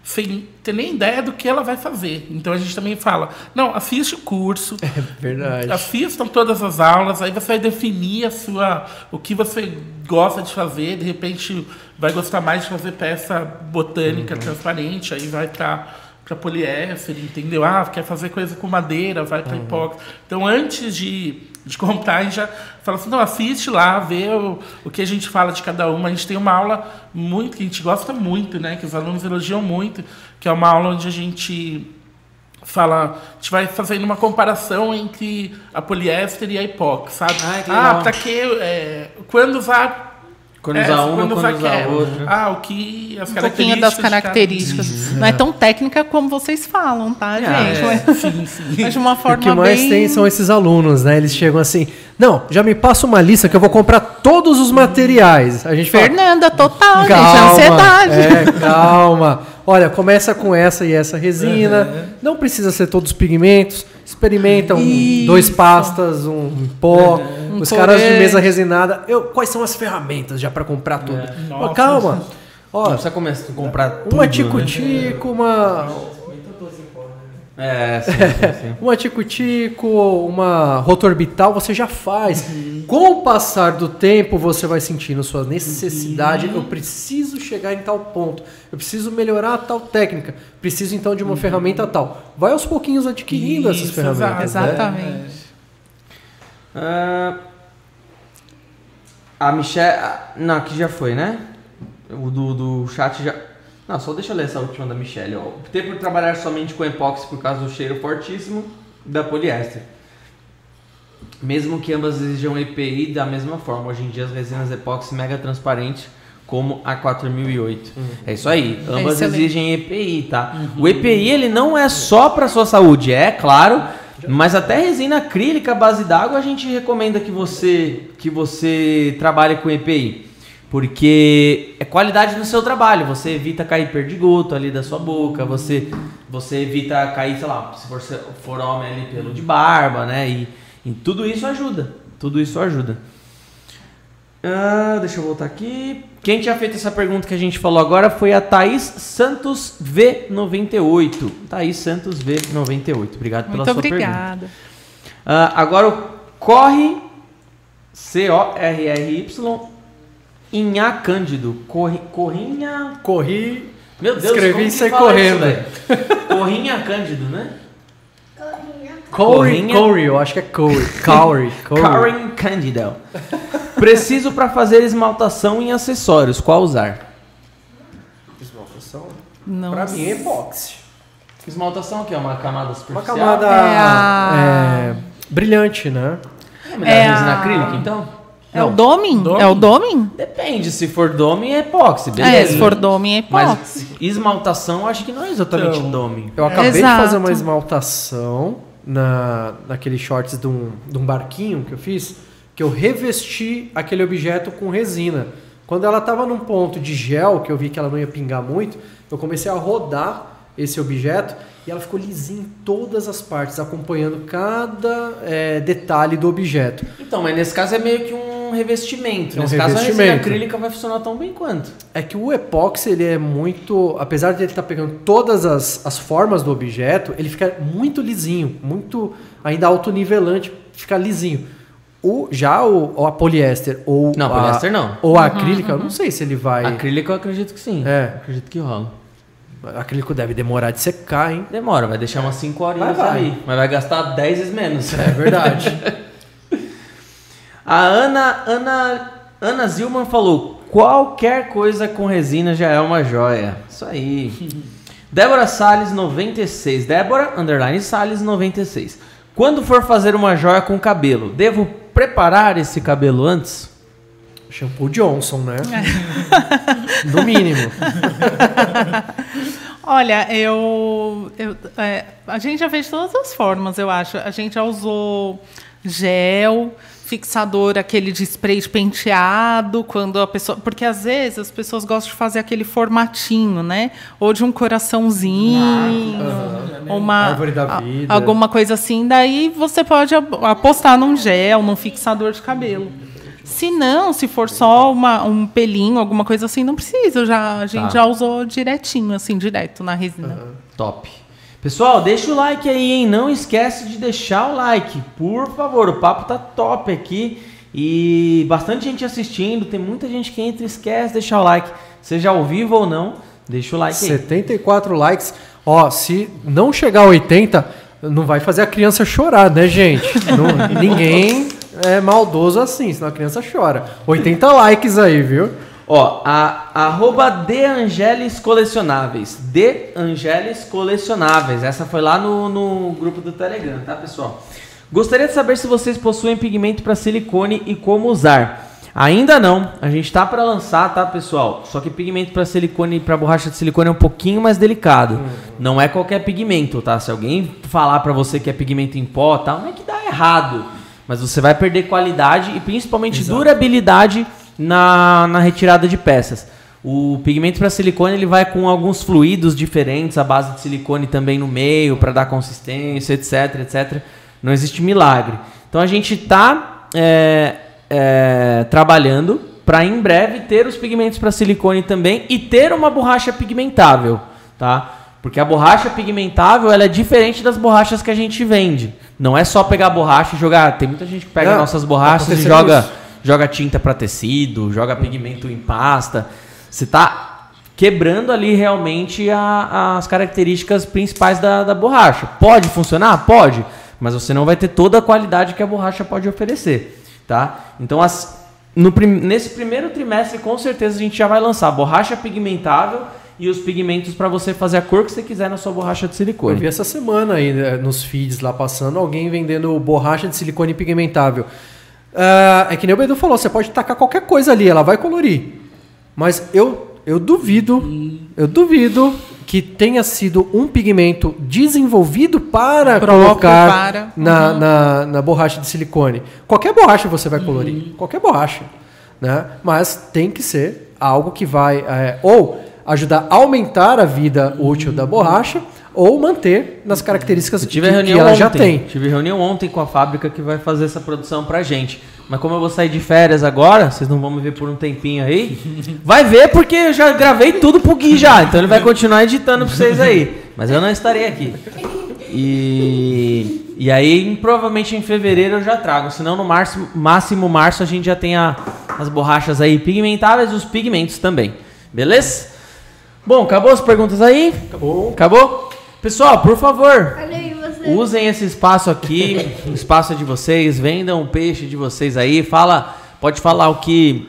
sem ter nem ideia do que ela vai fazer. Então, a gente também fala, não, assiste o curso, É verdade. Assistam todas as aulas, aí você vai definir a sua, o que você gosta de fazer. De repente, vai gostar mais de fazer peça botânica transparente, aí vai para para poliéster, entendeu? Ah, quer fazer coisa com madeira, vai para epóxi. Então, antes de, de comprar, gente já fala assim, não, assiste lá, vê o, o que a gente fala de cada uma. A gente tem uma aula muito, que a gente gosta muito, né? Que os alunos elogiam muito, que é uma aula onde a gente fala, a gente vai fazendo uma comparação entre a poliéster e a epóxi, sabe? Ah, que ah pra que, é, quando usar Quando essa, usar uma, quando usar usar aquela. outra. Ah, o que as Um pouquinho das características. cada-. Não é tão técnica como vocês falam, tá, gente? É, Mas- sim, sim. Mas de uma O forma que mais bem... tem são esses alunos, né? Eles chegam assim, não, já me passa uma lista que eu vou comprar todos os materiais. A gente fala, Fernanda, total, gente. calma, Ansiedade. é, calma. Olha, começa com essa e essa resina. Não precisa ser todos os pigmentos. Experimenta um, Isso. dois pastas, um pó. Um os caras de mesa resinada. Eu, quais são as ferramentas já para comprar tudo? Ó, Nossa. calma. Não Ó, precisa começar a comprar tudo, uma né? tico-tico, uma, É, sim, sim, sim. uma tico-tico, uma rota orbital, você já faz. Com o passar do tempo, você vai sentindo sua necessidade. Eu preciso chegar em tal ponto. Eu preciso melhorar tal técnica. Preciso então de uma ferramenta tal. Vai aos pouquinhos adquirindo essas Isso, ferramentas. né? Exatamente. Ah, a Michelle. Não, aqui já foi, né? O do, do chat já. Não, só deixa eu ler essa última da Michelle. Ó. Optei por trabalhar somente com epóxi por causa do cheiro fortíssimo da poliéster. Mesmo que ambas exijam EPI da mesma forma. Hoje em dia as resinas epóxi mega transparentes como a 4008. É isso aí. Ambas excelente. exigem EPI, tá? O EPI ele não é só para sua saúde, é claro, mas até resina acrílica base d'água a gente recomenda que você que você trabalhe com EPI. Porque é qualidade no seu trabalho, você evita cair perdigoto ali da sua boca, você você evita cair, sei lá, se for, for homem ali pelo de barba, né? E, e tudo isso ajuda. Tudo isso ajuda. Ah, deixa eu voltar aqui. Quem tinha feito essa pergunta que a gente falou agora foi a Thaís Santos V98. Thaís Santos V98. Obrigado pela Muito sua pergunta. obrigada. Ah, agora o Corre C-O-R-R-Y Inha Cândido. Corri, corrinha. Corri, Meu Deus, Escrevi como e fala correndo. isso, velho? corrinha Cândido, né? Corey, Corrinha. Corey, eu acho que é Corey. Corey, Corey. Karen Cândido. Preciso para fazer esmaltação em acessórios. Qual usar? Não Pra mim é epóxi. Esmaltação que é uma camada Uma superficial. camada É a- é, brilhante, né? É melhor É a- acrílica, então? É o doming? Doming? É o doming? Depende, se for dome é epóxi, beleza. É, se for doming é Mas epóxi. esmaltação acho que não é exatamente Então, dome. Eu acabei de fazer uma esmaltação na, naqueles shorts de um, de um barquinho que eu fiz, que eu revesti aquele objeto com resina. Quando ela estava num ponto de gel, que eu vi que ela não ia pingar muito, eu comecei a rodar esse objeto e ela ficou lisinha em todas as partes, acompanhando cada é, detalhe do objeto. Então, mas nesse caso é meio que um revestimento. É um nesse caso a resina revestimento. acrílica vai funcionar tão bem quanto. É que o epóxi, ele é muito. Apesar de ele estar pegando todas as, as formas do objeto, ele fica muito lisinho, muito ainda autonivelante, fica lisinho. O, já o, o- a poliéster ou Não, a, poliéster não. ou a acrílica, eu não sei se ele vai. Acrílico eu acredito que sim. É. Acredito que rola. Acrílico deve demorar de secar, hein? Demora, vai deixar umas 5 horinhas Vai, vai. ali. Mas vai gastar 10 vezes menos. É verdade. A Ana, Ana, Ana Zilman falou: qualquer coisa com resina já é uma joia. Isso aí. Débora Salles 96. Débora underline Salles 96. Quando for fazer uma joia com cabelo, devo preparar esse cabelo antes? Shampoo Johnson, né? No mínimo. Olha, eu, eu- é, a gente já fez de todas as formas, eu acho. A gente já usou gel, fixador, aquele de spray de penteado, quando a pessoa, porque às vezes as pessoas gostam de fazer aquele formatinho, né? Ou de um coraçãozinho, ou uma Árvore da a- vida. alguma coisa assim. Daí você pode ap- apostar num gel, num fixador de cabelo. Se não, se for só uma, um pelinho, alguma coisa assim, não precisa. Já, a gente Tá. já usou direitinho, assim, direto na resina. Top. Pessoal, deixa o like aí, hein? Não esquece de deixar o like, por favor. O papo tá top aqui e bastante gente assistindo. Tem muita gente que entra e esquece de deixar o like, seja ao vivo ou não. Deixa o like aí. 74 likes. Ó, se não chegar a 80, não vai fazer a criança chorar, né, gente? Não- ninguém é maldoso assim, senão a criança chora. 80 likes aí, viu? Ó, a arroba De Angelis Colecionáveis. De Angelis Colecionáveis. Essa foi lá no, no grupo do Telegram, tá, pessoal? Gostaria de saber se vocês possuem pigmento para silicone e como usar. Ainda não, a gente tá para lançar, tá, pessoal? Só que pigmento para silicone e para borracha de silicone é um pouquinho mais delicado. Não é qualquer pigmento, tá? Se alguém falar para você que é pigmento em pó, tá, não é que dá errado, mas você vai perder qualidade e principalmente durabilidade na, na retirada de peças. O pigmento para silicone ele vai com alguns fluidos diferentes, a base de silicone também no meio para dar consistência, etc, etc. Não existe milagre. Então a gente está trabalhando para em breve ter os pigmentos para silicone também e ter uma borracha pigmentável, tá? Porque a borracha pigmentável ela é diferente das borrachas que a gente vende. Não é só pegar a borracha e jogar. Tem muita gente que pega Não, nossas borrachas e joga isso. Joga tinta para tecido, joga pigmento em pasta. Você está quebrando ali realmente a- as características principais da, da borracha. Pode funcionar? Pode. Mas você não vai ter toda a qualidade que a borracha pode oferecer. Tá? Então, as- no nesse primeiro trimestre, com certeza, a gente já vai lançar borracha pigmentável e os pigmentos para você fazer a cor que você quiser na sua borracha de Eu silicone. vi essa semana aí né, nos feeds lá passando alguém vendendo borracha de silicone pigmentável. Ah, é que nem o Bedu falou, você pode tacar qualquer coisa ali, ela vai colorir. Mas eu, eu duvido, eu duvido que tenha sido um pigmento desenvolvido para Próprio colocar para. Na, na, na borracha de silicone. Qualquer borracha você vai colorir, qualquer borracha. Né? Mas tem que ser algo que vai é, ou ajudar a aumentar a vida útil da borracha ou manter nas características que, tive que reunião ela ontem. já tem. Tive reunião ontem com a fábrica que vai fazer essa produção pra gente. Mas como eu vou sair de férias agora, vocês não vão me ver por um tempinho aí. Vai ver porque eu já gravei tudo pro Gui já. Então ele vai continuar editando pra vocês aí. Mas eu não estarei aqui. E, e aí, provavelmente em fevereiro eu já trago. Senão no março, máximo março a gente já tem a- as borrachas aí pigmentáveis e os pigmentos também. Beleza? Bom, acabou as perguntas aí? Acabou. Acabou? Pessoal, por favor. Usem esse espaço aqui, o espaço é de vocês, vendam o peixe de vocês aí, fala, pode falar o que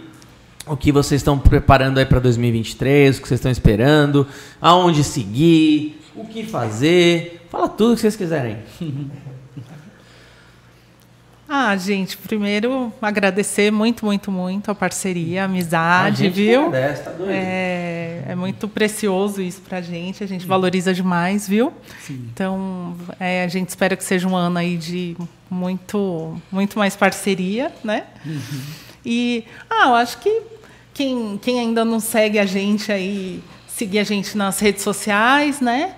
o que vocês estão preparando aí para 2023, o que vocês estão esperando, aonde seguir, o que fazer, fala tudo que vocês quiserem. Ah, gente, primeiro agradecer muito, muito, muito a parceria, a amizade, gente viu? agradece, tá doido? É, é muito precioso isso pra gente, a gente valoriza demais, viu? Então, é, a gente espera que seja um ano aí de muito, muito mais parceria, né? E, ah, eu acho que quem, quem ainda não segue a gente aí, seguir a gente nas redes sociais, né?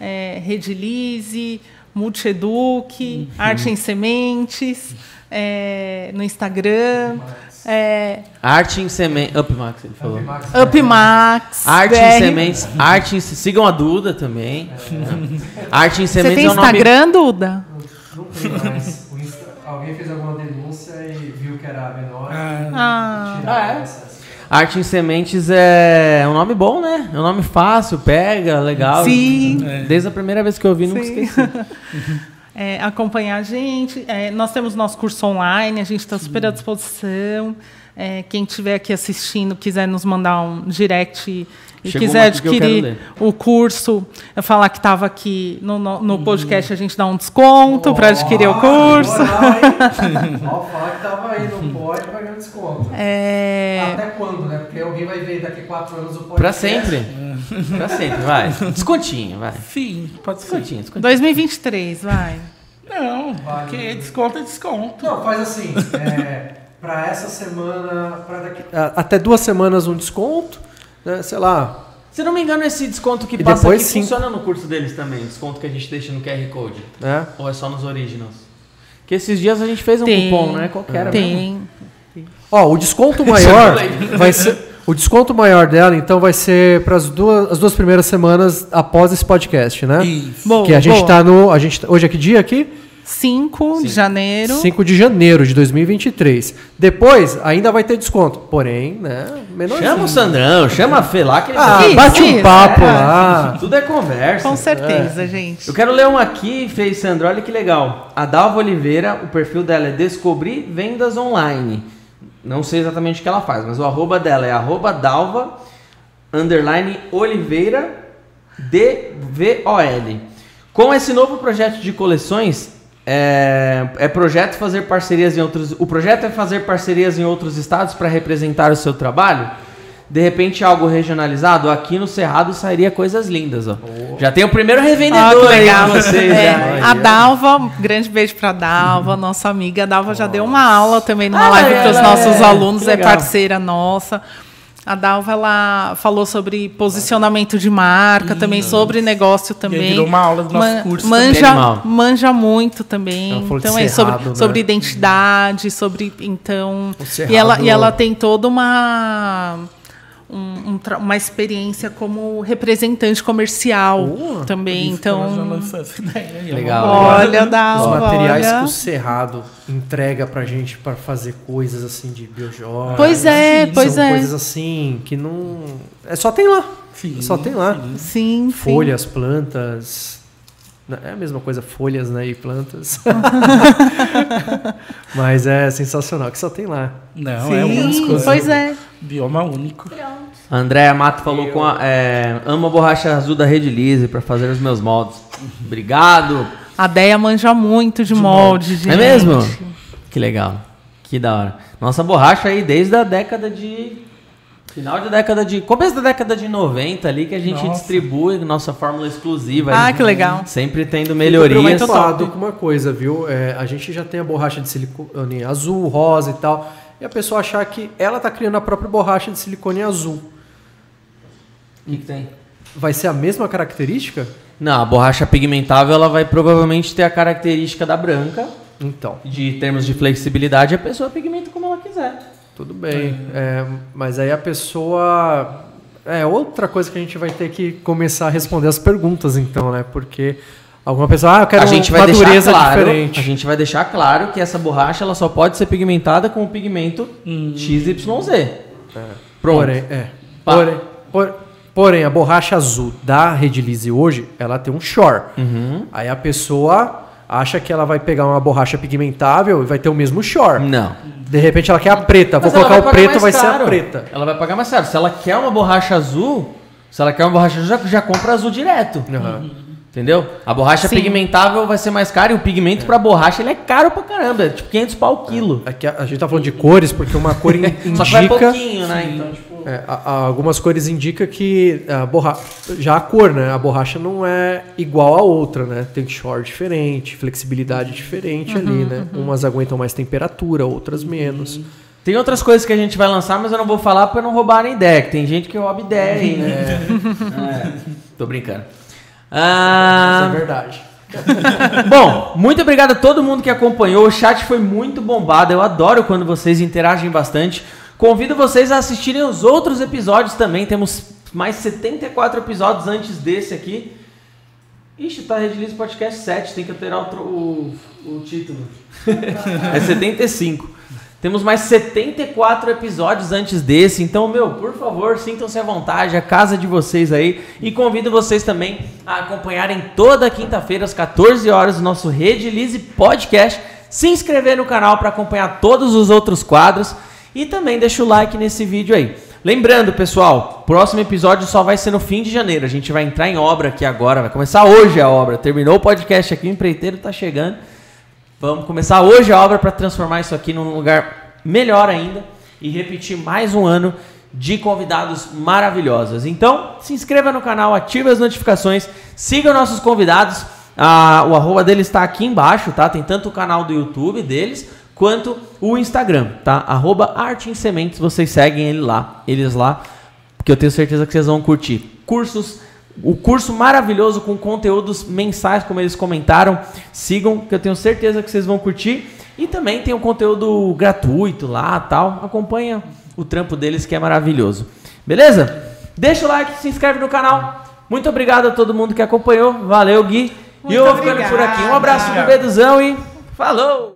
É, Redilize, Multieduc, Arte em Sementes, é, no Instagram, é, Arte em sementes, Upmax ele falou. Upmax. Arte em sementes, arte em, sigam a Duda também. Arte em Você sementes tem é o nome Instagram, Duda? Não tem mais. Insta- Alguém fez alguma denúncia e viu que era menor. Ah, tiraram o acesso. Arte em Sementes é um nome bom, né? É um nome fácil, pega, legal. Sim. Desde a primeira vez que eu ouvi, nunca Sim. esqueci. é, acompanhar a gente. É, nós temos nosso curso online, a gente está super à disposição. É, quem estiver aqui assistindo, quiser nos mandar um direct e Chegou quiser adquirir o curso, eu falar que estava aqui no, no, no podcast, a gente dá um desconto para adquirir o curso. Ó, fala que tava aí, não pode pagar desconto. É, Até quando, né? Porque alguém vai ver daqui a quatro anos o podcast. Pra sempre. pra sempre, vai. Descontinho, vai. Sim, pode ser. Descontinho, descontinho. 2023, vai. Não, porque desconto é desconto. Não, faz assim. É, pra essa semana. Pra daqui, até duas semanas um desconto. Né, sei lá. Se não me engano, esse desconto que E passa depois aqui sim. funciona no curso deles também. o Desconto que a gente deixa no QR Code. Né? Ou é só nos originals? Que esses dias a gente fez um Tem. cupom, né? Qual que era mesmo? Tem. Ó, o desconto maior vai ser. O desconto maior dela, então, vai ser para as duas, as duas primeiras semanas após esse podcast, né? Isso. Boa, que a gente boa. tá no. A gente, tá- hoje é que dia aqui? 5 de janeiro. 5 de janeiro de 2023. Depois, ainda vai ter desconto. Porém, né? Menorzinho. Chama o Sandrão, chama a Fê lá que ele Ah, Isso, bate um isso, papo é. lá. Tudo é conversa. Com certeza, gente. Eu quero ler um aqui, fez Sandro, olha que legal. A Dalva Oliveira, o perfil dela é Descobrir Vendas Online. Não sei exatamente o que ela faz, mas o arroba dela é arroba dalva underline oliveira DVOL. Com esse novo projeto de coleções, é, é projeto fazer parcerias em outros. O projeto é fazer parcerias em outros estados para representar o seu trabalho. De repente, algo regionalizado, aqui no Cerrado sairia coisas lindas, ó. Já tem o primeiro Ó, revendedor que aí legal. vocês. É, a Dalva, um grande beijo pra Dalva, nossa amiga. A Dalva já deu uma aula também numa Ah, live para os nossos é- alunos, é parceira nossa. A Dalva ela falou sobre posicionamento de marca, também sobre negócio também. virou uma aula do nosso Man- curso Manja, manja muito também. Ela falou de Então é cerrado, sobre, né? sobre identidade, sobre então e ela e ela tem toda uma um- um uma experiência como representante comercial Boa. também. Isso que ela já Então, ó. Legal. olha, Os Dalva, materiais olha. que o Cerrado entrega pra gente pra fazer coisas assim de biojóia. Pois é, pois São é. coisas assim que não. É só tem lá. Sim, Só tem lá. sim. Sim, sim. Folhas, plantas. É a mesma coisa, folhas né, e plantas. Mas é sensacional, que só tem lá. Não, Sim, é um exclusivo. pois é. Bioma único. A Andréa Mato falou com a. É, amo a borracha azul da Rede Lise para fazer os meus moldes. Obrigado. A Deia manja muito de, molde, gente. É mesmo? Que legal. Que da hora. Nossa borracha aí desde a década de. Final da década de. Começo da década de 90 ali que a gente Nossa. distribui nossa fórmula exclusiva. Ah, que legal. Sempre tendo melhorias. preocupado com uma coisa, viu? É, a gente já tem a borracha de silicone azul, rosa e tal. E a pessoa achar que ela tá criando a própria borracha de silicone azul. O que, que tem? Vai ser a mesma característica? Não, a borracha pigmentável ela vai provavelmente ter a característica da branca. Então, De termos de flexibilidade, a pessoa pigmenta como ela quiser. Tudo bem. É, mas aí a pessoa. É outra coisa que a gente vai ter que começar a responder as perguntas, então, né? Porque alguma pessoa, ah, eu quero a gente vai uma deixar dureza claro, diferente. a gente vai deixar claro que essa borracha ela só pode ser pigmentada com o pigmento XYZ. Pronto. Porém, é. Porém, por- porém, a borracha azul da Redilize hoje, ela tem um shore. Uhum. Aí a pessoa acha que ela vai pegar uma borracha pigmentável e vai ter o mesmo shore. Não. De repente ela quer a preta. Vou Mas ela colocar vai o preto, vai ser a preta. Ela vai pagar mais caro. Se ela quer uma borracha azul, se ela quer uma borracha azul, já, já compra azul direto. Aham. Entendeu? A borracha Sim. pigmentável vai ser mais cara e o pigmento pra borracha ele é caro pra caramba. É tipo 500 pau o quilo. Aqui a, a gente tá falando de cores porque uma cor in- Só que vai indica. pouquinho, né? Então, tipo. É, a- a- algumas cores indicam que a borracha. Já a cor, né? A borracha não é igual a outra, né? Tem shore diferente, flexibilidade diferente ali, né? Umas aguentam mais temperatura, outras menos. Tem outras coisas que a gente vai lançar, mas eu não vou falar pra não roubarem ideia. Que tem gente que rouba ideia aí, né? É. Tô brincando. Ah, Isso é verdade. Bom, muito obrigado a todo mundo que acompanhou. O chat foi muito bombado. Eu adoro quando vocês interagem bastante. Convido vocês a assistirem os outros episódios também. Temos mais 74 episódios antes desse aqui. Ixi, tá Redilize Podcast 7. Tem que alterar o, o, o título. é 75. Temos mais 74 episódios antes desse. Então, meu, por favor, sintam-se à vontade, a casa de vocês aí. E convido vocês também a acompanharem toda quinta-feira, às 14 horas, o nosso Rede Lise Podcast. Se inscrever no canal para acompanhar todos os outros quadros. E também deixa o like nesse vídeo aí. Lembrando, pessoal, próximo episódio só vai ser no fim de janeiro. A gente vai entrar em obra aqui agora. Vai começar hoje a obra. Terminou o podcast aqui, o empreiteiro tá chegando. Vamos começar hoje a obra para transformar isso aqui num lugar melhor ainda e repetir mais um ano de convidados maravilhosos. Então, se inscreva no canal, ative as notificações, siga nossos convidados. Ah, o arroba deles está aqui embaixo, tá? Tem tanto o canal do YouTube deles quanto o Instagram, tá? Arroba Arte em Sementes, vocês seguem ele lá, eles lá, porque eu tenho certeza que vocês vão curtir. Cursos o curso maravilhoso com conteúdos mensais, como eles comentaram. Sigam, que eu tenho certeza que vocês vão curtir. E também tem um conteúdo gratuito lá tal. Acompanha o trampo deles que é maravilhoso. Beleza? Deixa o like, se inscreve no canal. Muito obrigado a todo mundo que acompanhou. Valeu, Gui. e Muito eu vou ficando por aqui. Um abraço do. Beduzão e falou!